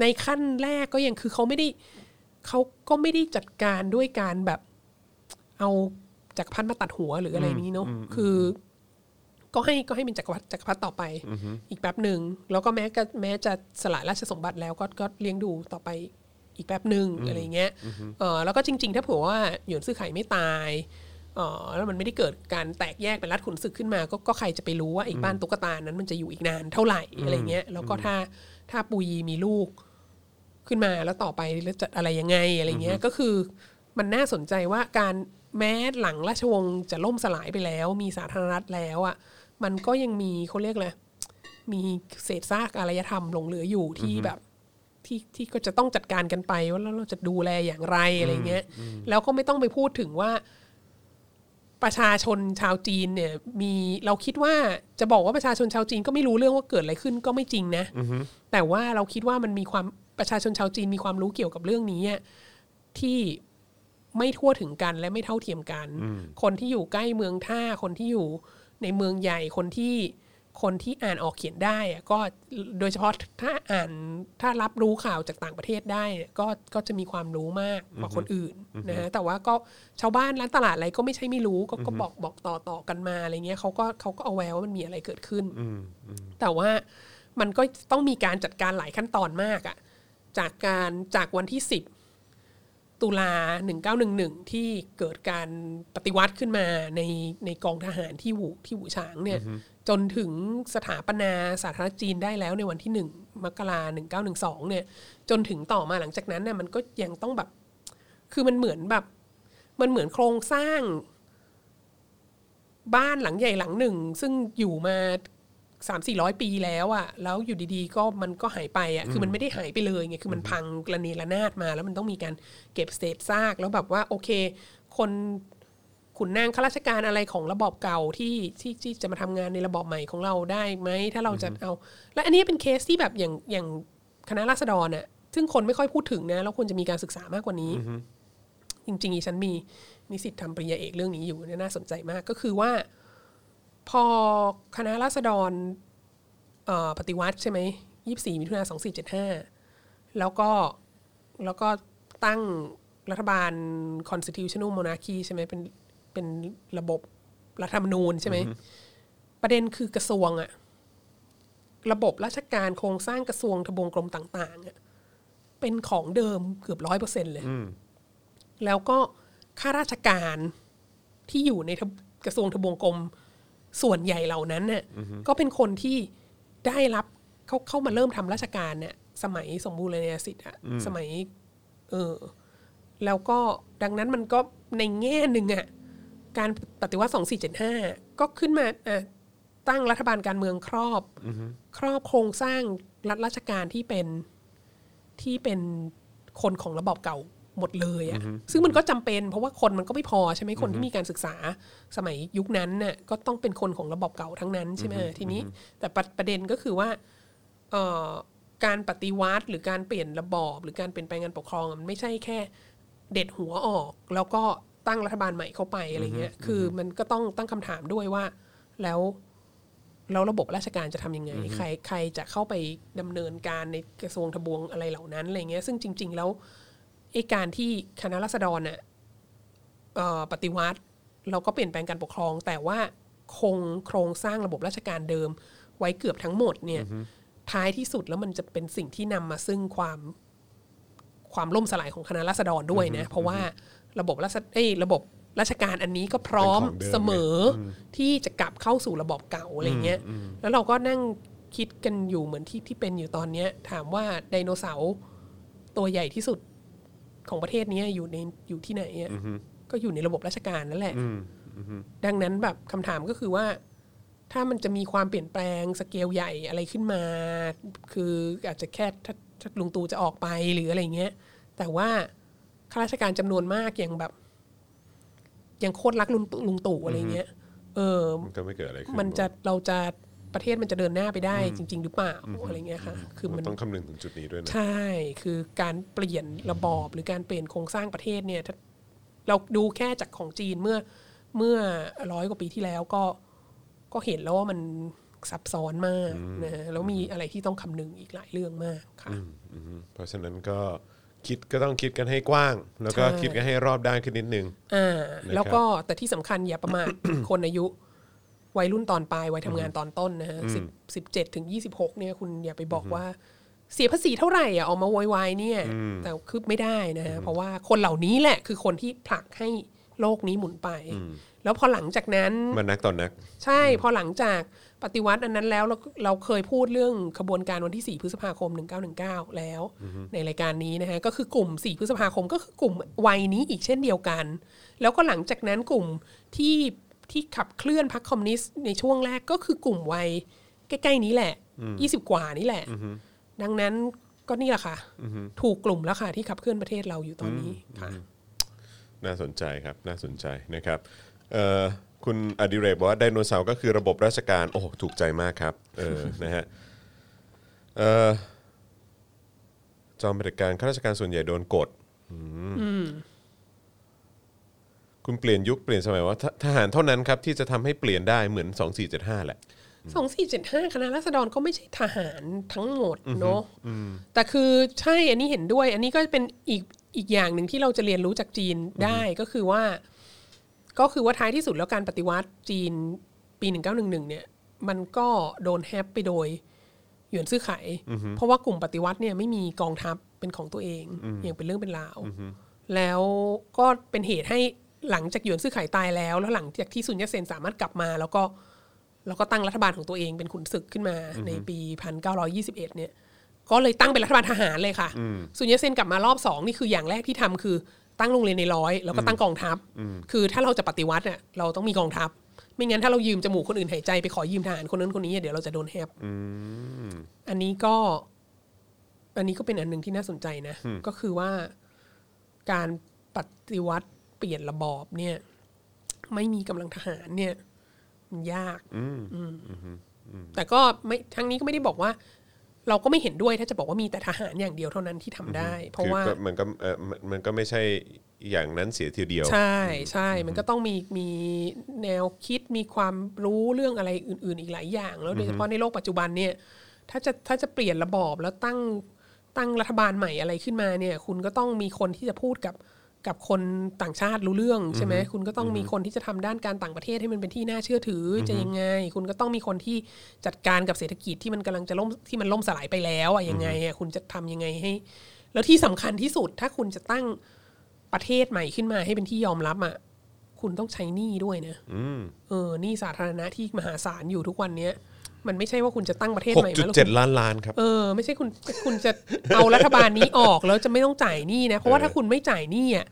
ในขั้นแรกก็ยังคือเขาไม่ได้เขาก็ไม่ได้จัดการด้วยการแบบเอาจักรพรรดิมาตัดหัวหรืออะไรนี้เนาะคือ ก็ให้ก็ให้เป็นจักรพรรดิจักรพรรดิต่อไป อีกแป๊บหนึ่งแล้วก็แม้ก็แม้จะสละราชสมบัติแล้วก็ก็เลี้ยงดูต่อไปอีกแป๊บหนึ่งอะไรเงี้ยเออแล้วก็จริง ๆ ถ้าเผื่อว่าหยวนซื่อไข่ไม่ตายเเออ แล้วมันไม่ได้เกิดการแตกแยกเป็นรัฐขุนศึกขึ้นมาก็ก็ใครจะไปรู้ว่าไอ้บ้านตุ๊กตานั้นมันจะอยู่อีกนานเท่าไหร่อะไรเงี้ยแล้วก็ถ้าถ้าปุยมีลูกขึ้นมาแล้วต่อไปแล้วจะอะไรยังไงอะไรเงี้ยก็คือมันน่าสนใจว่าการแม้หลังราชวงศ์จะล่มสลายไปแล้ว มีสาธารณรัฐแล้วอะมันก็ยังมีเขาเรียกอะไรมีเศษซากอารยธรรมหลงเหลืออยู่ที่แบบที่ที่ก็จะต้องจัดการกันไปว่าแล้วเราจะดูแลอย่างไรอะไรเงี้ยแล้วก็ไม่ต้องไปพูดถึงว่า ประชาชนชาวจีนเนี่ย มีเราคิดว่าจะบอกว่าประชาชนชาวจีนก็ไม่รู้เรื่องว่าเกิดอะไรขึ้นก็ไม่จริงนะแต่ว่าเราคิดว่ามันมีความประชาชนชาวจีนมีความรู้เกี่ยวกับเรื่องนี้อะที่ไม่ทั่วถึงกันและไม่เท่าเทียมกัน คนที่อยู่ใกล้เมืองท่าคนที่อยู่ในเมืองใหญ่คนที่ คนที่อ่านออกเขียนได้อะก็โดยเฉพาะถ้าอ่านถ้ารับรู้ข่าวจากต่างประเทศได้เนี่ยก็ก็จะมีความรู้มากกว่าคนอื่นนะฮะแต่ว่าก็ชาวบ้านร้านตลาดอะไรก็ไม่ใช่ไม่รู้ก็ก็บอกบอกต่อต่อกันมาอะไรเงี้ยเขาก็เขาก็เอาแววว่ามันมีอะไรเกิดขึ้นแต่ว่ามันก็ต้องมีการจัดการหลายขั้นตอนมากอะจากการจากวันที่สิบตุลา 1911 ที่เกิดการปฏิวัติขึ้นมาในในกองทหารที่หูที่หูฉางเนี่ย จนถึงสถาปนาสาธารณจีนได้แล้วในวันที่หนึ่งมกราหนึ่งเก้าหนึ่งสองเนี่ย จนถึงต่อมาหลังจากนั้นเนี่ยมันก็ยังต้องแบบ คือมันเหมือนแบบ มันเหมือนโครงสร้าง บ้านหลังใหญ่หลังหนึ่ง ซึ่งอยู่มาสามสี่ร้อยปีแล้วอะ่ะ แล้วอยู่ดีๆ ก็มันก็หายไปอะ่ะ คือมันไม่ได้หายไปเลยไง คือมันพังระเนระนาดมา แล้วมันต้องมีการเก็บเศษซาก แล้วแบบว่า โอเค คน ขุนนางข้าราชการอะไรของระบอบเก่าที่ที่ที่จะมาทำงานในระบอบใหม่ของเราได้ไหมถ้าเราจะเอา และอันนี้เป็นเคสที่แบบอย่างอย่างคณะราษฎรอะซึ่งคนไม่ค่อยพูดถึงนะแล้วควรจะมีการศึกษามากกว่านี้ จริงๆอีฉันมีนิสิตทำปริญญาเอกเรื่องนี้อยู่เนี่ยน่าสนใจมากก็คือว่า พอคณะราษฎรเอ่อปฏิวัติใช่ไหมยี่สี่มิถุนาสองสี่เจ็ดห้าแล้วก็แล้วก็ตั้งรัฐบาล constitutional monarchy ใช่ไหมเป็น เป็นระบบรัฐธรรมนูญใช่ไหมประเด็นคือกระทรวงอะระบบราชการโครงสร้างกระทรวงทบวงกรมต่าง ๆอะเป็นของเดิมเกือบร้อยเปอร์เซ็นเลยแล้วก็ข้าราชการที่อยู่ในทบกระทรวงทบวงกรมส่วนใหญ่เหล่านั้นเนี่ยก็เป็นคนที่ได้รับเขาเข้ามาเริ่มทำราชการเนี่ย สมัยสมบูรณาญาสิทธิ์อะสมัย เออ แล้วก็ดังนั้นมันก็ในแง่หนึ่งอะ การปฏิวัติ2475 ก็ขึ้นมาเอ่อตั้งรัฐบาลการเมืองครอบ ครอบโครงสร้างรัฐราชการที่เป็นที่เป็นคนของระบอบเก่าหมดเลยอะซึ่งมันก็จำเป็นเพราะว่าคนมันก็ไม่พอใช่ไหมคนที่มีการศึกษาสมัยยุคนั้นน่ะก็ต้องเป็นคนของระบอบเก่าทั้งนั้นใช่ไหมทีนี้ แต่ประประเด็นก็คือว่าเอ่อการปฏิวัติหรือการเปลี่ยนระบอบ หรือการเปลี่ยนแปลงการปกครองอะมันไม่ใช่แค่ เด็ดหัวออก แล้วก็ ตั้งรัฐบาลใหม่เข้าไปอะไรเงี้ย คือมันก็ต้องตั้งคำถามด้วยว่า แล้วแล้วระบบราชการจะทำยังไง ใครใครจะเข้าไปดำเนินการในกระทรวงทบวงอะไรเหล่านั้นอะไรเงี้ย ซึ่งจริง ๆ แล้วไอ้การที่คณะรัษฎรน่ะเอ่อปฏิวัติเราก็เปลี่ยนแปลงการปกครอง แต่ว่าคงโครงสร้างระบบราชการเดิม ไว้เกือบทั้งหมดเนี่ยท้ายที่สุดแล้วมันจะเป็นสิ่งที่นำมาซึ่งความความล่มสลายของคณะรัษฎรด้วยนะ เพราะว่า ระบบราชเอ้ยระบบราชการอันนี้ก็พร้อมเป็นของเดิมเสมออที่จะกลับเข้าสู่ระบอบเก่าอะไรเงี้ย แล้วเราก็นั่งคิดกันอยู่เหมือนที่ที่เป็นอยู่ตอนเนี้ย ถามว่าไดโนเสาร์ตัวใหญ่ที่สุดของประเทศเนี้ยอยู่ในอยู่ที่ไหนอะก็อยู่ในระบบราชการนั่นแหละดังนั้นแบบคำถามก็คือว่า ถ้ามันจะมีความเปลี่ยนแปลงสเกลใหญ่อะไรขึ้นมา คืออาจจะแค่ถ้าถ้าลุงตู่จะออกไปหรืออะไรเงี้ย แต่ว่า ข้าราชการจำนวนมากยังแบบยังโคตรรักลุงตู่ลุงตู่อะไรเงี้ย เออมันก็ไม่เกิดอะไรขึ้นมันจะเราจะประเทศมันจะเดินหน้าไปได้จริง ๆ หรือเปล่าอะไรเงี้ยค่ะ คือมัมันนต้องคำนึงถึงจุดนี้ด้วยนะ ใช่ คือการเปลี่ยนระบอบหรือการเปลี่ยนโครงสร้างประเทศเนี่ยถ้าเราดูแค่จากของจีนเมื่อเมื่อร้อยกว่าปีที่แล้วก็ก็เห็นแล้วว่ามันซับซ้อนมากนะฮะแล้วมีอะไรที่ต้องคำนึงอีกหลายเรื่องมากค่ะอืมเพราะฉะนั้นก็ คิดก็ต้องคิดกันให้กว้าง แล้วก็ใช่คิดกันให้รอบด้านขึ้นนิดนึงอ่านะครับแล้วก็แต่ที่สำคัญอย่าประมาทคนอายุ วัยรุ่นตอนปลายวัยทำงานตอนต้นนะฮะสิบสิบเจ็ดถึงยี่สิบหกเนี่ยคุณอย่าไปบอกว่าเสียภาษีเท่าไหร่อะออกมาโวยวายเนี่ย แต่คือไม่ได้นะฮะเพราะว่าคนเหล่านี้แหละคือคนที่ผลักให้โลกนี้หมุนไป แล้วพอหลังจากนั้นมันนักต่อนนัก ใช่พอหลังจาก ปฏิวัติอันนั้นแล้วเราเราเคยพูดเรื่องขบวนการวันที่ 4 พฤษภาคม 1919 แล้ว ในรายการนี้นะฮะก็คือกลุ่ม 4 พฤษภาคมก็คือกลุ่มวัยนี้อีกเช่นเดียวกัน แล้วก็หลังจากนั้นกลุ่มที่ที่ขับเคลื่อนพรรคคอมมิวนิสต์ในช่วงแรกก็คือกลุ่มวัยใกล้ๆนี้แหละ 20 กว่านี่แหละ ดังนั้นก็นี่แหละค่ะ ถูกกลุ่มแล้วค่ะที่ขับเคลื่อนประเทศเราอยู่ตอนนี้ค่ะน่าสนใจครับน่าสนใจนะครับเอ่อ คุณอดิเรกบอกว่าไดโนเสาร์ก็คือระบบราชการ โอ้โหถูกใจมากครับเออนะฮะเอ่อจอมเผด็จการข้าราชการส่วนใหญ่โดนกดอืมคุณเปลี่ยนยุคเปลี่ยนสมัยว่าททหารเท่านั้นครับที่จะทำให้เปลี่ยนได้เหมือน 2475 แหละ สองสี่เจ็ดห้าคณะรัษฎรก็ไม่ใช่ทหารทั้งหมดเนาะแต่คือใช่อันนี้เห็นด้วย อันนี้ก็เป็นอีกอีกอย่างหนึ่งที่เราจะเรียนรู้จากจีนได้ก็คือว่า ก็คือว่าท้ายที่สุดแล้วการปฏิวัติจีนปีหนึ่งเก้าหนึ่งหนึ่งเนี่ย มันก็โดนแฮปไปโดยหยวนซื่อไข เพราะว่ากลุ่มปฏิวัติเนี่ยไม่มีกองทัพเป็นของตัวเองอย่างเป็นเรื่องเป็นราว แล้วก็เป็นเหตุให้หลังจากหยวนซื่อไขตายแล้ว แล้วหลังจากที่ซุนยัตเซนสามารถกลับมา แล้วก็แล้วก็ตั้งรัฐบาลของตัวเองเป็นขุนศึกขึ้นมาในปีพันเก้าร้อยี่สิบเอ็ดเนี่ย ก็เลยตั้งเป็นรัฐบาลทหารเลยค่ะซุนยัตเซนกลับมารอบสองนี่คืออย่างแรกที่ทำคือ ตั้งโรงเรียนในร้อยแล้วก็ตั้งกองทัพ คือถ้าเราจะปฏิวัติเนี่ยเราต้องมีกองทัพ ไม่งั้นถ้าเรายืมจมูกคนอื่นหายใจไปขอยืมทหารคนนั้นคนนี้เดี๋ยวเราจะโดนแฮปอันนี้ก็ อันนี้ก็เป็นอันหนึ่งที่น่าสนใจนะ ก็คือว่าการปฏิวัติเปลี่ยนระบอบเนี่ย ไม่มีกำลังทหารเนี่ย มันยากอืมแต่ก็ไม่ทั้งนี้ก็ไม่ได้บอกว่า เราก็ไม่เห็นด้วยถ้าจะบอกว่ามีแต่ทหารอย่างเดียวเท่านั้นที่ทำได้ เพราะคือว่าก็มันก็เออมันมันก็ไม่ใช่อย่างนั้นเสียทีเดียว ใช่ใช่มันก็ต้องมีมีแนวคิดมีความรู้เรื่องอะไรอื่น ๆ อีกหลายอย่าง แล้วโดยเฉพาะในโลกปัจจุบันเนี่ยถ้าจะถ้าจะเปลี่ยนระบอบแล้วตั้งตั้งรัฐบาลใหม่อะไรขึ้นมาเนี่ย คุณก็ต้องมีคนที่จะพูดกับ กับคนต่างชาติรู้เรื่องใช่ไหมคุณก็ต้องมีคนที่จะทำด้านการต่างประเทศให้มันเป็นที่น่าเชื่อถืออจะยังไง คุณก็ต้องมีคนที่จัดการกับเศรษฐกิจที่มันกำลังจะล่มที่มันล่มสลายไปแล้วอะยังไงอะคุณจะทำยังไงให้ แล้วที่สำคัญที่สุดถ้าคุณจะตั้งประเทศใหม่ขึ้นมาให้เป็นที่ยอมรับอะคุณต้องใช้หนี้ด้วยนะเออหนี้สาธารณะที่มหาศาลอยู่ทุกวันเนี้ย มันไม่ใช่ว่าคุณจะตั้งประเทศหกใหม่จุดมาแล้วเจ็ดคุณล้านล้านครับ เออไม่ใช่คุณคุณจะเอารัฐบาลนี้ออกแล้วจะไม่ต้องจ่ายหนี้นะเพราะว่าถ้าคุณไม่จ่ายหนี้อะ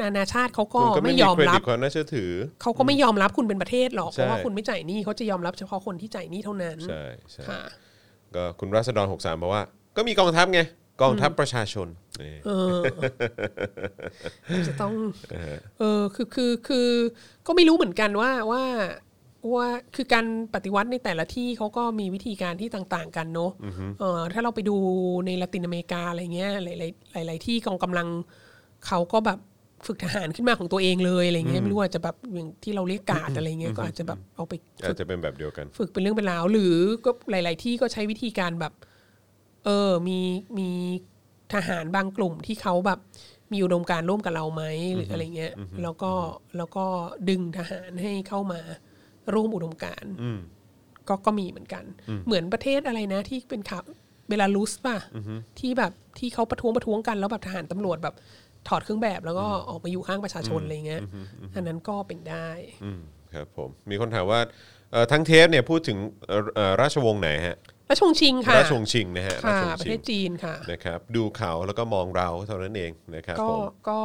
นานาชาติเขาก็คุณก็ไม่ไม่มียอมเครรัดิบ ตความน่าเชื่อถือ เขาก็ไม่ยอมรับคุณเป็นประเทศหรอก ใช่ เพราะว่าคุณไม่จ่ายหนี้เขาจะยอมรับเฉพาะคนที่จ่ายหนี้เท่านั้นใช่ใช่ค่ะก็คุณรัศดร63บอกว่า ก็มีกองทัพไง กองทัพประชาชนนี่เออจะต้อง เออคือคือคือก็ไม่รู้เหมือนกันว่าว่า ว่าคือการปฏิวัติในแต่ละที่เขาก็มีวิธีการที่ต่างๆ กันเนอะเออถ้าเราไปดูในละตินอเมริกาอะไรเงี้ยหลายๆหลายๆที่กองกำลังเขาก็แบบฝึกทหารขึ้นมาของตัวเองเลยอะไรเงี้ยไม่รู้ว่าจะแบบอย่างที่เราเรียกการ์ดอะไรเงี้ยก็อาจจะแบบเอาไปอาฝึจกจะเป็นแบบเดียวกัน ฝึกเป็นเรื่องเป็นราวหรือก็หลาย ๆ ที่ก็ใช้วิธีการแบบ เออมีมีทหารบางกลุ่มที่เขาแบบมีอุดมการณ์ร่วมกับเราไหมหรืออะไรเงี้ยแล้วก็แล้วก็ดึงทหารให้เข้ามา ร่วมอุดมการณ์ก็ก็มีเหมือนกัน เหมือนประเทศอะไรนะที่เป็นข่าวเบลารุสป่ะที่แบบที่เขาประท้วงประท้วงกันแล้วแบบทหารตำรวจแบบถอดเครื่องแบบแล้วก็ออกมาอยู่ข้างประชาชนอะไรเงี้ยอันนั้นก็เป็นได้อืมครับผมมีคนถามว่าเอ่อทั้งเทปเนี่ยพูดถึงเอ่อเอ่อราชวงศ์ไหนฮะราชวงศ์ชิงค่ะราชวงศ์ชิงนะฮะราค่ะชวงประศ์ชิเทงศจีนค่ะนะครับดูเขาแล้วก็มองเราเท่านั้นเองนะครับก็ผมก็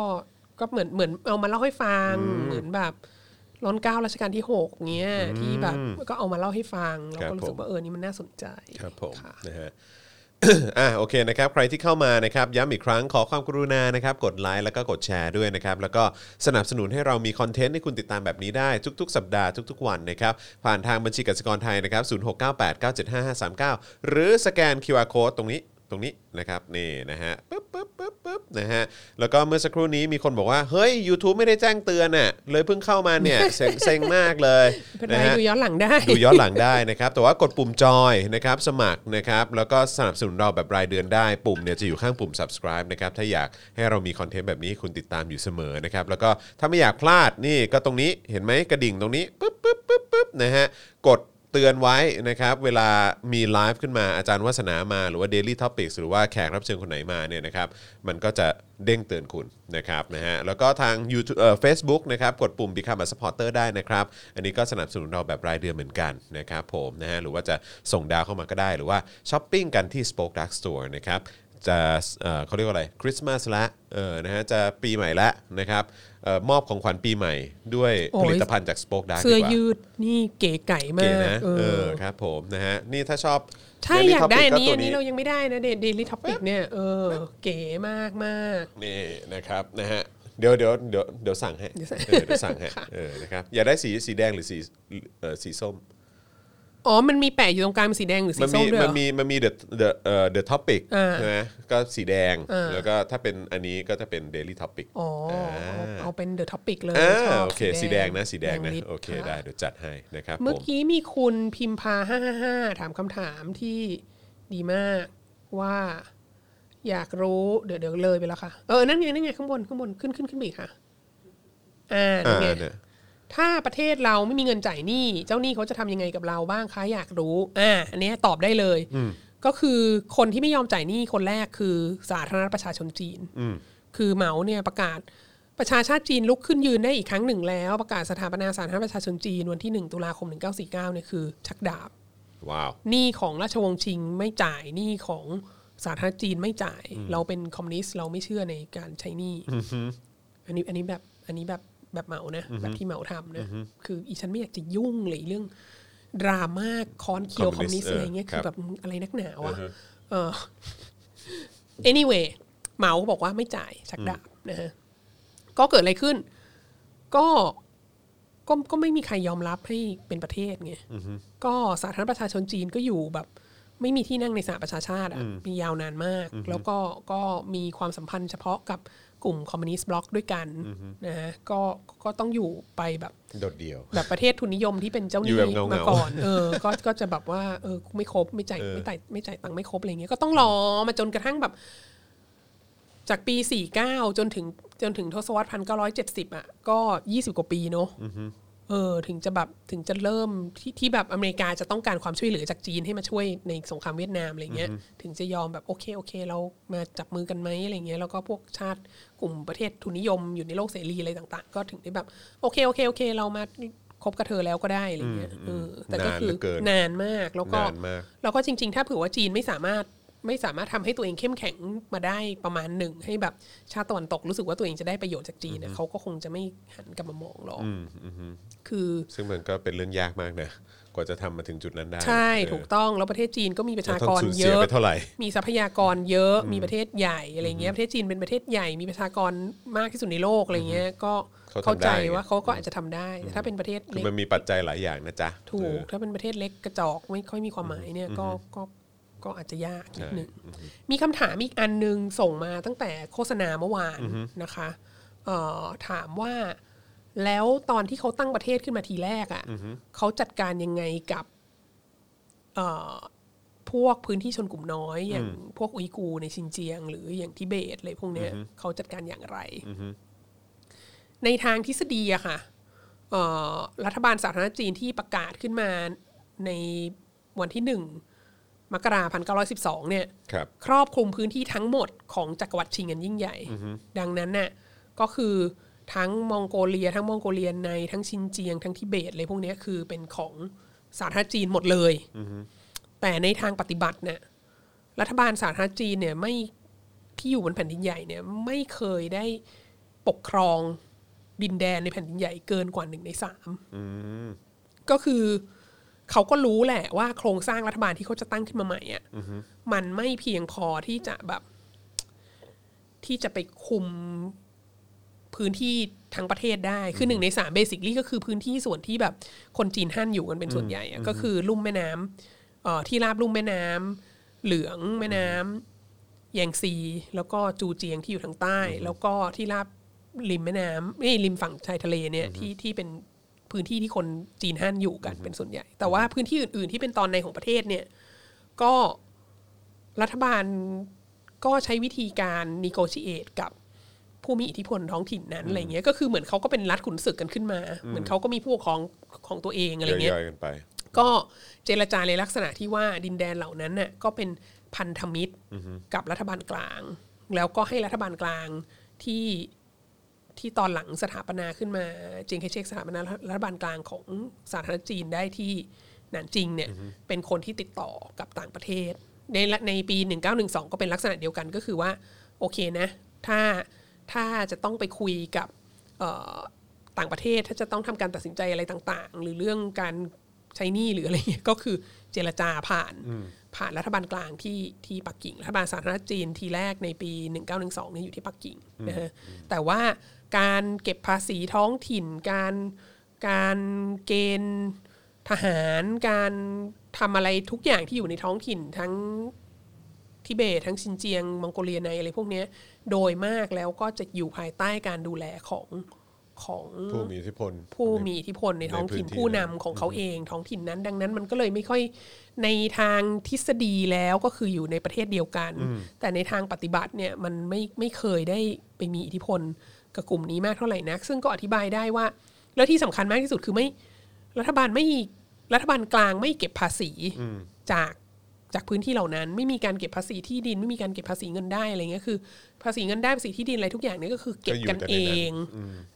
ก็เหมือนเหมือนเอามาเล่าให้ฟังเหมือนแบบ ร้อนเกล้ารัชกาลที่หกเงี้ยที่แบบก็เอามาเล่าให้ฟังเราก็รู้สึกว่าเออนี่มันน่าสนใจครับผมค่ะนะฮะอะโอเคนะครับใครที่เข้ามานะครับย้ำอีกครั้งขอความกรุณานะครับกดไลค์แล้วก็กดแชร์ด้วยนะครับแล้วก็สนับสนุนให้เรามีคอนเทนต์ให้คุณติดตามแบบนี้ได้ทุก ๆ สัปดาห์ทุก ๆ วันนะครับผ่านทางบัญชีกสิกรไทยนะครับ0698975539หรือสแกน QR Code ตรงนี้ต รงนี้นะครับนี่นะฮะปึ๊บปึ๊บปึ๊บปึ๊บนะฮะแล้วก็เมื่อสักครู่นี้มีคนบอกว่า เฮ้ย YouTube ไม่ได้แจ้งเตือนน่ะเลยเพิ่งเข้ามาเนี่ยเซ็งเซ็งมากเลยเป็นไรนะฮะดูย้อนหลังได้ ดูย้อนหลังได้นะครับ แต่ว่ากดปุ่มจอยนะครับสมัครนะครับแล้วก็สนับสนุนเราแบบรายเดือนได้ปุ่มเนี่ยจะอยู่ข้างปุ่ม subscribe นะครับถ้าอยากให้เรามีคอนเทนต์แบบนี้ให้คุณติดตามอยู่เสมอนะครับแล้วก็ถ้าไม่อยากพลาดนี่ก็ตรงนี้เห็นไหมกระดิ่งตรงนี้ปึ๊บปึ๊บปึ๊บปึ๊บนะฮะกด เตือนไว้นะครับเวลามีไลฟ์ขึ้นมาอาจารย์วัฒนามาหรือว่า Daily Topics หรือว่าแขกรับเชิญคนไหนมาเนี่ยนะครับมันก็จะเด้งเตือนคุณนะครับนะฮะแล้วก็ทาง YouTube เอ่อ Facebook นะครับกดปุ่ม Become a supporter ได้นะครับ อันนี้ก็สนับสนุนเราแบบรายเดือนเหมือนกันนะครับผมนะฮะหรือว่าจะส่งดาวเข้ามาก็ได้หรือว่าช้อปปิ้งกันที่ Spoke Dark Store นะครับ จะเอ่อเขาเรียกว่าอะไรคริสต์มาสละเออนะฮะจะปีใหม่ละนะครับเอ่อมอบของขวัญปีใหม่ด้วยโอ้ย ผลิตภัณฑ์จาก Spoke Dark เสื้อดีกว่ายืดนี่เก๋ไก่มาเก๋กนะเอเอออครับผมนะฮะนี่ถ้าชอบใช่ Daily อยากได้ Topic อันนี้ก็อันนี้เรายังไม่ได้นะ Daily Topic เนี่ยเออเก๋มากมาก นี่นะครับนะฮะเดี๋ยวเดี๋ยวเดี๋ยวเดี๋ยวสั่งให้เดี๋ยวสั่ง เออเดี๋ยวสั่งให้เออนะครับอยากได้สีสีแดงหรือสีเอ่อสีส้ม อ๋อ มันมีแปะอยู่ตรงกลางเป็นสีแดงหรือสีมันส้มีมด้วยเหมัรนอ มีมันมี the the เอ่อ the topic อ่าใช่ไหมก็สีแดงอ่า แล้วก็ถ้าเป็นอันนี้ก็จะเป็น daily topic อ๋อเอาเอาเป็น the topic เลยอ่าชอบโอเค สีแดงนะสีแดงนะฤทธิ์โอเคค่ะได้เดี๋ยวจัดให้นะครับเมื่อผมกี้มีคุณพิมพาห้าห้าถามคำถามที่ดีมากว่าอยากรู้เดี๋ยวเดี๋ยวเลยไปแล้วค่ะ เออ นั่นไงนั่นไงข้างบนข้างบนขึ้นขึ้นขึ้นไปอีกค่ะ อ่านั่อ่านไง เนี่ย ถ้าประเทศเราไม่มีเงินจ่ายหนี้เจ้าหนี้เขาจะทำยังไงกับเราบ้างคะอยากรู้อ่าอันเนี้ยตอบได้เลยก็คือคนที่ไม่ยอมจ่ายหนี้คนแรกคือสาธารณรัฐประชาชนจีนคือเหมาเนี่ยประกาศประชาชาติจีนลุกขึ้นยืนได้อีกครั้งหนึ่งแล้ว ประกาศสถาปนาสาธารณรัฐประชาชนจีนวันที่ 1 ตุลาคม 1949เนี่ยคือ ชักดาบว้าวหนี้ของราชวงศ์ชิงไม่จ่ายหนี้ของสาธารณรัฐจีนไม่จ่าย เราเป็นคอมมิวนิสต์เราไม่เชื่อในการใช้หนี้อันนี้อันนี้แบบอันนี้แบบ แบบเหมานะแบบที่เหมาทำนะคืออีฉันไม่อยากจะยุ่งเลยเรื่องดราม่าค้อนเคียวคอมมิวนิสต์อะไรเงี้ยคือแบบอะไรนักหนาวะเออ anyway เหมาก็บอกว่าไม่จ่ายชักดาบนะฮะก็เกิดอะไรขึ้น ก็ก็ก็ไม่มีใครยอมรับให้เป็นประเทศไงก็สาธารณรัฐประชาชนจีนก็อยู่แบบ ไม่มีที่นั่งในสหประชาชาติอะมียาวนานมาก แล้วก็ก็มีความสัมพันธ์เฉพาะกับ กลุ่มคอมมิวนิสต์บล็อกด้วยกันนะฮะก็ก็ต้องอยู่ไปแบบโดดเดี่ยว แบบประเทศทุนนิยมที่เป็นเจ้าหอยู่นี้แบบเงาๆมาก่อนเออก็ก็จะแบบว่าเออไม่ครบไม่จ่ายไม่จ่ายไม่จ่ายตังค์ไม่ครบอะไรเงี้ยก็ต้องรอมาจนกระทั่งแบบ จากปี 49 จนถึงจนถึงทศวรรษพันเก้าร้อยเจ็ดสิบอะก็20กว่าปีเนอะ เออถึงจะแบบถึงจะเริ่มที่ที่แบบอเมริกาจะต้องการความช่วยเหลือจากจีนให้มาช่วยในสงครามเวียดนามอะไรเงี้ยถึงจะยอมแบบโอเคโอเค เรามาจับมือกันไหมอะไรเงี้ยแล้วก็พวกชาติกลุ่มประเทศทุนนิยมอยู่ในโลกเสรีอะไรต่างๆ ก็ถึงได้แบบโอเคโอเคโอเค เรามาคบกับเธอแล้วก็ได้อะไรเงี้ยเออแต่ก็คือนานเหลือเกินนานมากแล้วก็นานมากแล้วก็จริง ๆ ถ้าเผื่อว่าจีนไม่สามารถ ไม่สามารถทำให้ตัวเองเข้มแข็งมาได้ประมาณหนึ่ง ให้แบบชาติตะวันตกรู้สึกว่าตัวเองจะได้ประโยชน์จากจีนเนี่ยเขาก็คงจะไม่หันกลับมามองหรอกคือ ซึ่งมันก็เป็นเรื่องยากมากนะกว่าจะทำมาถึงจุดนั้นได้ ใช่เออถูกต้องแล้วประเทศจีนก็มีประชาเราต้กองรสูญเสีเยยอะไปเท่าไหร่มีทรัพยากรเยอะมีประเทศใหญ่อะไรเงี้ยประเทศจีนเป็นประเทศใหญ่มีประชากรมากที่สุดในโลกอะไรเงี้ยก็เขาทำเข้าใจได้ไงว่าเขาก็อาจจะทำได้แต่ถ้าเป็นประเทศคือเล็กมันมีปัจจัยหลายอย่างนะจ๊ะถูเอกอถ้าเป็นประเทศเล็กกระจอกไม่ค่อยมีความหมายเนี่ยก็ก็ ก็อาจจะยากนิดหนึ่งมีคำถามอีกอันหนึงส่งมาตั้งแต่โฆษณาเมื่อวานนะคะเอ่อถามว่าแล้วตอนที่เขาตั้งประเทศขึ้นมาทีแรกอะ่ะเขาจัดการยังไงกับเอ่อพวกพื้นที่ชนกลุ่มน้อย อย่างพวกอุยกูร์ในซินเจียง หรืออย่างทิเบตอะไรพวกเนี้ยเขาจัดการอย่างไร ในทางทฤษฎีอะค่ะเอ่อรัฐบาลสาธารณรัฐจีนที่ประกาศขึ้นมาในวันที่หนึ่ง มกราพันเก้าร้อยสิบสองเนี่ยครับครอบคลุมพื้นที่ทั้งหมดของจักรวรรดิชิงอันยิ่งใหญ่ ดังนั้นน่ะก็คือทั้งมองโกเลีย ทั้งมองโกเลียในทั้งชินเจียง ทั้งทิเบตอะไรพวกเนี้ยคือเป็นของสาธารณรัฐจีนหมดเลยแต่ในทางปฏิบัติเนี่ยรัฐบาลสาธารณรัฐจีนเนี่ยไม่ที่อยู่บนแผ่นดินใหญ่เนี่ยไม่เคยได้ปกครองดินแดนในแผ่นดินใหญ่เกินกว่าหนึ่งในสามก็คือ เขาก็รู้แหละว่าโครงสร้างรัฐบาลที่เขาจะตั้งขึ้นมาใหม่อะมันไม่เพียงพอที่จะแบบ ที่จะไปคุมพื้นที่ทั้งประเทศได้ คือหนึ่งในสามเบสิคลี่ก็คือพื้นที่ส่วนที่แบบคนจีนฮั่นอยู่กันเป็นส่วนใหญ่อะก็คือลุ่มแม่น้ำเอ่อที่ราบลุ่มแม่น้ำเหลืองแม่น้ำแยงซี แล้วก็จูเจียงที่อยู่ทางใต้ แล้วก็ที่ราบริมแม่น้ำไม่ริมฝั่งชายทะเลเนี่ยที่ที่เป็น พื้นที่ที่คนจีนฮั่นอยู่กันเป็นส่วนใหญ่ แต่ว่าพื้นที่อื่น ๆ ที่เป็นตอนในของประเทศเนี่ย ก็รัฐบาลก็ใช้วิธีการ negotiate กับผู้มีอิทธิพลท้องถิ่นนั้นอะไรเงี้ยก็คือเหมือนเขาก็เป็นรัฐขุนศึกกันขึ้นมา เหมือนเขาก็มีผู้ปกครองของตัวเองอะไรเงี้ยย่อยๆกันไป ก็เจรจาในลักษณะที่ว่าดินแดนเหล่านั้นน่ะก็เป็นพันธมิตรกับรัฐบาลกลาง แล้วก็ให้รัฐบาลกลางที่ ที่ตอนหลังสถาปนาขึ้นมาเจิงเคเชกสถาปนารัฐบาลกลางของสาธารณรัฐจีนได้ที่หนานจิงเนี่ยเป็นคนที่ติดต่อกับต่างประเทศ ในละในปี 1912 ก็เป็นลักษณะเดียวกันก็คือว่าโอเคนะถ้าถ้าจะต้องไปคุยกับเอ่อต่างประเทศถ้าจะต้องทำการตัดสินใจอะไรต่างๆ หรือเรื่องการใช้หนี้หรืออะไรเงี้ยก็คือเจรจาผ่านผ่านรัฐบาลกลางที่ที่ปักกิ่งรัฐบาลสาธารณรัฐจีนทีแรกในปี 1912เนี่ยอยู่ที่ปักกิ่งนะฮะแต่ว่า การเก็บภาษีท้องถิ่น การการเกณฑ์ทหาร การทำอะไรทุกอย่างที่อยู่ในท้องถิ่นทั้งทิเบตทั้งซินเจียงมองโกเลียในอะไรพวกเนี้ยโดยมากแล้วก็จะอยู่ภายใต้การดูแลของของผู้มีอิทธิพลผู้มีอิทธิพลในท้องถิ่นในพื้นที่ผู้นำของเขาเองท้องถิ่นนั้น ดังนั้นมันก็เลยไม่ค่อยในทางทฤษฎีแล้วก็คืออยู่ในประเทศเดียวกัน แต่ในทางปฏิบัติเนี่ยมันไม่ไม่เคยได้ไปมีอิทธิพล กับกลุ่มนี้มากเท่าไหร่นัก ซึ่งก็อธิบายได้ว่า แล้วที่สำคัญมากที่สุดคือไม่รัฐบาลไม่รัฐบาลกลางไม่เก็บภาษีจากจากพื้นที่เหล่านั้น ไม่มีการเก็บภาษีที่ดินไม่มีการเก็บภาษีเงินได้อะไรเงี้ยคือ ภาษีเงินได้ภาษีที่ดินอะไรทุกอย่างเนี่ยก็คือเก็บกันก็อยู่แต่เอในนั้นง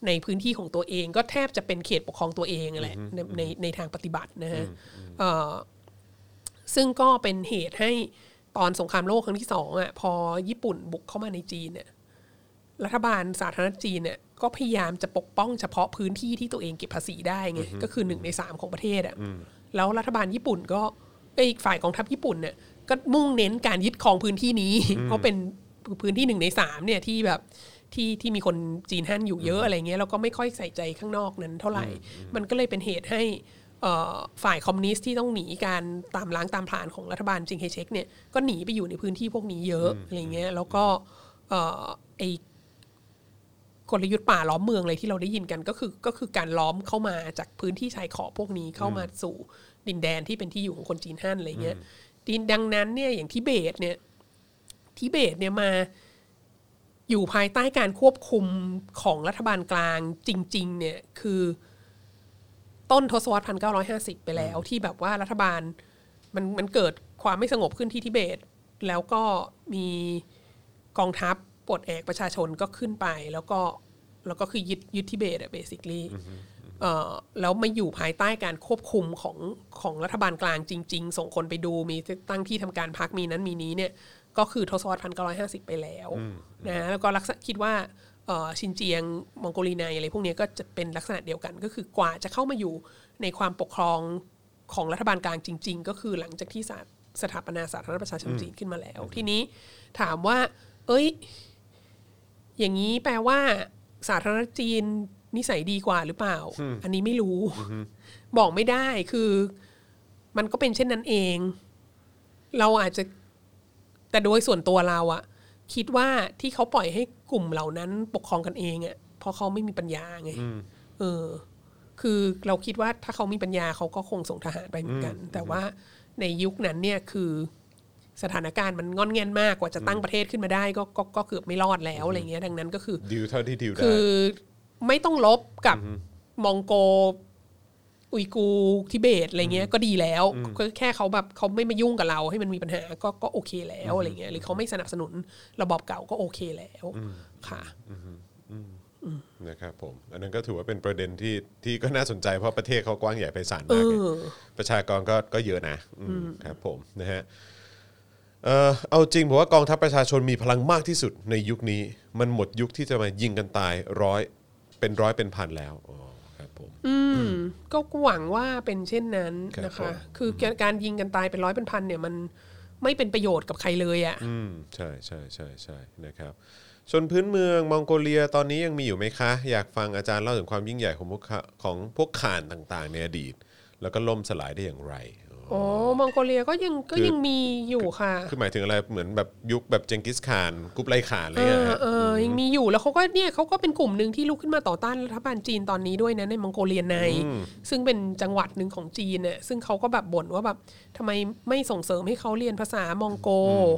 ในพื้นที่ของตัวเองก็แทบจะเป็นเขตปกครองตัวเองแหละในในในทางปฏิบัตินะฮะเอ่อซึ่งก็เป็นเหตุให้ตอนสงครามโลกครั้งที่สองอะพอญี่ปุ่นบุกเข้ามาในจีนเนี่ย รัฐบาลสาธารณรัฐจีนเนี่ยก็พยายามจะปกป้องเฉพาะพื้นที่ที่ตัวเองเก็บภาษีได้ไงก็คือหนึ่งในสามของประเทศอะแล้วรัฐบาลญี่ปุ่นก็ไอ้ยฝ่ายกองทัพญี่ปุ่นเนี่ยก็มุ่งเน้นการยึดครองพื้นที่นี้ เพราะเป็นพื้นที่หนึ่งในสามเนี่ยที่แบบที่ที่มีคนจีนฮั่นอยู่เยอะอะไรเงี้ยแล้วก็ไม่ค่อยใส่ใจข้างนอกนั้นเท่าไหร่ มันก็เลยเป็นเหตุให้เอ่อฝ่ายคอมมิวนิสต์ที่ต้องหนีการตามล้างตามผลาญของรัฐบาลจิงเฮเชกเนี่ยก็หนีไปอยู่ในพื้นที่พวกนี้เยอะอะไรเงี้ยแล้วก็เอ่อไอ กลยุทธ์ป่าล้อมเมืองเลยที่เราได้ยินกันก็คือก็คือการล้อมเข้ามาจากพื้นที่ชายขอบพวกนี้เข้ามาสู่ดินแดนที่เป็นที่อยู่ของคนจีนฮั่นอะไรเงี้ยดินดังนั้นเนี่ยอย่างทิเบตเนี่ยทิเบตเนี่ยมาอยู่ภายใต้การควบคุมของรัฐบาลกลางจริง ๆ เนี่ยคือต้นทศวรรษพันเก้าร้อยห้าสิบไปแล้ว ที่แบบว่ารัฐบาลมันมันเกิดความไม่สงบขึ้นที่ทิเบต แล้วก็มีกองทัพ ปลดแอกประชาชนก็ขึ้นไปแล้วก็แล้วก็คือยึดยึดทิเบตอะเบสิคลีเอ่อแล้วมาอยู่ภายใต้การควบคุมของของรัฐบาลกลางจริง ๆ ส่งคนไปดูมีตั้งที่ทำการพักมีนั้นมีนี้เนี่ยก็คือทศวรรษพันเก้าร้อยห้าสิบไปแล้วนะแล้วก็ลักษณะคิดว่าเอ่อชินเจียงมองโกลีไนอะไรพวกเนี้ยก็จะเป็นลักษณะเดียวกัน ก็คือกว่าจะเข้ามาอยู่ในความปกครองของรัฐบาลกลางจริง ๆ ก็คือหลังจากที่สาสถาปนาสาธารณรัฐประชาชนจีนขึ้นมาแล้ว ทีนี้ถามว่า เอ้ย อย่างนี้แปลว่าสาธารณรัฐจีนนิสัยดีกว่าหรือเปล่า อันนี้ไม่รู้ บอกไม่ได้คือ มันก็เป็นเช่นนั้นเอง เราอาจจะแต่โดยส่วนตัวเราอะคิดว่าที่เขาปล่อยให้กลุ่มเหล่านั้นปกครองกันเองอะเพราะเขาไม่มีปัญญาไงเออ คือเราคิดว่าถ้าเขามีปัญญาเขาก็คงส่งทหารไปเหมือนกัน แต่ว่าในยุคนั้นเนี่ยคือ สถานการณ์มันงอนแงนมากกว่าจะตั้งประเทศขึ้นมาได้ก็ก็ก็เกือบไม่รอดแล้วอะไรเงี้ยดังนั้นก็คือดิวเท่าที่ดิวได้คือไม่ต้องลบกับมองโกอุยกูร์ทิเบตอะไรเงี้ยก็ดีแล้วก็แค่เขาแบบเขาไม่มายุ่งกับเราให้มันมีปัญหาก็ก็โอเคแล้วอะไรเงี้ยหรือเขาไม่สนับสนุนระบอบเก่าก็โอเคแล้วค่ะนะครับผมอันนั้นก็ถือว่าเป็นประเด็นที่ที่ก็น่าสนใจเพราะประเทศเขากว้างใหญ่ไพศาลเอมากไงอประชากรก็ก็เยอะนะอืมครับผมนะฮะ เออเอาจริงผมว่ากองทัพประชาชนมีพลังมากที่สุดในยุคนี้ มันหมดยุคที่จะมายิงกันตายร้อยเป็นร้อยเป็นพันแล้วอ๋อครับผม อืม ก็หวังว่าเป็นเช่นนั้นนะครัคะบผมคือการยิงกันตายเป็นร้อยเป็นพันเนี่ยมันไม่เป็นประโยชน์กับใครเลยอะ่ะ อืมใช่ใช่ใช่ใช่นะครับ ชนพื้นเมืองมองโกเลียตอนนี้ยังมีอยู่ไหมคะ อยากฟังอาจารย์เล่าถึงความยิ่งใหญ่ของพวกเขาของพวกข่านต่างๆ ในอดีต แล้วก็ล่มสลายได้อย่างไร อ๋ออ๋อมองโกเลียก็ยังก็ยังมีอยู่ค่ะ คือหมายถึงอะไรเหมือนแบบยุคแบบเจงกิสข่านกุบไลข่านอะไรเอเงี้ยอฮะเออยังมีอยู่แล้วเขาก็เนี่ยเขาก็เป็นกลุ่มหนึ่งที่ลุกขึ้นมาต่อต้านรัฐบาลจีนตอนนี้ด้วยนะในมองโกเลียในซึ่งเป็นจังหวัดหนึ่งของจีนเนี่ยซึ่งเขาก็แบบบ่นว่าแบบทำไมไม่ส่งเสริมให้เขาเรียนภาษามองโก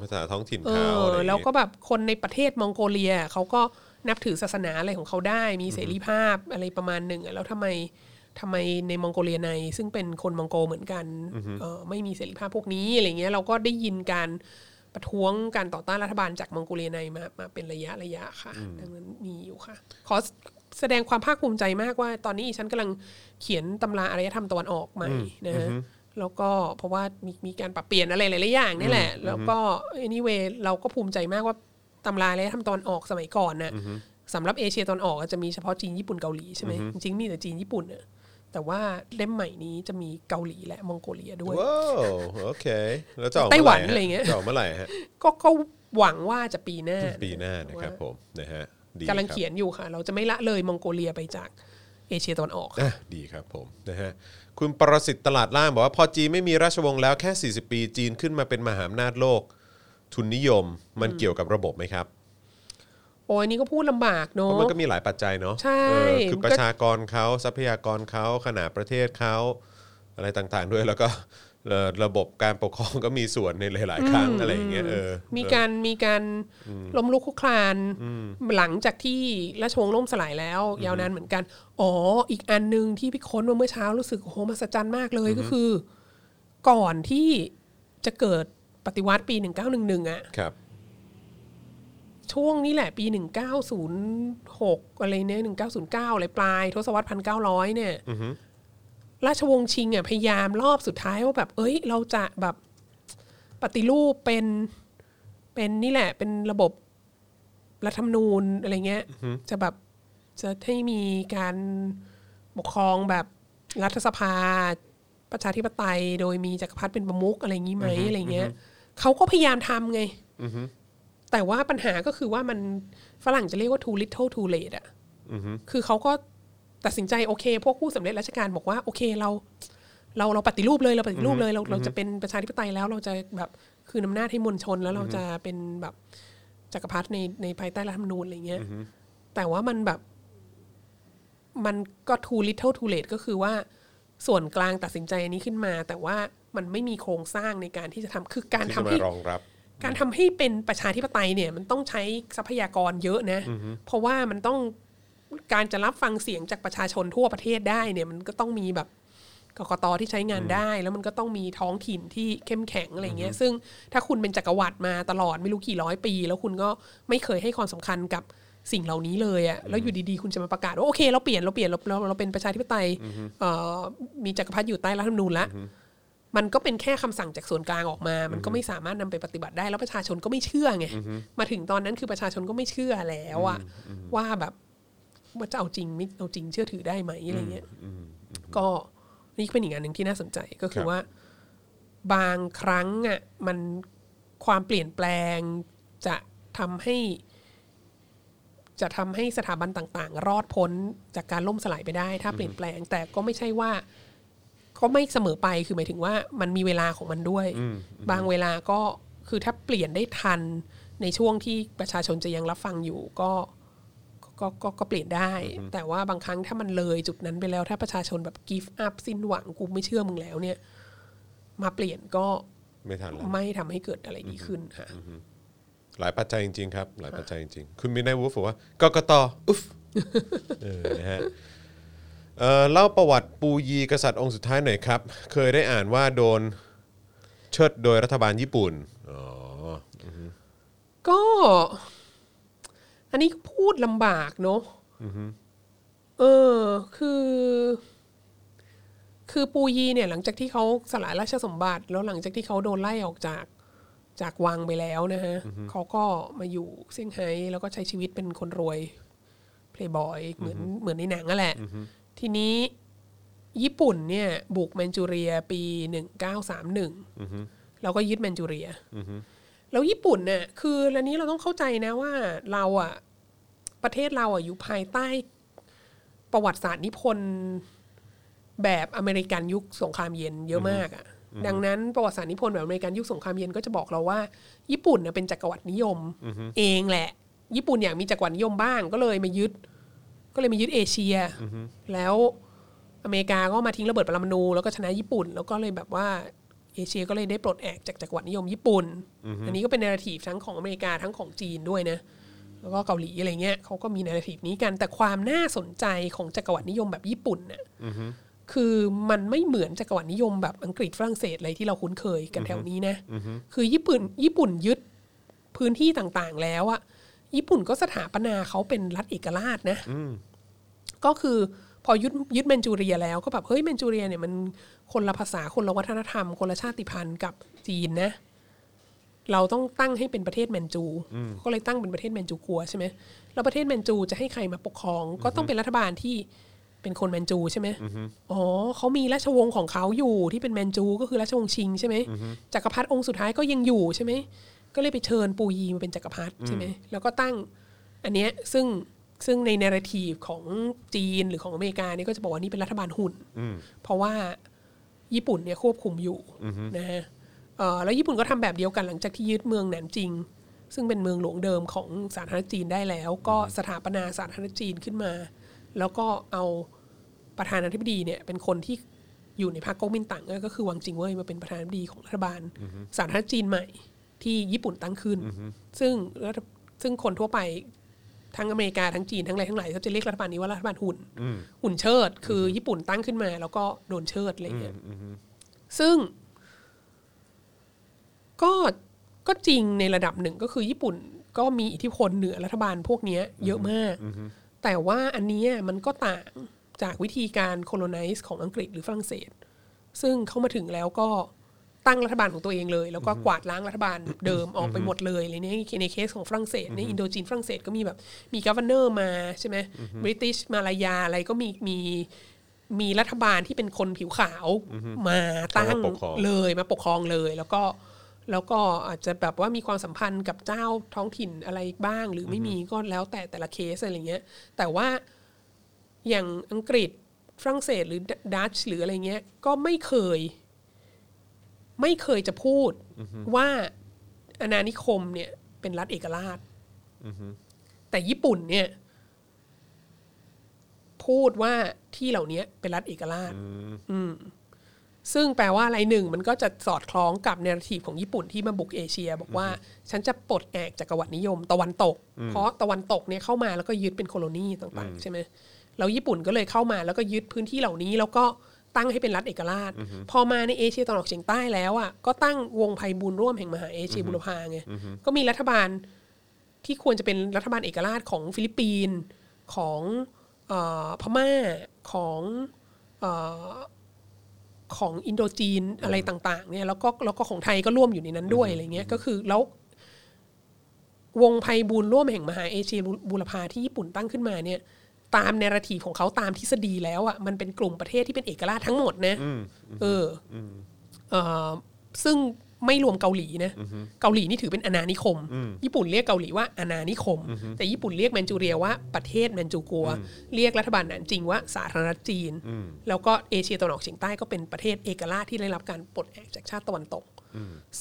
ภาษาท้องถิ่นเอเขาออะไรอย่างแล้วเงี้ยก็แบบคนในประเทศมองโกเลียเขาก็นับถือศาสนาอะไรของเขาได้ มีเสรีภาพอะไรประมาณหนึ่งอะแล้วทำไม ทำไมในมองโกเลียใน ซึ่งเป็นคนมองโกเหมือนกันเอ่อไม่มีเสรีภาพพวกนี้อะไรเงี้ยเราก็ได้ยินการประท้วงการต่อต้านรัฐบาลจากมองโกเลียในมามาเป็นระยะระยะค่ะ ดังนั้นมีอยู่ค่ะ ขอแสดงความภาคภูมิใจมากว่า ตอนนี้ฉันกำลังเขียนตำราอารยธรรมตะวันออกใหม่นะฮะแล้วก็เพราะว่ามีมีการปรับเปลี่ยนอะไรหลายๆอย่างนี่แหละ แล้วก็ anyway เราก็ภูมิใจมากว่าตำราอารยธรรมตะวันออกสมัยก่อนน่ะสำหรับเอเชียตะวันออกอะจะมีเฉพาะจีนญี่ปุ่นเกาหลีใช่ไหมจริงๆมีแต่จีนญี่ปุ่นน่ะ แต่ว่าเล่มใหม่นี้จะมีเกาหลีและมองโกเลียด้วยว้าวโอเค แล้วจะออกไต้หวันมื่อะไรเงี้ยจะออกเมื่อไหร่ฮะก็ก็หวังว่าจะปีหน้าปีหน้านะครับผมนะฮะดีกำลังครับเขียนอยู่ค่ะ เราจะไม่ละเลยมองโกเลียไปจากเอเชียตะวันออกค่ะอะดีครับผมนะฮะคุณปรสิทธิ์ตลาดล่างบอกว่าพอจีนไม่มีราชวงศ์แล้วแค่ 40 ปีจีนขึ้นมาเป็นมหาอำนาจโลก ทุนนิยมมันเกี่ยวกับระบบไหมครับ โอ้ยนี่ก็พูดลำบากเพเนาะราะมันก็มีหลายปัจจัยเนาะใช่เออคือมันก็ประชากรเขาทรัพยากรเขาขนาดประเทศเขาอะไรต่างๆด้วยแล้วก็เอ่อระบบการปกครองก็มีส่วนในหลายๆครั้งอะไรอย่างเงี้ยเออมีการมีการล้มลุกคลุกคลานหลังจากที่ราชวงศ์ล่มสลายแล้ว ยาวนานเหมือนกัน อ๋อ อีกอันหนึ่งที่พี่ค้นมาเมื่อเช้ารู้สึกโอ้โหมหัศจรรย์มากเลยก็คือ ก่อนที่จะเกิดปฏิวัติปี 1911 อะครับ ช่วงนี้แหละปี 1906 อะไรเนี่ย1909 อะไรปลายทศวรรษ 1900 เนี่ยราชวงศ์ชิงอะพยายามรอบสุดท้ายว่าแบบ เอ้ย เราจะแบบปฏิรูปเป็นเป็นนี่แหละ เป็นระบบรัฐธรรมนูญอะไรเงี้ย จะแบบจะให้มีการปกครองแบบรัฐสภา ประชาธิปไตย โดยมีจักรพรรดิเป็นประมุขอะไรอย่างนี้ไหมอะไรเงี้ยเขาก็พยายามทำไง แต่ว่าปัญหาก็คือว่ามันฝรั่งจะเรียกว่า too little too late อะคือเขาก็ตัดสินใจโอเค พวกผู้สำเร็จราชการบอกว่าโอเคเรา เราเราปฏิรูปเลยเราปฏิรูปเลยเราเราจะเป็นประชาธิปไตยแล้วเราจะแบบคืนอำนาจให้มวลชนแล้วเราจะเป็นแบบจักรพรรดิในในภายใต้รัฐธรรมนูญอะไรเงี้ยแต่ว่ามันแบบ มันก็ too little too late ก็คือว่าส่วนกลางตัดสินใจอันนี้ขึ้นมา แต่ว่ามันไม่มีโครงสร้างในการที่จะทำคือการที่ทำจะมาให้รองรับ การทำให้เป็นประชาธิปไตยเนี่ย มันต้องใช้ทรัพยากรเยอะนะ เพราะว่ามันต้องการจะรับฟังเสียงจากประชาชนทั่วประเทศได้เนี่ย มันก็ต้องมีแบบกกตที่ใช้งานได้ แล้วมันก็ต้องมีท้องถิ่นที่เข้มแข็งอะไรเงี้ย ซึ่งถ้าคุณเป็นจักรวรรดิมาตลอดไม่รู้กี่ร้อยปี แล้วคุณก็ไม่เคยให้ความสำคัญกับสิ่งเหล่านี้เลยอะแล้วอยู่ดีๆ คุณจะมาประกาศว่าโอเค เราเปลี่ยนเราเปลี่ยนเราเราเราเป็นประชาธิปไตยเอ่อมีจักรพรรดิอยู่ใต้รัฐธรรมนูญแล้ว มันก็เป็นแค่คำสั่งจากส่วนกลางออกมา มันก็ไม่สามารถนำไปปฏิบัติได้ แล้วประชาชนก็ไม่เชื่อไง มาถึงตอนนั้นคือประชาชนก็ไม่เชื่อแล้วอะว่าแบบว่าจะเอาจริงไม่เอาจริงเชื่อถือได้ไหมอะไรเงี้ยก็นี่ก็เป็นอีกอันหนึ่งที่น่าสนใจก็คืคอรับว่า บางครั้งอะมันความเปลี่ยนแปลงจะทำให้ จะทำให้สถาบันต่าง ๆ รอดพ้นจากการล่มสลายไปได้ ถ้าเปลี่ยนแปลง แต่ก็ไม่ใช่ว่า ก็ไม่เสมอไปคือหมายถึงว่ามันมีเวลาของมันด้วย บางเวลาก็คือถ้าเปลี่ยนได้ทันในช่วงที่ประชาชนจะยังรับฟังอยู่ก็ก็ก็ก็เปลี่ยนได้ แต่ว่าบางครั้งถ้ามันเลยจุดนั้นไปแล้ว ถ้าประชาชนแบบ give up สิ้นหวังกูไม่เชื่อมึงแล้วเนี่ย มาเปลี่ยนก็ไม่ทันแล้วไม่ทำให้เกิดอะไรดีขึ้นค่ะหลายปัจจัยจริงๆครับ หลายปัจจัยจริงๆคุณมินายวูฟบอกว่ากกตอุ๊ฟเออนะฮะ เอ่อเล่าประวัติปูยีกษัตริย์องค์สุดท้ายหน่อยครับ เคยได้อ่านว่าโดนเชิดโดยรัฐบาลญี่ปุ่นอ๋อก็ อันนี้ก็พูดลำบากเนอะเออ คือ คือปูยีเนี่ย หลังจากที่เขาสละราชสมบัติ แล้วหลังจากที่เขาโดนไล่ออกจากจากวังไปแล้วนะฮะเขาก็มาอยู่เซี่ยงไฮ้แล้วก็ใช้ชีวิตเป็นคนรวยเพลย์บอยเหมือนเหมือนในหนังนั่นแหละ ทีนี้ญี่ปุ่นเนี่ยบุกแมนจูเรียปีหนึ่งเก้าสามหนึ่งแล้วก็ยึดแมนจูเรียแล้วญี่ปุ่นเนี่ยคืออันนี้เราต้องเข้าใจนะว่าเราอะประเทศเราอะอยู่ภายใต้ประวัติศาสตร์นิพนธ์แบบอเมริกันยุคสงครามเย็นเยอะมากอะดังนั้นประวัติศาสตร์นิพนธ์แบบอเมริกันยุคสงครามเย็นก็จะบอกเราว่า ญี่ปุ่นน่ะเป็นจักรวรรดินิยม เองแหละ ญี่ปุ่นอยากมีจักรวรรดินิยมบ้างก็เลยมายึด ก็เลยมายึดเอเชีย แล้วอเมริกาก็มาทิ้งระเบิดปรมาณูแล้วก็ชนะญี่ปุ่น แล้วก็เลยแบบว่าเอเชียก็เลยได้ปลดแอกจากจักรวรรดินิยมญี่ปุ่น อันนี้ก็เป็นนาราทีฟทั้งของอเมริกาทั้งของจีนด้วยนะแล้วก็เกาหลีอะไรเงี้ยเขาก็มีนาราทีฟนี้กัน แต่ความน่าสนใจของจักรวรรดินิยมแบบญี่ปุ่นน่ะคือมันไม่เหมือนจักรวรรดินิยมแบบอังกฤษฝรั่งเศสอะไรที่เราคุ้นเคยกันแถวนี้นะคือญี่ปุ่นญี่ปุ่นยึดพื้นที่ต่างๆแล้วอะญี่ปุ่นก็สถาปนาเขาเป็นรัฐเอกราชนะ ก็คือพอยึดยึดแมนจูเรียแล้วก็แบบเฮ้ยแมนจูเรียเนี่ยมันคนละภาษาคนละวัฒนธรรม คนละชาติพันธุ์กับจีนนะเราต้องตั้งให้เป็นประเทศแมนจู ก็เลยตั้งเป็นประเทศแมนจูกัวใช่ไหมแล้วประเทศแมนจูจะให้ใครมาปกครอง ก็ต้องเป็นรัฐบาลที่เป็นคนแมนจูใช่ไหมอ๋อเขามีราชวงศ์ของเขาอยู่ที่เป็นแมนจู ก็คือราชวงศ์ชิงใช่ไหมจักรพรรดิองค์สุดท้ายก็ยังอยู่ใช่ไหมก็เลยไปเชิญปูยีมาเป็นจักรพรรดิใช่ไหมแล้วก็ตั้งอันเนี้ยซึ่ง ซึ่งในนาราทีฟของจีนหรือของอเมริกาเนี่ยก็จะบอกว่านี่เป็นรัฐบาลหุ่น เพราะว่าญี่ปุ่นเนี่ยควบคุมอยู่นะฮะเอ่อแล้วญี่ปุ่นก็ทำแบบเดียวกันหลังจากที่ยึดเมืองแหนนจิง ซึ่งเป็นเมืองหลวงเดิมของสาธารณรัฐจีนได้แล้ว ก็สถาปนาสาธารณรัฐจีนขึ้นมา แล้วก็เอาประธานาธิบดีเนี่ยเป็นคนที่อยู่ในพรรคก๊กมินตั๋งก็คือวังจิงเว่ยมาเป็นประธานาธิบดีของรัฐบาลสาธารณรัฐจีนใหม่ที่ญี่ปุ่นตั้งขึ้น ซึ่งรัฐซึ่งคนทั่วไป ทั้งอเมริกาทั้งจีนทั้งอะไรทั้งหลายเขาจะเรียกรัฐบาลนี้ว่ารัฐบาลหุ่น หุ่นเชิด คือญี่ปุ่นตั้งขึ้นมา แล้วก็โดนเชิดอะไรเงี้ยซึ่ง ก็ก็จริงในระดับหนึ่งก็คือญี่ปุ่นก็มีอิทธิพลเหนือรัฐบาลพวกเนี้ยเยอะมาก แต่ว่าอันเนี้ยมันก็ต่างจากวิธีการ colonize ของอังกฤษหรือฝรั่งเศส ซึ่งเข้ามาถึงแล้วก็ ตั้งรัฐบาลของตัวเองเลย แล้วก็กวาดล้างรัฐบาลเดิมออกไปหมดเลยอะไรเนี้ยในเคสของฝรั่งเศสในอินโดจีนฝรั่งเศสก็มีแบบมี governor มาใช่ไหมบริติชมาลายาอะไรก็มีมีมีรัฐบาลที่เป็นคนผิวขาวมาตั้งมาปกครองเลยมาปกครองเลย แล้วก็แล้วก็อาจจะแบบว่ามีความสัมพันธ์กับเจ้าท้องถิ่นอะไรบ้าง หรือไม่มีก็แล้วแต่แต่ละเคสอะไรเงี้ย แต่ว่าอย่างอังกฤษฝรั่งเศสหรือดัตช์หรืออะไรเงี้ยก็ไม่เคย ไม่เคยจะพูดว่าอาณานิคมเนี่ยเป็นรัฐเอกราชแต่ญี่ปุ่นเนี่ย พูดว่าที่เหล่านี้เป็นรัฐเอกราชอืมซึ่งแปลว่าอะไรหนึ่ง มันก็จะสอดคล้องกับเนรทีฟของญี่ปุ่นที่มาบุกเอเชีย บอกว่า ฉันจะปลดแอกจักรวรรดินิยม ตะวันตก เพราะตะวันตกเนี่ยเข้ามาแล้วก็ยึดเป็นโคโลนีต่าง ๆ ใช่ไหมแล้วญี่ปุ่นก็เลยเข้ามาแล้วก็ยึดพื้นที่เหล่านี้ แล้วก็ ตั้งให้เป็นรัฐเอกราช พอมาในเอเชียตะวันออกเฉียงใต้แล้วอะก็ตั้งวงไพบุญร่วมแห่งมหาเอเชียบุรพาไงก็มีรัฐบาลที่ควรจะเป็นรัฐบาลเอกราชของฟิลิปปินส์ของเออพม่าของเออของอินโดจีนอะไรต่าง ๆ เนี่ยแล้วก็แล้วก็ของไทยก็ร่วมอยู่ในนั้นด้วยอะไรเงี้ยก็คือแล้ววงไพบูลย์ร่วมแห่งมหาเอเชียบูรพาที่ญี่ปุ่นตั้งขึ้นมาเนี่ย ตามแนราทีฟของเขาตามทฤษฎีแล้วอะมันเป็นกลุ่มประเทศที่เป็นเอกราชทั้งหมดนะเอออเออซึ่งไม่รวมเกาหลีนะเกาหลีนี่ถือเป็นอาณานิคม ญี่ปุ่นเรียกเกาหลีว่าอาณานิคม แต่ญี่ปุ่นเรียกแมนจูเรียว่าประเทศแมนจูกัว เรียกรัฐบาลหนานจริงว่าสาธารณรัฐจีน แล้วก็เอเชียตะวันออกเฉียงใต้ก็เป็นประเทศเอกราชที่ได้รับการปลดแอกจากชาติตะวันตก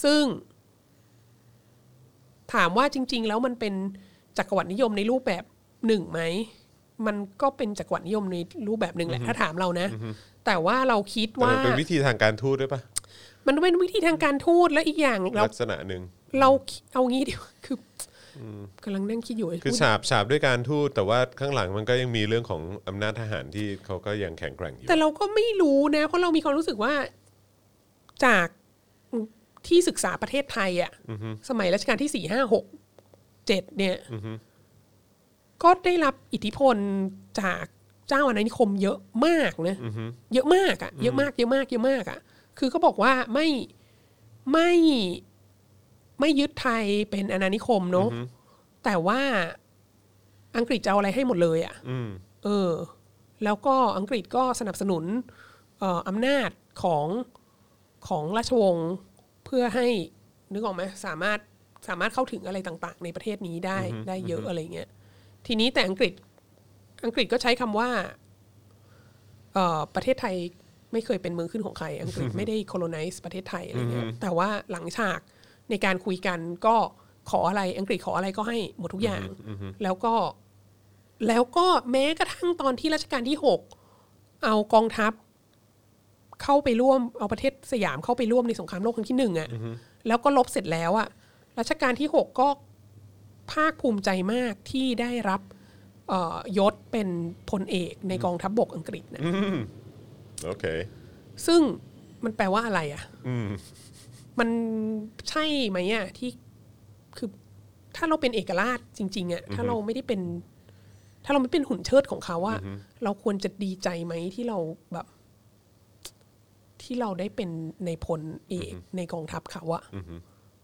ซึ่ง ถามว่าจริง ๆ แล้วมันเป็นจักรวรรดินิยมในรูปแบบหนึ่งไหม มันก็เป็นจักรวรรดินิยมในรูปแบบหนึ่งแหละถ้าถามเรานะ แต่ว่าเราคิดแต่ว่ามันเป็นวิธีทางการทูตด้วยปะมันเป็นวิธีทางการทูตและอีกอย่างเราลักษณะหนึ่งเราเอางี้เดี๋ยวคืออกำลังนั่งคิดอยู่ไอ้คือพูดฉาบฉาบด้วยการทูตแต่ว่าข้างหลังมันก็ยังมีเรื่องของอำนาจทหารที่เขาก็ยังแข็งแกร่งอยู่ แต่เราก็ไม่รู้นะ เพราะเรามีความรู้สึกว่าจากที่ศึกษาประเทศไทยอะสมัยรัชกาลที่สี่ห้าหกเจ็ดเนี่ย ก็ได้รับอิทธิพลจากเจ้าอาณานิคมเยอะมากนะเยอะมากอะเยอะมากเยอะมากเยอะมากอะคือก็บอกว่าไม่ไม่ไม่ยึดไทยเป็นอาณานิคมเนาะแต่ว่าอังกฤษจะเอาอะไรให้หมดเลยอะอืมเออ แล้วก็อังกฤษก็สนับสนุนเอ่ออำนาจของของราชวงศ์เพื่อให้นึกออกไหมสามารถสามารถเข้าถึงอะไรต่าง ๆ ในประเทศนี้ได้ได้เยอะอะไรเงี้ย ทีนี้แต่อังกฤษ อังกฤษก็ใช้คำว่าเอ่อประเทศไทยไม่เคยเป็นเมืองขึ้นของใคร อังกฤษไม่ได้ colonize ประเทศไทยอะไรเงี้ยแต่ว่าหลังฉากในการคุยกันก็ขออะไร อังกฤษขออะไรก็ให้หมดทุกอย่าง แล้วก็ แล้วก็แม้กระทั่งตอนที่รัชกาลที่หกเอากองทัพ เข้าไปร่วมเอาประเทศสยามเข้าไปร่วมในสงครามโลกครั้งที่หนึ่งอะ่ะแล้วก็ลบเสร็จแล้วอะ่ะรัชกาลที่หกก็ ภาคภูมิใจมากที่ได้รับเอ่อยศเป็นพลเอกในกองทัพบบกอังกฤษนะโอเค ซึ่งมันแปลว่าอะไรอะอืมมันใช่ไหมอะที่คือถ้าเราเป็นเอกราชจริง ๆอะถ้าเราไม่ได้เป็น ถ้าเราไม่เป็นหุ่นเชิดของเขาอะเราควรจะดีใจไหมที่เราแบบ ที่เราได้เป็นในพลเอกในกองทัพเขาอะ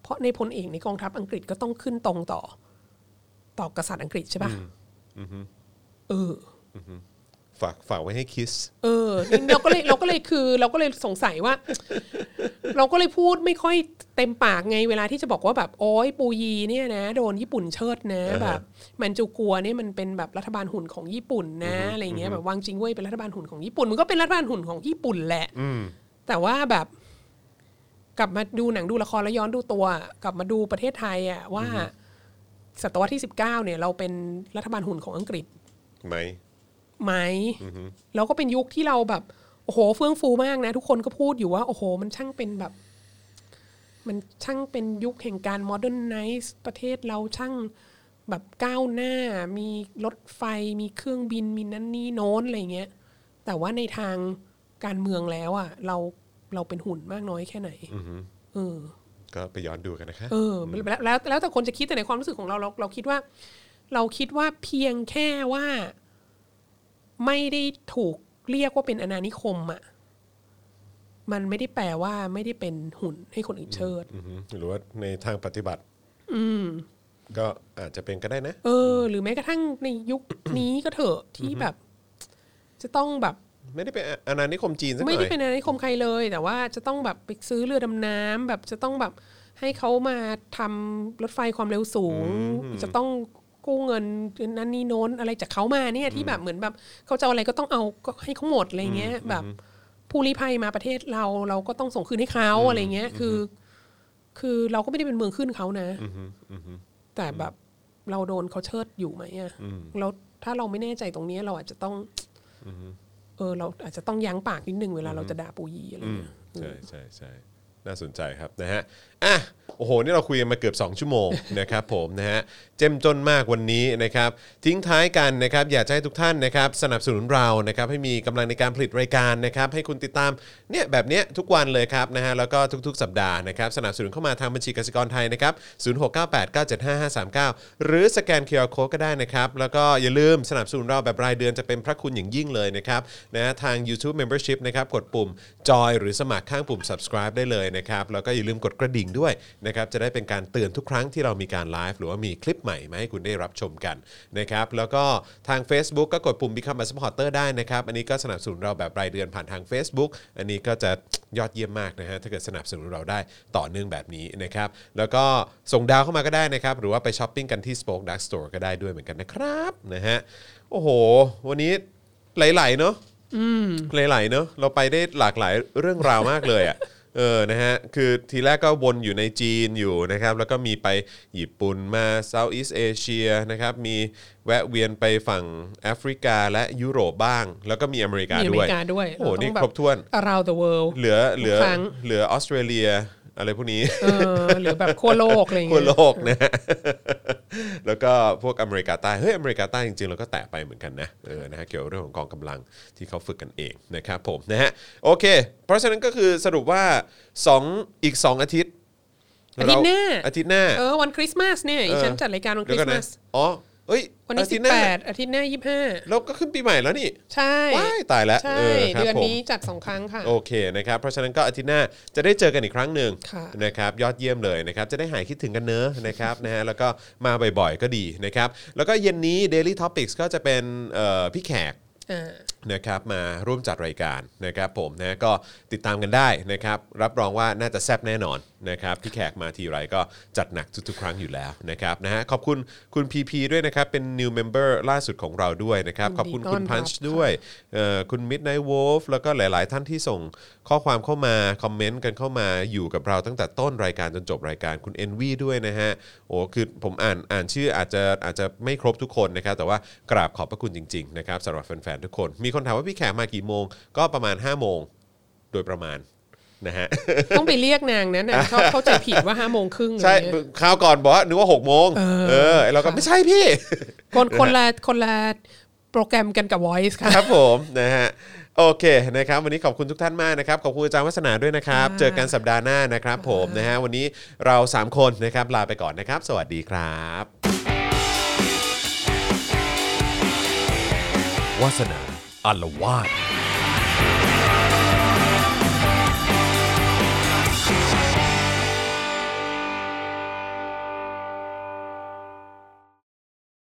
เพราะในพลเอกในกองทัพอังกฤษก็ต้องขึ้นตรงต่อ ต่อกษัตริย์อังกฤษใช่ปะเออฝากฝากไว้ให้คิส เออเราก็เลยเราก็เลยคือ เราก็เลยสงสัยว่า เราก็เลยพูดไม่ค่อยเต็มปากไงเวลาที่จะบอกว่าแบบโอ้ยปูยีเนี่ยนะ โดนญี่ปุ่นเชิดนะอ่าฮะแบบมันจูกัวเนี่ยมันเป็นแบบรัฐบาลหุ่นของญี่ปุ่นนะอะไรเงี้ยแบบวางจริงเว้ยเป็นรัฐบาลหุ่นของญี่ปุ่นมันก็เป็นรัฐบาลหุ่นของญี่ปุ่นแหละอืมแต่ว่าแบบกลับมาดูหนังดูละครแล้วย้อนดูตัว กลับมาดูประเทศไทยอะว่า ศตวรรษที่สิบเก้าเนี่ยเราเป็นรัฐบาลหุ่นของอังกฤษไหมไหมแล้วก็เป็นยุคที่เราแบบโอ้โหเฟื่องฟูมากนะ ทุกคนก็พูดอยู่ว่า โอ้โห มันช่างเป็นแบบ มันช่างเป็นยุคแห่งการ modernize ประเทศเราช่างแบบก้าวหน้า มีรถไฟมีเครื่องบินมีนั่นนี่โน้นอะไรเงี้ยแต่ว่าในทางการเมืองแล้วอะ เราเราเป็นหุ่นมากน้อยแค่ไหนเออ ก็ไปย้อนดูกันนะคะเออแล้วแล้วแล้วแต่คนจะคิดแต่ในความรู้สึกของเราเราเราคิดว่า เราคิดว่าเพียงแค่ว่า ไม่ได้ถูกเรียกว่าเป็นอาณานิคมอะมันไม่ได้แปลว่าไม่ได้เป็นหุ่นให้คนอื่นเชิดอือฮึหรือว่าในทางปฏิบัติก็อาจจะเป็นก็ได้นะ เออ หรือแม้กระทั่งในยุคนี้ก็เถอะที่แบบ จะต้องแบบ ไม่ได้เป็นอาณานิคมจีนสักหไม่น่ได้อยเป็นอาณานิคมใครเลย แต่ว่าจะต้องแบบไปซื้อเรือดำน้ำแบบจะต้องแบบให้เขามาทำรถไฟความเร็วสูง จะต้องกู้เงินนั่นนี่โน้นอะไรจากเขามาเนี่ยที่แบบเหมือนแบบเขาจะเอาอะไรก็ต้องเอาก็ให้เขาหมดอะไรเงี้ย แบบผู้ลี้ภัยมาประเทศเราเราก็ต้องส่งคืนให้เขาอะไรเงี้ย คือ คือเราก็ไม่ได้เป็นเมืองขึ้นเขานะแต่แบบเราโดนเขาเชิดอยู่ไหมอะแล้วถ้าเราไม่แน่ใจตรงเนี้ยเราอาจจะต้อง เออเราอาจจะต้องยั้งปากนิดนึงเวลาเราจะด่าปูยีอะไรเงี้ยใช่ใช่ใช่น่าสนใจครับนะฮะ อะโอ้โห นี่เราคุยกันมาเกือบ 2 ชั่วโมง นะครับผมนะฮะ เจ้มจนมากวันนี้นะครับ ทิ้งท้ายกันนะครับ อยากจะให้ทุกท่านนะครับ สนับสนุนเรานะครับ ให้มีกำลังในการผลิตรายการนะครับ ให้คุณติดตาม เนี่ยแบบเนี้ยทุกวันเลยครับนะฮะ แล้วก็ทุกๆ สัปดาห์นะครับ สนับสนุนเข้ามาทางบัญชีกสิกรไทยนะครับ0698975539หรือสแกน QR Code ก็ได้นะครับ แล้วก็อย่าลืมสนับสนุนเราแบบรายเดือนจะเป็นพระคุณอย่างยิ่งเลยนะครับนะฮะทาง YouTube Membership นะครับ กดปุ่มจอยหรือสมัครข้างปุ่ม subscribe ได้เลยนะครับ แล้วก็อย่าลืมกดกระดิ่งด้วยนะครับจะได้เป็นการเตือนทุกครั้งที่เรามีการไลฟ์หรือว่ามีคลิปใหม่มาให้คุณได้รับชมกันนะครับแล้วก็ทาง Facebook ก็กดปุ่ม Become a supporter ได้นะครับ อันนี้ก็สนับสนุนเราแบบรายเดือนผ่านทาง Facebook อันนี้ก็จะยอดเยี่ยมมากนะฮะถ้าเกิดสนับสนุนเราได้ต่อเนื่องแบบนี้นะครับแล้วก็ส่งดาวเข้ามาก็ได้นะครับ หรือว่าไปช้อปปิ้งกันที่ Spoke Dark Store ก็ได้ด้วยเหมือนกันนะครับนะฮะโอ้โห วันนี้ไหลๆเนาะหลายๆเนอะเราไปได้หลากหลายเรื่องราวมากเลยอะ เออนะฮะคือทีแรกก็วนอยู่ในจีนอยู่นะครับแล้วก็มีไปญี่ปุ่นมาเซาท์อีสเอเชียนะครับมีแวะเวียนไปฝั่งแอฟริกาและยุโรปบ้าง แล้วก็มีอเมริกามีอเมด้วยริกาด้วยโอ้โหเราต้นี่องแบบครบถ้วน around the world เหลือเหลือทุกครั้งเหลือออสเตรเลีย อะไรพวกนี้เออหรือแบบขั้วโลกอะไรอย่างทั่วเงี้ยโลกนะฮะแล้วก็พวกอเมริกาใต้เฮ้ยอเมริกาใต้จริงๆเราก็แตะไปเหมือนกันนะเออนะฮะเกี่ยวกับเรื่องของกองกำลังที่เขาฝึกกันเองนะครับผมนะฮะโอเค เพราะฉะนั้นก็คือสรุปว่า 2 อีก 2 อาทิตย์อาทิตย์หน้าเรอาทิตย์หน้าเออวันคริสต์มาสเนี่ยอีฉันจัดรายการวันคเดี๋ยริวสก่อนต์มานะสอ๋อ เอ้ยวันนี้อาสิทิตบย์หน้าแปดอาทิตย์หน้ายี่ห้าเราก็ขึ้นปีใหม่แล้วนี่ ใช่ว้ายตายแล้วใช่เออครับเดือนผมนี้จัดสองครั้งค่ะ โอเคนะครับ เพราะฉะนั้นก็อาทิตย์หน้าจะได้เจอกันอีกครั้งหนึ่งค่ะนะครับยอดเยี่ยมเลยนะครับจะได้หายคิดถึงกันเนอะนะครับนะฮะแล้วก็มาบ่อยๆก็ดีนะครับ แล้วก็เย็นนี้ Daily Topics ก็จะเป็นเอ่อพี่แขกอ่า นะครับมาร่วมจัดรายการนะครับผมนะก็ติดตามกันได้นะครับ รับรองว่าน่าจะแซ่บแน่นอนนะครับพี่แขกมาทีไรก็จัดหนักทุกๆ ครั้งอยู่แล้วนะครับนะฮะขอบคุณคุณ PP ด้วยนะครับ เป็น new member ล่าสุดของเราด้วยนะครับ ขอบคุณคุณ Punch ด้วยเอ่อคุณ Midnight Wolf แล้วก็หลายๆ ท่านที่ส่งข้อความเข้ามา คอมเมนต์กันเข้ามาอยู่กับเราตั้งแต่ต้นรายการจนจบรายการคุณ NV ด้วยนะฮะโอ้คือผมอ่านอ่านชื่ออาจจะอาจจะไม่ครบทุกคนนะครับแต่ว่ากราบขอบพระคุณจริงๆนะครับสำหรับแฟนๆทุกคนมีคนถามว่าพี่แขกมากี่โมง ก็ประมาณ5โมงโดยประมาณนะฮะต้องไปเรียกนางนะนางชอบเข้าใจผิดว่าห้าโมงครึ่งอะไรใช่เงี้ยคราวก่อนบอกว่านึกว่าหกโมงเออเราก็ไม่ใช่พี่ คนคนละคนละโปรแกรมกันกับ Voice ค่ะครับผมนะฮะโอเคนะครับวันนี้ขอบคุณทุกท่านมากนะครับขอบคุณอาจารย์วัฒนาด้วยนะครับค่ะเจอกันสัปดาห์หน้านะครับ ผมนะฮะวันนี้เราสามคนนะครับลาไปก่อนนะครับ สวัสดีครับวาสนา alive.